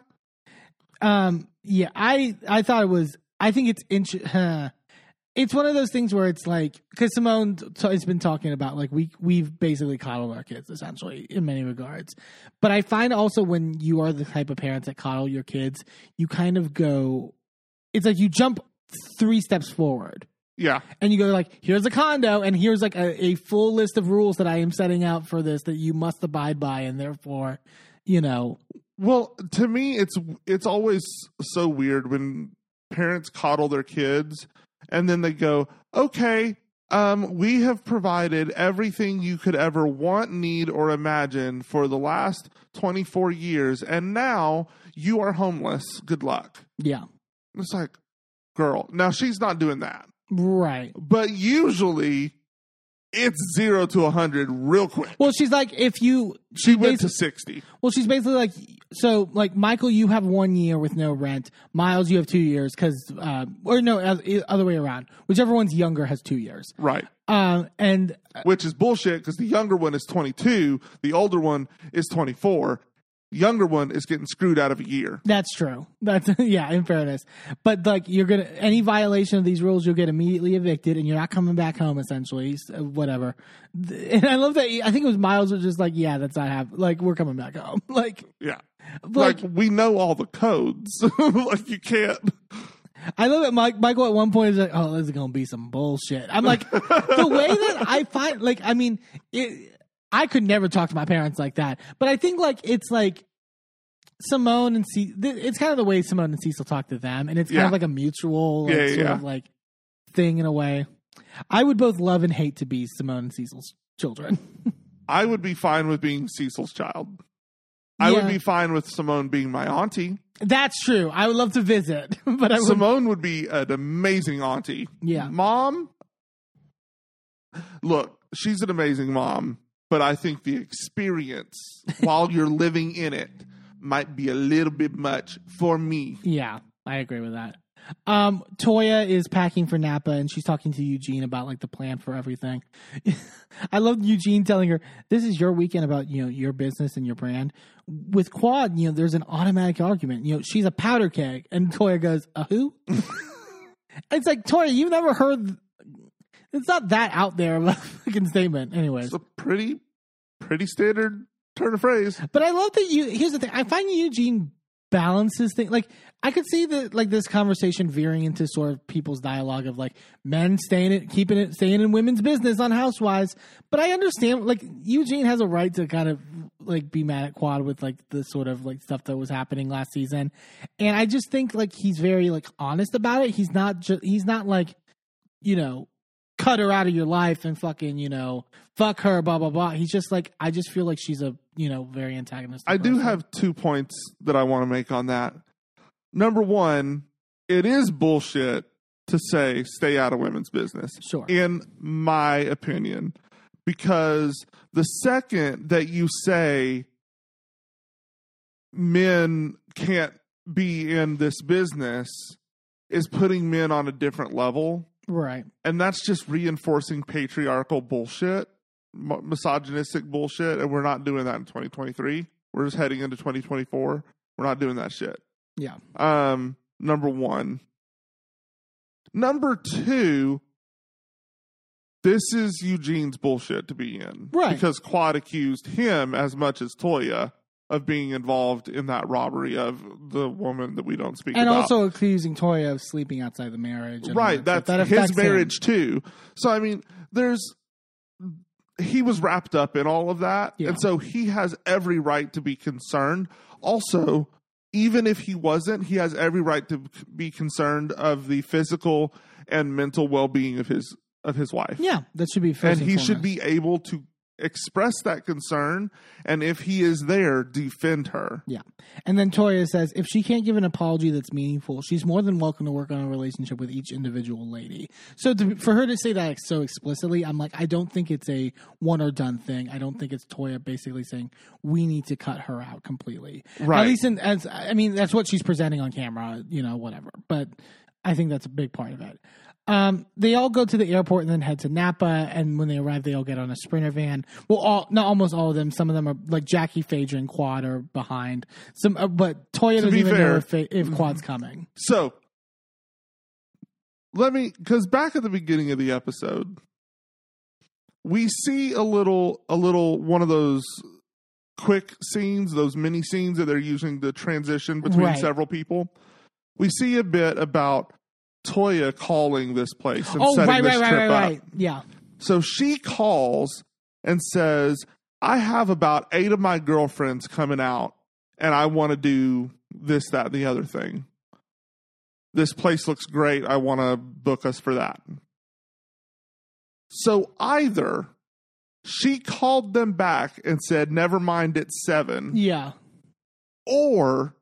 Um, yeah, I I thought it was. I think it's interesting. It's one of those things where it's like because Simone t- has been talking about like we we've basically coddled our kids essentially in many regards, but I find also when you are the type of parents that coddle your kids, you kind of go. It's like you jump three steps forward yeah. and you go like here's a condo and here's like a, a full list of rules that i am setting out for this that you must abide by and therefore you know Well, to me, it's it's always so weird when parents coddle their kids and then they go, "Okay, um, we have provided everything you could ever want, need, or imagine for the last twenty four years, and now you are homeless. Good luck." yeah It's like, girl, now she's not doing that, right but usually it's zero to a hundred real quick. well she's like if you She went to sixty. well she's basically like so like michael you have one year with no rent miles you have two years because uh, or no uh, other way around whichever one's younger has two years Right. um and which is bullshit because the younger one is 22, the older one is 24. Younger one is getting screwed out of a year. That's true. That's yeah, in fairness. But like you're gonna any violation of these rules, you'll get immediately evicted, and you're not coming back home. Essentially, so uh, whatever. And I love that. I think it was Miles was just like, yeah, that's not happening. Like we're coming back home. Like, Yeah. like, Like, we know all the codes. like you can't. I love it. Mike, Michael at one point is like, oh, this is gonna be some bullshit. I'm like, the way that I find, like, I mean, it, I could never talk to my parents like that. But I think like it's like. Simone and C, th- it's kind of the way Simone and Cecil talk to them, and it's kind Yeah. of like a mutual, like, Yeah, sort of like thing in a way. I would both love and hate to be Simone and Cecil's children. I would be fine with being Cecil's child. I would be fine with Simone being my auntie. That's true. I would love to visit, but I would. Simone would be an amazing auntie. Yeah. Mom, look, she's an amazing mom, but I think the experience while you're living in it might be a little bit much for me. Yeah, I agree with that. Um, Toya is packing for Napa and she's talking to Eugene about like the plan for everything. I love Eugene telling her, This is your weekend about, you know, your business and your brand. With Quad, you know, there's an automatic argument. You know, she's a powder keg. And Toya goes, A who? it's like, Toya, you've never heard it's not that out there of a fucking statement. Anyways. It's a pretty, pretty standard turn of phrase. But I love that you. Here's the thing. I find Eugene balances things. Like I could see that, like this conversation veering into sort of people's dialogue of like men staying it, keeping it, staying in women's business on Housewives. But I understand. Like Eugene has a right to kind of like be mad at Quad with like the sort of like stuff that was happening last season, and I just think like he's very like honest about it. He's not just. He's not like, you know. Cut her out of your life and fucking, you know, fuck her, blah blah blah. He's just like, I just feel like she's a, you know, very antagonistic. I do have two points that I want to make on that. Number one, it is bullshit to say stay out of women's business. Sure. In my opinion. Because the second that you say men can't be in this business is putting men on a different level. Right. And that's just reinforcing patriarchal bullshit. m- misogynistic bullshit, and we're not doing that in 2023. We're just heading into 2024. We're not doing that shit. Yeah. Um, number one. Number two, this is Eugene's bullshit to be in. Right. Because Quad accused him as much as Toya of being involved in that robbery of the woman that we don't speak And about. And also accusing Toya of sleeping outside the marriage. and right, that that's That his him. marriage too. So I mean, there's he was wrapped up in all of that, Yeah. and so he has every right to be concerned. Also, even if he wasn't, he has every right to be concerned of the physical and mental well-being of his of his wife. Yeah, that should be and first he should be able to express that concern, and if he is there, defend her. Yeah. And then Toya says if she can't give an apology that's meaningful, she's more than welcome to work on a relationship with each individual lady. So to, for her to say that so explicitly, I'm like, I don't think it's a one or done thing. I don't think it's Toya basically saying we need to cut her out completely. Right. At least in, as I mean, that's what she's presenting on camera, you know, whatever. But I think that's a big part of it. Um, they all go to the airport and then head to Napa. And when they arrive, they all get on a sprinter van. Well, all not almost all of them. Some of them are like Jackie, Phaedra, and Quad are behind. Some, uh, but Toya doesn't even fair- know if, if Quad's coming. So let me because back at the beginning of the episode, we see a little a little one of those quick scenes, those mini scenes that they're using to transition between Right. several people. We see a bit about Toya calling this place and Oh, setting right, this right, right, trip right, up. right. Yeah, So she calls and says, I have about eight of my girlfriends coming out and I want to do this, that, and the other thing. This place looks great. I want to book us for that. So either she called them back and said, Never mind, it's seven, yeah, or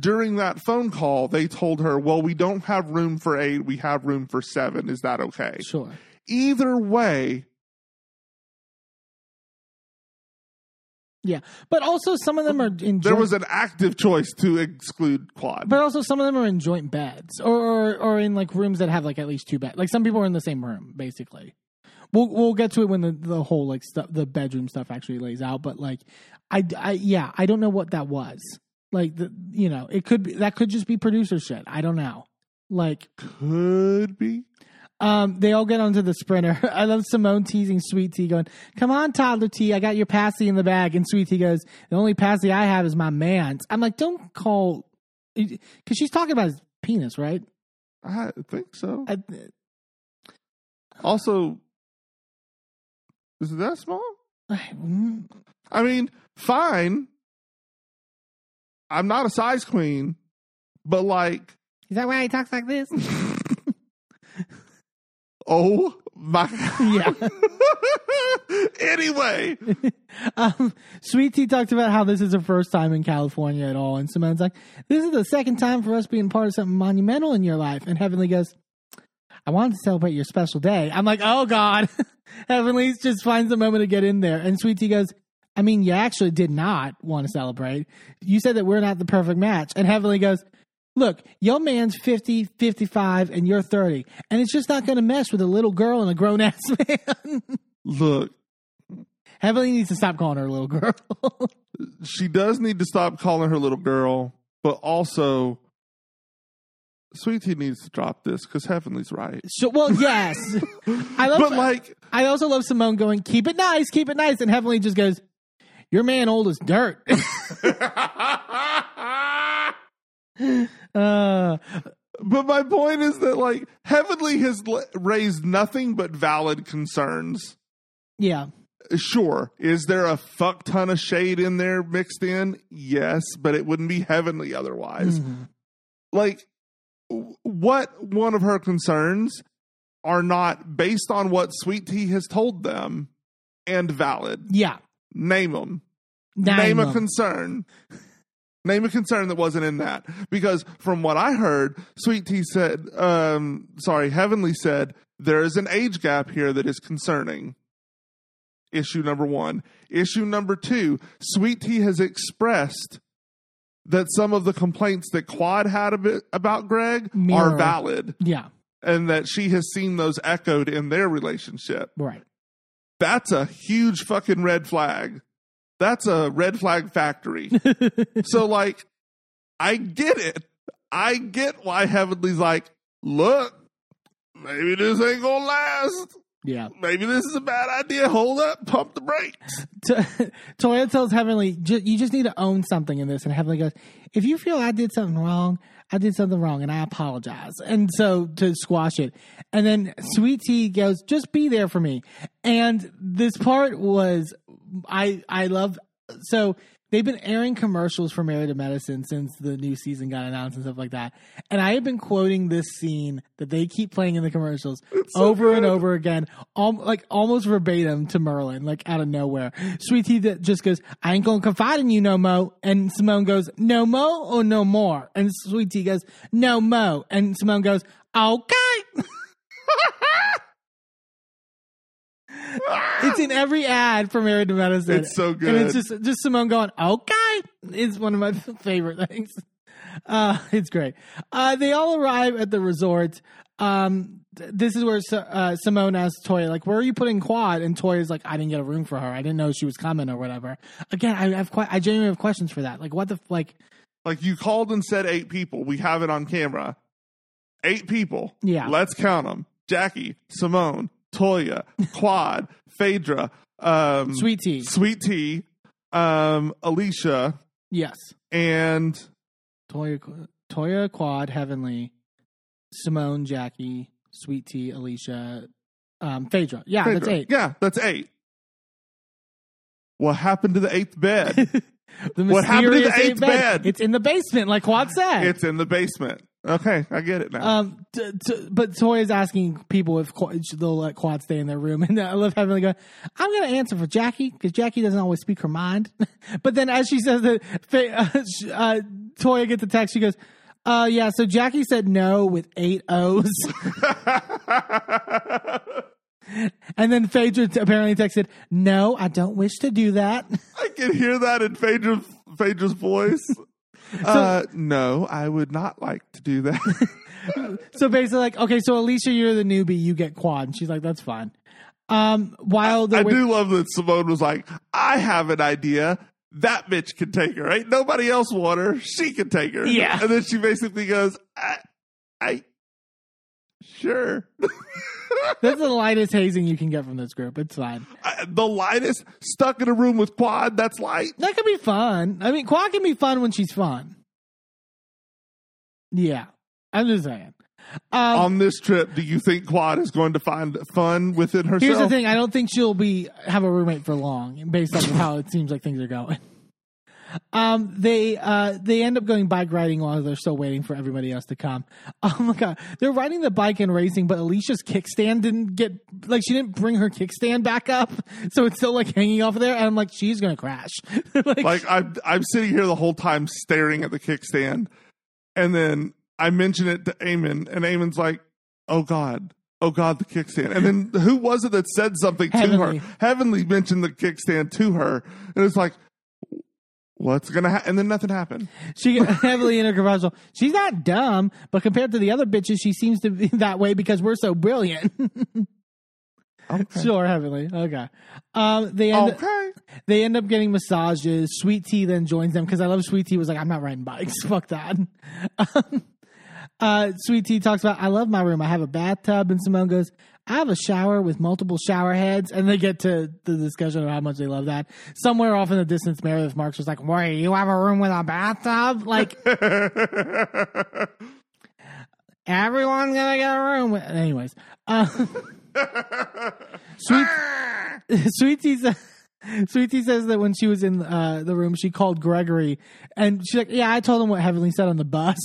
during that phone call, they told her, Well, we don't have room for eight, we have room for seven. Is that okay? sure. Either way, Yeah, but also some of them are in. there joint- was an active choice to exclude quad. but also some of them are in joint beds or, or or in like rooms that have like at least two beds. Like some people are in the same room, basically. We'll we'll get to it when the, the whole like stuff the bedroom stuff actually lays out. But like, I, I yeah I don't know what that was. Like the you know it could be that could just be producer shit. I don't know. Like Could be. um, they all get onto the sprinter. I love Simone teasing Sweet Tea, going, "Come on, toddler Tea, I got your passy in the bag." And Sweet Tea goes, "The only passy I have is my man's." I'm like, "Don't call," because she's talking about his penis, right? I think so. I, Also, is it that small? mm, I mean, fine. I'm not a size queen, but like, is that why he talks like this? oh my. yeah. anyway, um, Sweet Tea talked about how this is her first time in California at all, and Simone's like, "This is the second time for us being part of something monumental in your life." And Heavenly goes, "I wanted to celebrate your special day." I'm like, "Oh God!" Heavenly just finds a moment to get in there, and Sweet Tea goes, "I mean, you actually did not want to celebrate. You said that we're not the perfect match." And Heavenly goes. Look, your man's 50, 55, and you're 30. And it's just not going to mesh with a little girl and a grown ass man. look, Heavenly needs to stop calling her a little girl. she does need to stop calling her little girl, but also, Sweet Tea needs to drop this because Heavenly's right. So, well, yes. I love. But like, I also love Simone going, "Keep it nice, keep it nice," and Heavenly just goes, "Your man old as dirt." uh, But my point is that like Heavenly has l- raised nothing but valid concerns. yeah, Sure, is there a fuck ton of shade in there mixed in? Yes, but it wouldn't be Heavenly otherwise. Like, what one of her concerns are not based on what Sweet Tea has told them and valid? yeah. Name them. Name Name a concern. Name a concern that wasn't in that. Because from what I heard, Sweet Tea said, um, sorry, Heavenly said, there is an age gap here that is concerning. Issue number one. Issue number two, Sweet Tea has expressed that some of the complaints that Quad had about Greg Mirror. are valid yeah, and that she has seen those echoed in their relationship. right. That's a huge fucking red flag. That's a red flag factory. so, like, I get it. I get why Heavenly's like, look, maybe this ain't gonna last. Yeah. Maybe this is a bad idea. Hold up, pump the brakes. T- Toya tells Heavenly, "Ju- you just need to own something in this. And Heavenly goes, if you feel I did something wrong, I did something wrong and I apologize. And so to squash it. And then Sweet Tea goes, just be there for me. And this part was, I, I love, so they've been airing commercials for Married to Medicine since the new season got announced and stuff like that. And I have been quoting this scene that they keep playing in the commercials over and over again, al- like almost verbatim to Merlin, like out of nowhere. Sweet Tea that just goes, I ain't gonna confide in you no mo. And Simone goes, No mo or no more? And Sweet Tea goes, No mo. And Simone goes, Okay. it's in every ad for Married to Medicine. It's so good. And it's just just Simone going, okay. It's one of my favorite things. Uh, it's great. Uh, they all arrive at the resort. Um, th- this is where uh, Simone asks Toya, like, where are you putting Quad? And Toya's like, I didn't get a room for her. I didn't know she was coming or whatever. Again, I have quite, I genuinely have questions for that. Like, what the, f- like, Like you called and said eight people. We have it on camera. Eight people. Yeah. Let's count them. Jackie, Simone, Toya, Quad, Phaedra, um, Sweet Tea. Sweet Tea, um, Alicia, Yes. and Toya, Toya, Quad, Heavenly, Simone, Jackie, Sweet Tea, Alicia, um, Phaedra. Yeah, that's eight. Yeah, that's eight. What happened to the eighth bed? The What happened to the mysterious eighth bed? It's in the basement, like Quad said. it's in the basement. Okay, I get it now. Um, t- t- but Toya is asking people if Qu- they'll let Quad stay in their room, and I love having go. I'm going to answer for Jackie because Jackie doesn't always speak her mind. but then, as she says that, Fa- uh, sh- uh, Toya gets the text. She goes, "Uh, yeah." So Jackie said no with eight O's, and then Phaedra t- apparently texted, "No, I don't wish to do that." I can hear that in Phaedra's, Phaedra's voice. Uh, no, I would not like to do that. so basically, like, okay, so Alicia, you're the newbie, you get Quad, and she's like, "That's fine." Um, while the I do love that Simone was like, I have an idea. That bitch can take her. Ain't nobody else want her. She can take her. Yeah. And then she basically goes, I, I sure. That's the lightest hazing you can get from this group. It's fine. I- the lightest stuck in a room with quad. That's light. That could be fun. I mean, Quad can be fun when she's fun. Yeah, I'm just saying. Um, On this trip, do you think quad is going to find fun within herself? here's the thing: I don't think she'll be have a roommate for long, based on how it seems like things are going. Um, they uh they end up going bike riding while they're still waiting for everybody else to come. Oh my god, they're riding the bike and racing, but Alicia's kickstand didn't get like she didn't bring her kickstand back up, so it's still like hanging off of there. And I'm like, she's gonna crash. like, like I'm I'm sitting here the whole time staring at the kickstand, and then I mention it to Eamon, and Eamon's like, "Oh God, oh God, the kickstand." And then who was it that said something Heavenly. to her? Heavenly mentioned the kickstand to her, and it's like, "What's gonna happen?" And then nothing happened. She Heavenly intercontroversial. She's not dumb, but compared to the other bitches, she seems to be that way because we're so brilliant. Okay. sure, heavenly. Okay. Um, they end Okay. they end up getting massages. Sweet Tea then joins them because I love Sweet Tea was like, I'm not riding bikes. Fuck that. Um, uh, Sweet Tea talks about, I love my room. I have a bathtub, and Simone goes, I have a shower with multiple shower heads, and they get to the discussion of how much they love that. Somewhere off in the distance, Meredith Marks was like, "Wait, you have a room with a bathtub? Like everyone's gonna get a room?" with-" Anyways, uh, Sweet Sweet Tea says. Sweet says that when she was in uh, the room, she called Gregory, and she's like, "Yeah, I told him what Heavenly said on the bus."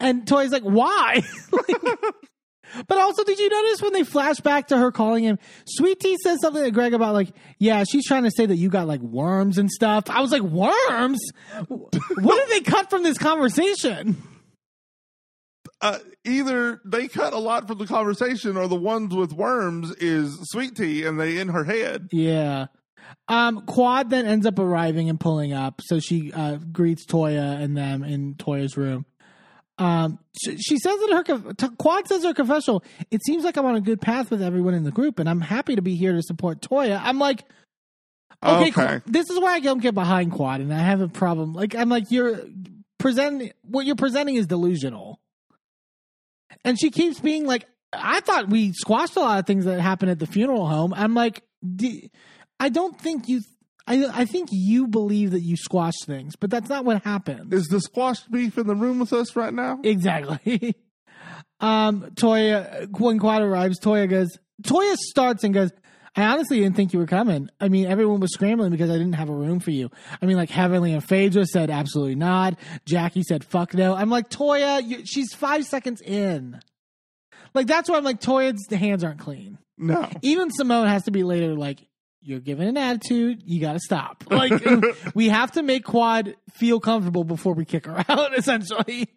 And Toya's like, "Why?" Like- but also, did you notice when they flash back to her calling him? Sweet Tea says something to Greg about like, "Yeah, she's trying to say that you got like worms and stuff." I was like, "Worms? what did they cut from this conversation?" uh, either they cut a lot from the conversation, or the ones with worms is sweet tea, and they in her head. Yeah. Um, Quad then ends up arriving and pulling up, so she uh, greets Toya and them in Toya's room. Um, she, she says in her Quad says her confessional, it seems like I'm on a good path with everyone in the group, and I'm happy to be here to support Toya. I'm like, okay, Okay. This is why I don't get behind Quad, and I have a problem. Like, I'm like, you're presenting what you're presenting is delusional, and she keeps being like, I thought we squashed a lot of things that happened at the funeral home. I'm like, D- I don't think you. I I think you believe that you squashed things, but that's not what happened. Is the squashed beef in the room with us right now? Exactly. um, Toya, when Quad arrives, Toya goes, Toya starts and goes, I honestly didn't think you were coming. I mean, everyone was scrambling because I didn't have a room for you. I mean, like Heavenly and Phaedra said, absolutely not. Jackie said, fuck no. I'm like, Toya, you, she's five seconds in. Like, that's why I'm like, Toya's hands aren't clean. No. Even Simone has to be later, like, you're giving an attitude. You got to stop. Like, we have to make Quad feel comfortable before we kick her out, essentially.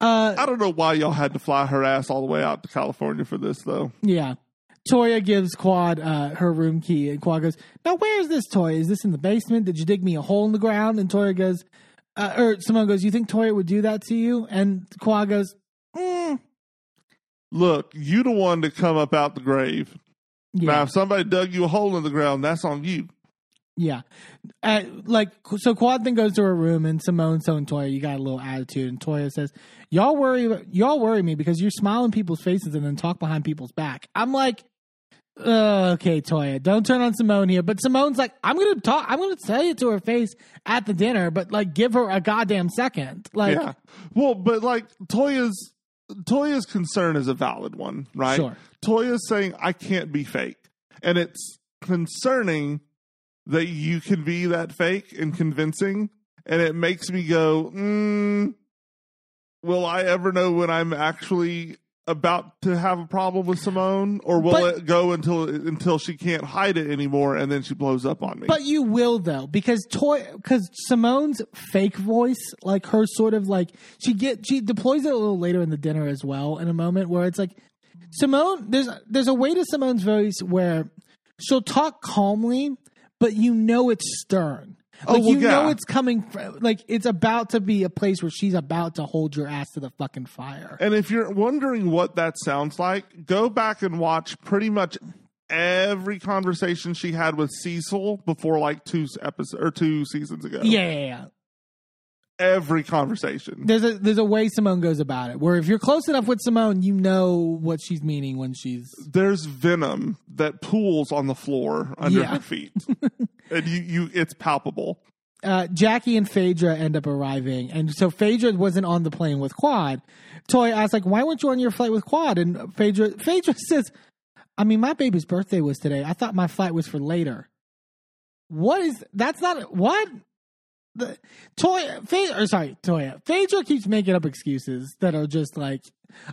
Uh, I don't know why y'all had to fly her ass all the way out to California for this, though. Yeah. Toya gives Quad uh, her room key, and Quad goes, Now, where's this toy? Is this in the basement? Did you dig me a hole in the ground? And Toya goes, uh, or someone goes, You think Toya would do that to you? And Quad goes, mm, Look, you the one to come up out the grave. Now, if somebody dug you a hole in the ground, that's on you. Yeah. Uh, like, so Quad then goes to her room, and Simone's telling Toya, You got a little attitude. And Toya says, Y'all worry, y'all worry me because you smile in people's faces and then talk behind people's back. I'm like, uh, okay, Toya, don't turn on Simone here. But Simone's like, I'm gonna talk. I'm gonna say it to her face at the dinner, but like, give her a goddamn second. Like, yeah. Well, but like Toya's Toya's concern is a valid one, right? Sure. Toya's saying I can't be fake. And it's concerning that you can be that fake and convincing. And it makes me go, mm, will I ever know when I'm actually about to have a problem with Simone? Or will But- it go until until she can't hide it anymore and then she blows up on me? But you will though, because toy, because Simone's fake voice, like her sort of like she get she deploys it a little later in the dinner as well, in a moment where it's like Simone. There's there's a way to Simone's voice where she'll talk calmly, but you know it's stern. Oh, Like well, you know it's coming, like it's about to be a place where she's about to hold your ass to the fucking fire. And if you're wondering what that sounds like, go back and watch pretty much every conversation she had with Cecil before like two episodes or two seasons ago. Yeah, yeah, yeah. Every conversation. There's a there's a way Simone goes about it. Where if you're close enough with Simone, you know what she's meaning when she's There's venom that pools on the floor under Yeah. her feet. and you, you it's palpable. uh, Jackie and Phaedra end up arriving, and so Phaedra wasn't on the plane with Quad. Toya asked, like, why weren't you on your flight with Quad? And Phaedra, Phaedra says, I mean, my baby's birthday was today. I thought my flight was for later. What is that's not what the Toy Phaedra, or sorry, Toya. Phaedra keeps making up excuses that are just like,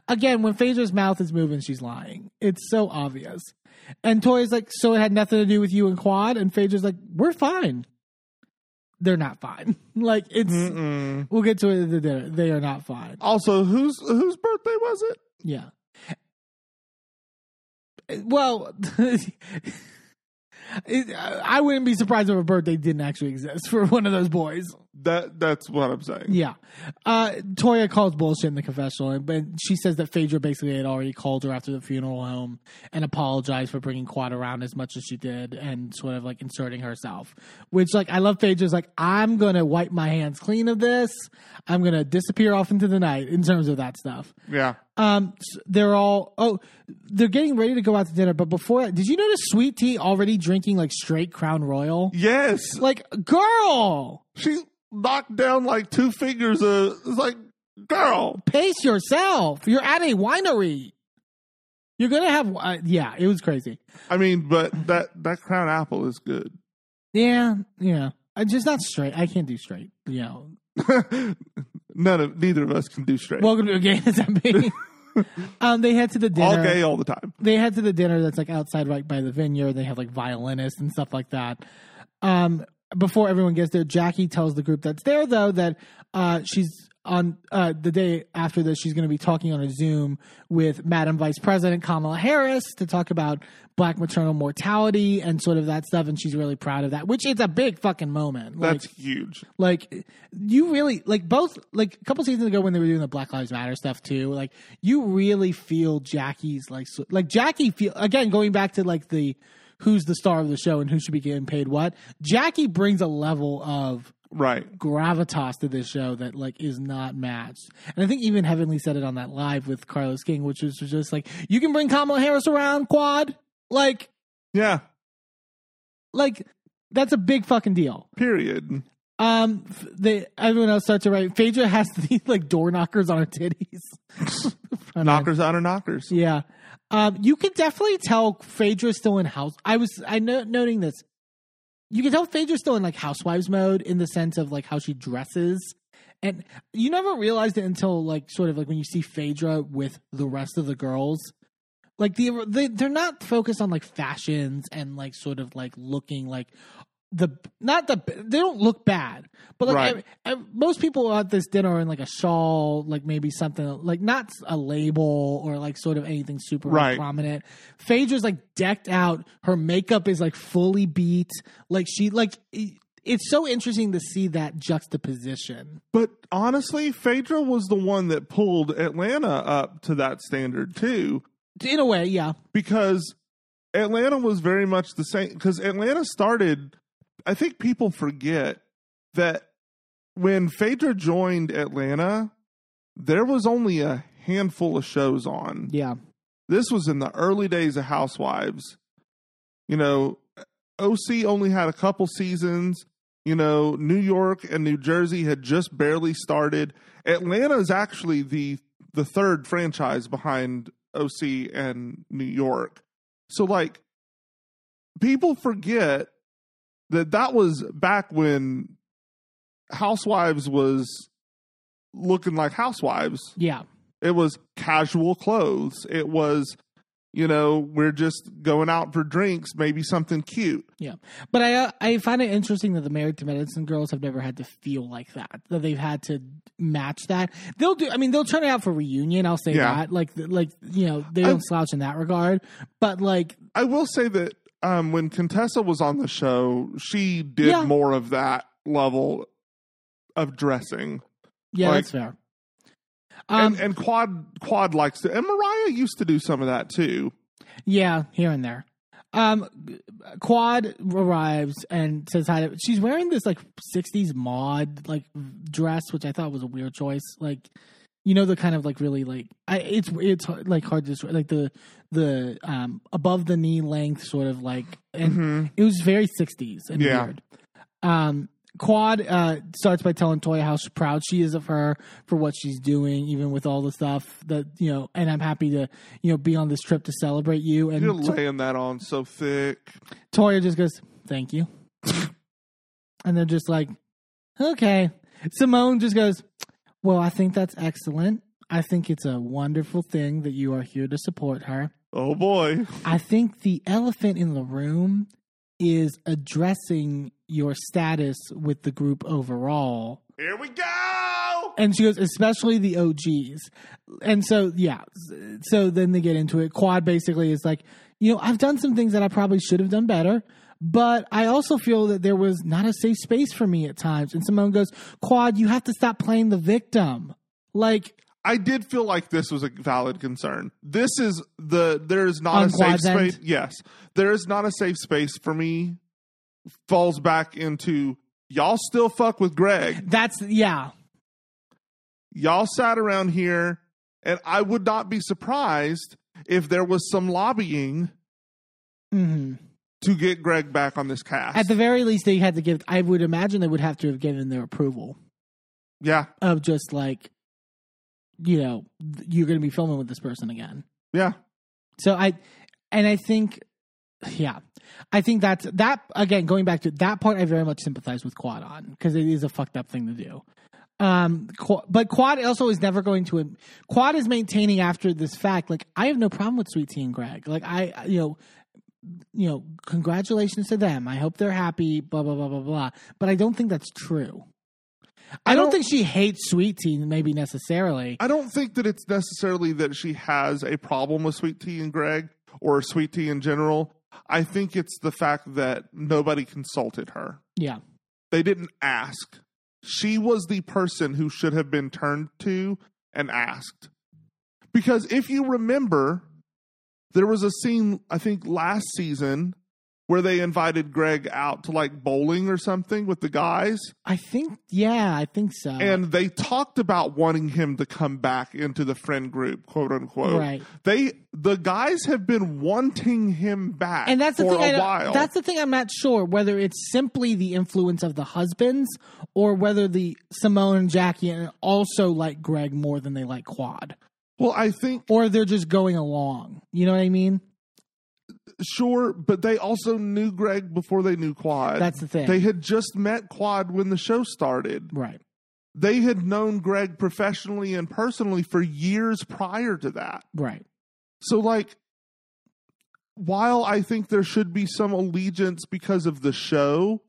again, when Phaedra's mouth is moving, she's lying. It's so obvious. And Toya's like, so it had nothing to do with you and Quad, and Phaedra's like, we're fine they're not fine. Like it's Mm-mm. we'll get to it dinner. They are not fine. Also, whose whose birthday was it? Yeah. Well, I wouldn't be surprised if a birthday didn't actually exist for one of those boys. That that's what I'm saying. Yeah. Uh, Toya calls bullshit in the confessional, and- but she says that Phaedra basically had already called her after the funeral home and apologized for bringing Quad around as much as she did and sort of like inserting herself. Which, like, I love Phaedra's like, I'm going to wipe my hands clean of this. I'm going to disappear off into the night in terms of that stuff. Yeah. Um, they're all oh, they're getting ready to go out to dinner. But before that, did you notice Sweet Tea already drinking like straight Crown Royal? Yes. Like, girl, She knocked down like two fingers of it's like girl. pace yourself. You're at a winery. You're gonna have uh, yeah. It was crazy. I mean, but that that crown apple is good. Yeah, yeah. I just not straight. I can't do straight. You know. None of neither of us can do straight. Welcome to a game SMP. um, they head to the dinner. all gay all the time. they head to the dinner that's like outside right by the vineyard. They have like violinists and stuff like that. Um, before everyone gets there, Jackie tells the group that's there though that uh, she's on uh, the day after this, she's going to be talking on a Zoom with Madam Vice President Kamala Harris to talk about black maternal mortality and sort of that stuff. And she's really proud of that, which is a big fucking moment. Like, That's huge. like you really like both like a couple seasons ago when they were doing the Black Lives Matter stuff too. Like you really feel Jackie's like so, like Jackie feel again going back to like the who's the star of the show and who should be getting paid what. Jackie brings a level of Right. gravitas to this show that like is not matched. And I think even Heavenly said it on that live with Carlos King, which was just like, you can bring Kamala Harris around, quad. Like, Yeah. like that's a big fucking deal. Period. Um, they everyone else starts to write. Phaedra has these like door knockers on her titties. Knockers on her knockers. Yeah. Um, you can definitely tell Phaedra's still in house. I was I know noting this. You can tell Phaedra's still in like housewives mode in the sense of like how she dresses. And you never realized it until like sort of like when you see Phaedra with the rest of the girls. Like the they they're not focused on like fashions and like sort of like looking like the not the they don't look bad, but like Right. ev- ev- most people at this dinner are in like a shawl, like maybe something like not a label or like sort of anything super Right. prominent. Phaedra's like decked out, her makeup is like fully beat, like she like it- it's so interesting to see that juxtaposition. But honestly, Phaedra was the one that pulled Atlanta up to that standard too, In a way, yeah, because Atlanta was very much the same. Because Atlanta started, I think people forget that when Phaedra joined Atlanta, there was only a handful of shows on. yeah, This was in the early days of Housewives. You know, OC only had a couple seasons. You know, New York and New Jersey had just barely started. Atlanta is actually the the third franchise behind OC and New York. So like people forget that that was back when Housewives was looking like Housewives yeah. it was casual clothes it was you know we're just going out for drinks maybe something cute Yeah, but I uh, I find it interesting that the Married to Medicine girls have never had to feel like that. That they've had to match that. They'll do. I mean, they'll turn it out for reunion. I'll say Yeah. that. Like like you know they don't I- slouch in that regard. But like i will say that um when contessa was on the show she did Yeah. more of that level of dressing yeah, Like- that's fair. Um, and and quad quad likes to and mariah used to do some of that too yeah, here and there. Um, Quad arrives and says hi. To, she's wearing this like '60s mod like dress, which I thought was a weird choice. Like, you know, the kind of like really like I, it's it's like hard to describe, like the the um above the knee length sort of like, and it was very '60s and Yeah. weird. Um, Quad uh, starts by telling Toya how proud she is of her for what she's doing, even with all the stuff that you know. And I'm happy to you know be on this trip to celebrate you. And you're laying that on so thick Toya just goes, "Thank you," and they're just like, "Okay." Simone just goes, "Well, I think that's excellent. I think it's a wonderful thing that you are here to support her. oh boy I think the elephant in the room is addressing your status with the group overall." here we go And she goes, especially the OGs. And so, yeah. So then they get into it. Quad basically is like, you know, I've done some things that I probably should have done better, but I also feel that there was not a safe space for me at times. And Simone goes, Quad, you have to stop playing the victim. Like, I did feel like this was a valid concern. This is the there is not a safe end? space. Yes, there is not a safe space for me. Falls back into y'all still fuck with Greg. that's, yeah. Y'all sat around here, and I would not be surprised if there was some lobbying hmm to get Greg back on this cast. At the very least, they had to give, I would imagine they would have to have given their approval yeah, of just like, you know, you're going to be filming with this person again. yeah, So I, and I think, yeah, I think that's that again. Going back to that part, I very much sympathize with Quad on because it is a fucked up thing to do. Um, but Quad also is never going to. Quad is maintaining after this fact, like I have no problem with Sweet Tea and Greg. Like I, you know, you know, congratulations to them. I hope they're happy. Blah blah blah blah blah. But I don't think that's true. I, don't, don't- think she hates Sweet Tea, maybe necessarily. I don't think that it's necessarily that she has a problem with Sweet Tea and Greg or Sweet Tea in general. I think it's the fact that nobody consulted her. yeah. They didn't ask. She was the person who should have been turned to and asked. Because if you remember, there was a scene, I think last season, where they invited Greg out to like bowling or something with the guys. I think, yeah, I think so. and they talked about wanting him to come back into the friend group, quote unquote. Right. They the guys have been wanting him back and that's the for thing. A while. That's the thing. I'm not sure whether it's simply the influence of the husbands or whether the Simone and Jackie and also like Greg more than they like Quad, well, I think or they're just going along. You know what I mean? sure, but they also knew Greg before they knew Quad. That's the thing. They had just met Quad when the show started. Right. They had known Greg professionally and personally for years prior to that. Right. So, like, while I think there should be some allegiance because of the show,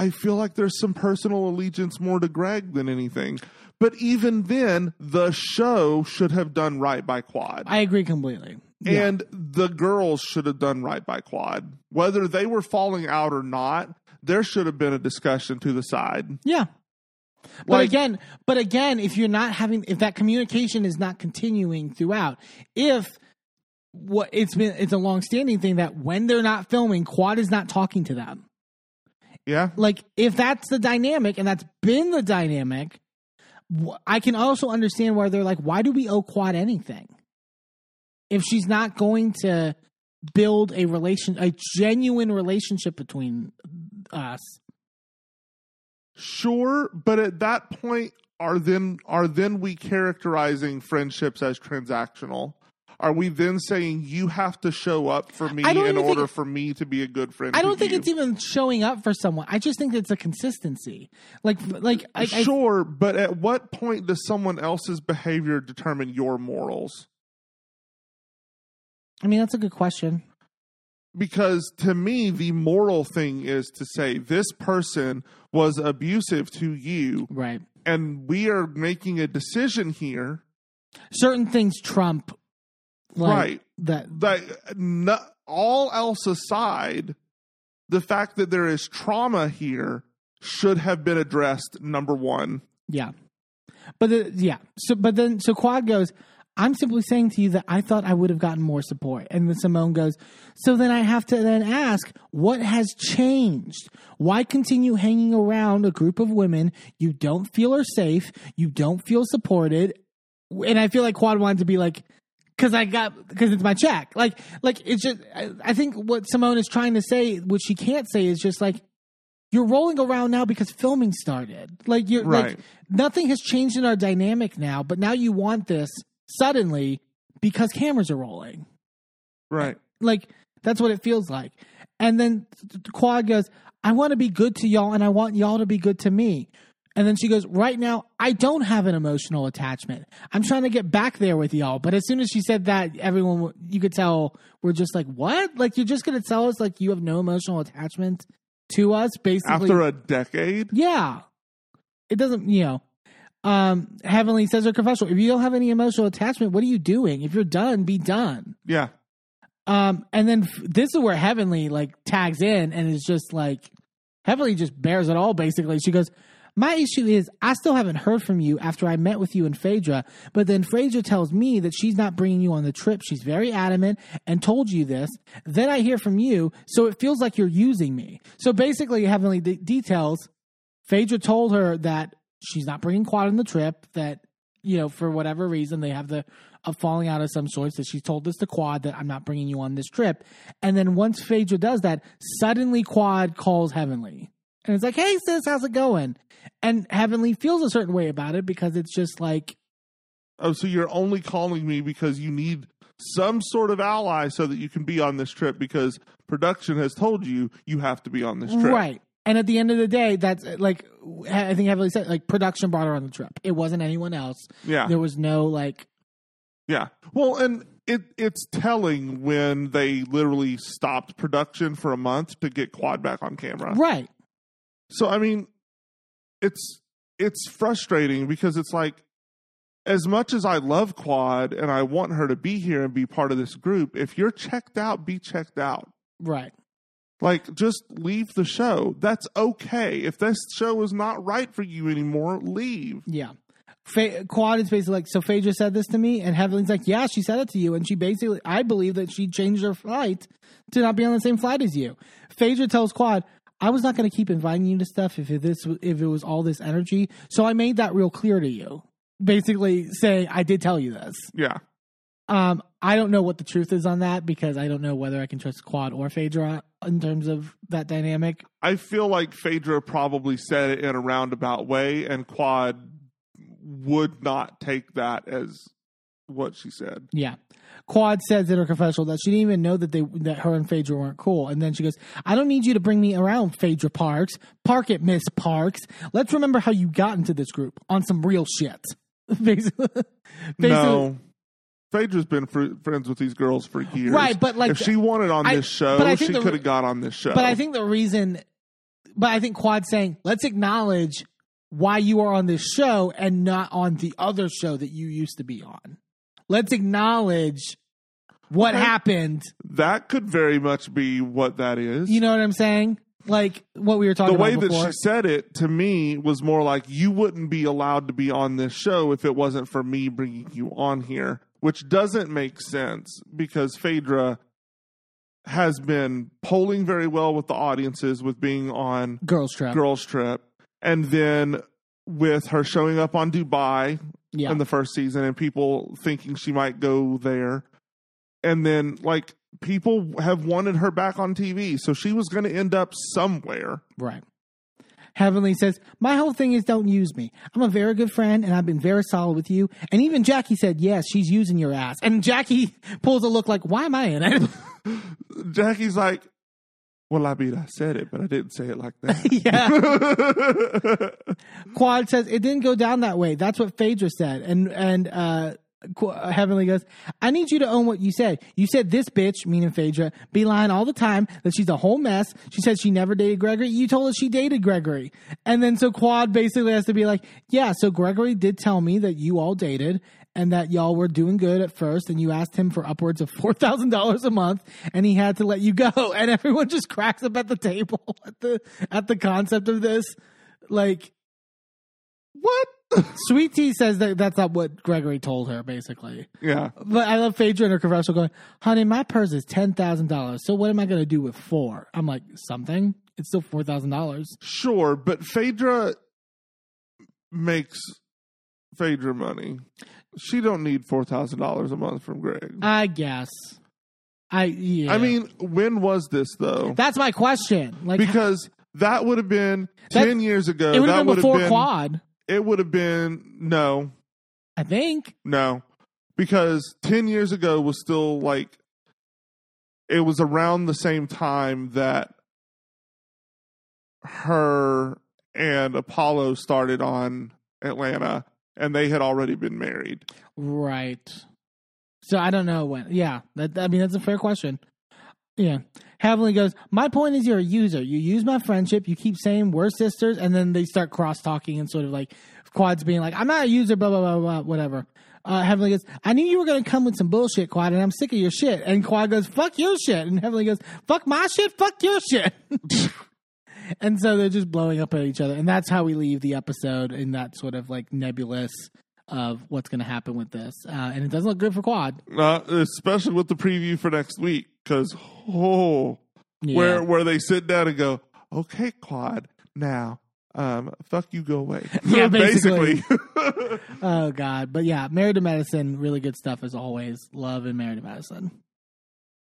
I feel like there's some personal allegiance more to Greg than anything. But even then, the show should have done right by Quad. I agree completely. Yeah. And the girls should have done right by Quad. Whether they were falling out or not, there should have been a discussion to the side. Yeah. But Like- again, but again, if you're not having, if that communication is not continuing throughout, if what it's been, it's a long-standing thing that when they're not filming, Quad is not talking to them. Yeah. Like, if that's the dynamic, and that's been the dynamic, I can also understand why they're like, why do we owe Quad anything? If she's not going to build a relation, a genuine relationship between us, Sure, but at that point, are then are then we characterizing friendships as transactional? Are we then saying you have to show up for me in think order for me to be a good friend? I don't think you? it's even showing up for someone. I just think it's a consistency. Like, like I, I- sure, but at what point does someone else's behavior determine your morals? I mean, that's a good question. Because to me, the moral thing is to say this person was abusive to you, Right. and we are making a decision here. Certain things trump. Like, Right. That. that no, all else aside, the fact that there is trauma here should have been addressed. Number one, Yeah. But the, yeah. So, but then, so Quad goes, I'm simply saying to you that I thought I would have gotten more support. And then Simone goes, so then I have to then ask, what has changed? Why continue hanging around a group of women you don't feel are safe, you don't feel supported? And I feel like Quad wanted to be like, because I got because it's my check. Like, like it's just. I, I think what Simone is trying to say, what she can't say, is just like you're rolling around now because filming started. Like you're Right. like nothing has changed in our dynamic now, but now you want this suddenly because cameras are rolling. right? Like that's what it feels like. And then Quad goes, "I want to be good to y'all, and I want y'all to be good to me." And then she goes, "Right now, I don't have an emotional attachment. I'm trying to get back there with y'all." But as soon as she said that, everyone you could tell we're just like, "What? Like you're just gonna tell us like you have no emotional attachment to us?" Basically, After a decade, yeah. It doesn't, you know. Um, Heavenly says her confessional. If you don't have any emotional attachment, what are you doing? If you're done, be done. yeah, Um, and then f- this is where Heavenly like tags in and is just like Heavenly just bears it all basically. She goes, My issue is I still haven't heard from you after I met with you and Phaedra, but then Phaedra tells me that she's not bringing you on the trip. She's very adamant and told you this. Then I hear from you, so it feels like you're using me. So basically, Heavenly de- details Phaedra told her that she's not bringing Quad on the trip, that, you know, for whatever reason, they have the a falling out of some sorts, that she's told this to Quad that I'm not bringing you on this trip. And then once Phaedra does that, suddenly Quad calls Heavenly. And it's like, hey, sis, how's it going? And Heavenly feels a certain way about it because it's just like, Oh, so you're only calling me because you need some sort of ally so that you can be on this trip because production has told you you have to be on this trip. right. And at the end of the day, that's uh, like, I think Heavenly said, like, production brought her on the trip. It wasn't anyone else. Yeah. There was no, like, Yeah. Well, and it it's telling when they literally stopped production for a month to get Quad back on camera. right. So I mean, it's it's frustrating because it's like as much as I love Quad and I want her to be here and be part of this group, if you're checked out, be checked out. Right. Like, just leave the show. That's okay. If this show is not right for you anymore, leave. Yeah. Fa- Quad is basically like, so Phaedra said this to me, and Heavenly's like, yeah, she said it to you, and she basically, I believe that she changed her flight to not be on the same flight as you. Phaedra tells Quad, I was not going to keep inviting you to stuff if it, this if it was all this energy, so I made that real clear to you. Basically, saying I did tell you this. Yeah. Um, I don't know what the truth is on that because I don't know whether I can trust Quad or Phaedra in terms of that dynamic. I feel like Phaedra probably said it in a roundabout way, and Quad would not take that as what she said. Yeah. Quad says in her confessional that she didn't even know that they that her and Phaedra weren't cool. And then she goes, I don't need you to bring me around, Phaedra Parks. Park it, Miss Parks. Let's remember how you got into this group on some real shit. Basically, basically No. Phaedra's been fr- friends with these girls for years. Right, but, like, if she wanted on I- this show, but I think she could have got on this show. But I think the reason, but I think Quad saying, let's acknowledge why you are on this show and not on the other show that you used to be on. Let's acknowledge what Okay. happened. that could very much be what that is. You know what I'm saying? Like what we were talking about. the way that she said it to me was more like you wouldn't be allowed to be on this show if it wasn't for me bringing you on here, which doesn't make sense because Phaedra has been polling very well with the audiences with being on Girls Trip. Girls Trip, and then with her showing up on Dubai yeah. in the first season and people thinking she might go there. And then, like, people have wanted her back on TV. So she was going to end up somewhere. Right. Heavenly says, My whole thing is don't use me. I'm a very good friend and I've been very solid with you. And even Jackie said, Yes, she's using your ass. And Jackie pulls a look like, Why am I in it? Jackie's like, well, I mean, I said it, but I didn't say it like that. yeah. Quad says, It didn't go down that way. That's what Phaedra said. And, and, uh, Qu- Heavenly goes, I need you to own what you said. You said this bitch, meaning Phaedra, be lying all the time that she's a whole mess. She said she never dated Gregory. You told us she dated Gregory. And then so Quad basically has to be like, yeah, so Gregory did tell me that you all dated and that y'all were doing good at first and you asked him for upwards of $4,000 a month and he had to let you go. And everyone just cracks up at the table at the, at the concept of this. Like, what? Sweet Tea says that that's not what Gregory told her, basically. yeah. But I love Phaedra in her commercial going, honey, my purse is $10,000. So what am I going to do with four? I'm like, something? It's still $4,000. Sure. But Phaedra makes Phaedra money. She don't need $4,000 a month from Greg. I guess. I, yeah. I mean, when was this, though? that's my question. Like, because that would have been That- 10 years ago. it would have been before been, quad, It would have been, no, I think. no. Because 10 years ago was still like, it was around the same time that her and Apollo started on Atlanta and they had already been married. Right. So I don't know when. Yeah, that, I mean that's a fair question. Yeah. Heavenly goes, My point is you're a user. You use my friendship, you keep saying we're sisters, and then they start cross talking and sort of like Quad's being like, I'm not a user, blah blah blah blah, whatever. Uh, Heavenly goes, I knew you were gonna come with some bullshit, Quad, and I'm sick of your shit. And Quad goes, Fuck your shit. And Heavenly goes, Fuck my shit, fuck your shit. and so they're just blowing up at each other. And that's how we leave the episode in that sort of like nebulous of what's going to happen with this. Uh, and it doesn't look good for Quad. Uh, especially with the preview for next week. Because, oh, Yeah. where where they sit down and go, okay, Quad, now, um, fuck you, go away. Yeah, basically. basically. oh, God. But yeah, Married to Medicine, really good stuff as always. Love and Married to Medicine.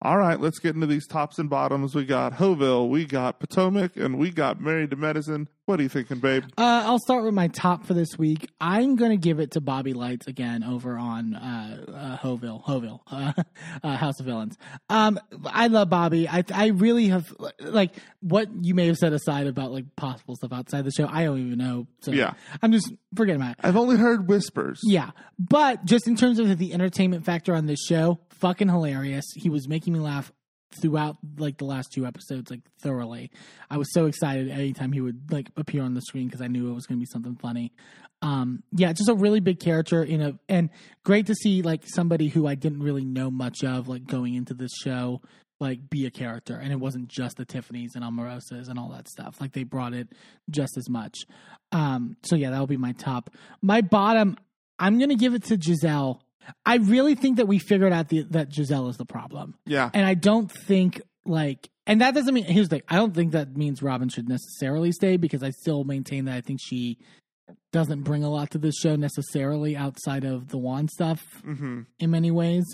All right, let's get into these tops and bottoms. We got Hoville, we got Potomac, and we got Married to Medicine. What are you thinking, babe? Uh, I'll start with my top for this week. I'm going to give it to Bobby Lytes again over on uh, uh, Hoville, Hoville, uh, uh, House of Villains. Um, I love Bobby. I I really have like what you may have said aside about like possible stuff outside the show. I don't even know. So Yeah. I'm just forgetting about it. I've only heard whispers. Yeah, but just in terms of the entertainment factor on this show, fucking hilarious. He was making me laugh throughout like the last two episodes like thoroughly. I was so excited anytime he would like appear on the screen because I knew it was going to be something funny. Um, yeah, just a really big character in a and great to see like somebody who I didn't really know much of like going into this show like be a character and it wasn't just the Tiffany's and Omarosas and all that stuff. Like they brought it just as much. Um, so yeah, that'll be my top. My bottom, I'm gonna give it to Gizelle. I really think that we figured out the, that Gizelle is the problem. Yeah. And I don't think like and that doesn't mean here's the thing. I don't think that means Robyn should necessarily stay because I still maintain that I think she doesn't bring a lot to this show necessarily outside of the Juan stuff hmm in many ways.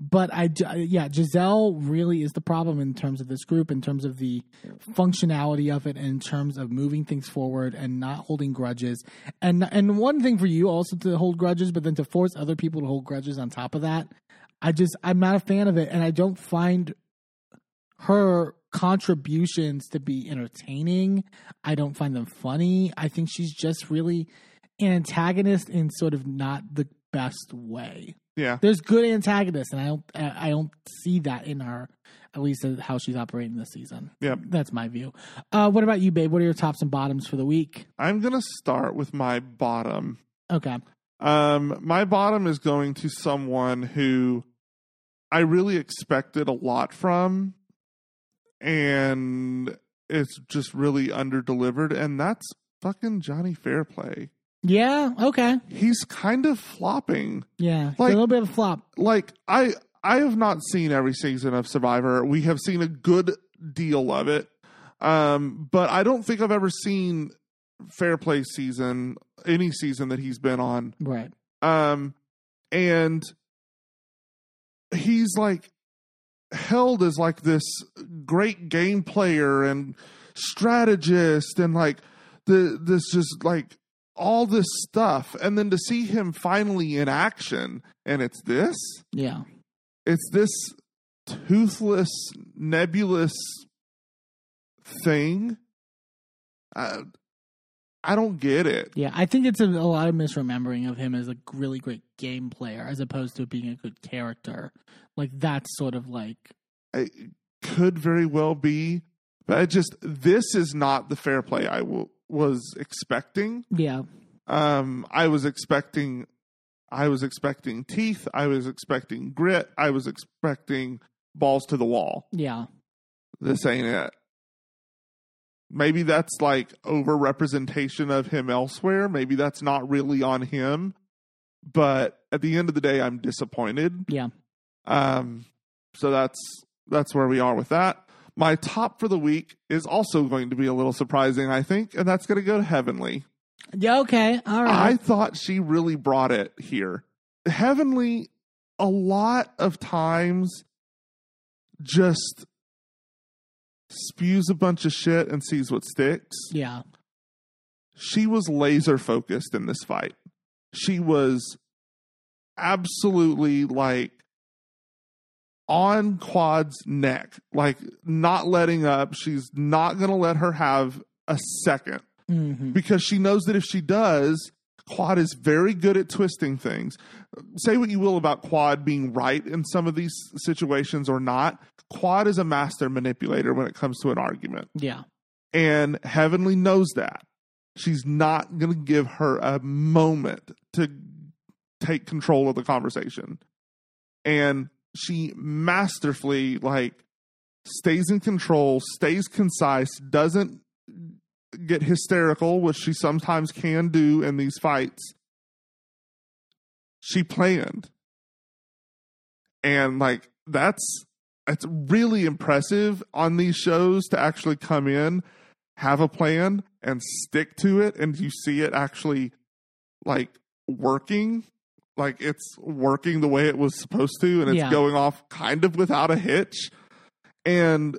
But I, yeah, Gizelle really is the problem in terms of this group, in terms of the functionality of it, in terms of moving things forward and not holding grudges. And and one thing for you also to hold grudges, but then to force other people to hold grudges on top of that, I just I'm not a fan of it, and I don't find her contributions to be entertaining. I don't find them funny. I think she's just really an antagonist in sort of not the best way Yeah. there's good antagonists, and I don't I don't see that in her, at least how she's operating this season. Yeah, that's my view. Uh, what about you, babe? What are your tops and bottoms for the week? I'm gonna start with my bottom. Okay, Um, my bottom is going to someone who I really expected a lot from, and it's just really under delivered, and that's fucking Johnny Fairplay. Yeah, okay, He's kind of flopping. yeah, Like- a little bit of a flop. Like I, I have not seen every season of Survivor. We have seen a good deal of it, um, but I don't think I've ever seen Fairplay season, any season that he's been on. Right. um and he's like held as like this great game player and strategist and like the this just like all this stuff and then to see him finally in action and it's this Yeah, it's this toothless nebulous thing I, I don't get it yeah. I think it's a, a lot of misremembering of him as a really great game player, as opposed to being a good character. Like that's sort of like it could very well be, but I just this is not the Fairplay I w- was expecting. yeah, Um, I was expecting, I was expecting teeth. I was expecting grit. I was expecting balls to the wall. yeah, This ain't it. Maybe that's like over representation of him elsewhere. Maybe that's not really on him. But at the end of the day, I'm disappointed. yeah. Um, so that's that's where we are with that. My top for the week is also going to be a little surprising, I think, and that's going to go to Heavenly. Yeah, okay, All right. I thought she really brought it here. Heavenly, a lot of times, just spews a bunch of shit and sees what sticks. yeah, She was laser focused in this fight. She was absolutely like on Quad's neck, like not letting up. She's not going to let her have a second hmm because she knows that if she does, Quad is very good at twisting things. Say what you will about Quad being right in some of these situations or not. Quad is a master manipulator when it comes to an argument. yeah, And Heavenly knows that. She's not going to give her a moment to take control of the conversation. And she masterfully, like, stays in control, stays concise, doesn't get hysterical, which she sometimes can do in these fights. She planned. And, like, that's it's really impressive on these shows to actually come in, have a plan, and stick to it, and you see it actually like working. Like it's working the way it was supposed to, and it's Yeah. going off kind of without a hitch. And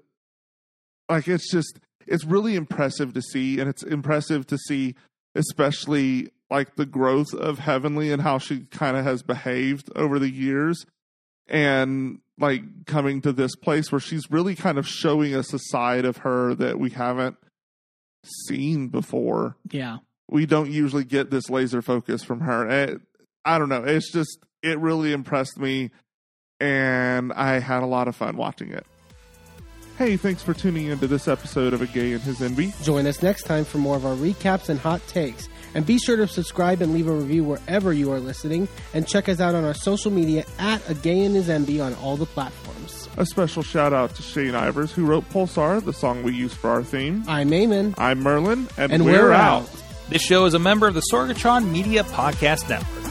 like it's just it's really impressive to see, and it's impressive to see, especially like the growth of Heavenly and how she kind of has behaved over the years and like coming to this place where she's really kind of showing us a side of her that we haven't seen before. yeah. We don't usually get this laser focus from her. It, I don't know. It's just, it really impressed me. And I had a lot of fun watching it. Hey, thanks for tuning into this episode of A Gay and His Enby. Join us next time for more of our recaps and hot takes. And be sure to subscribe and leave a review wherever you are listening. And check us out on our social media at A Gay and His Enby on all the platforms. A special shout out to Shane Ivers, who wrote Pulsar, the song we use for our theme. I'm Eamon. I'm Merlin, and, And we're, we're out. out. This show is a member of the Sorgatron Media Podcast Network.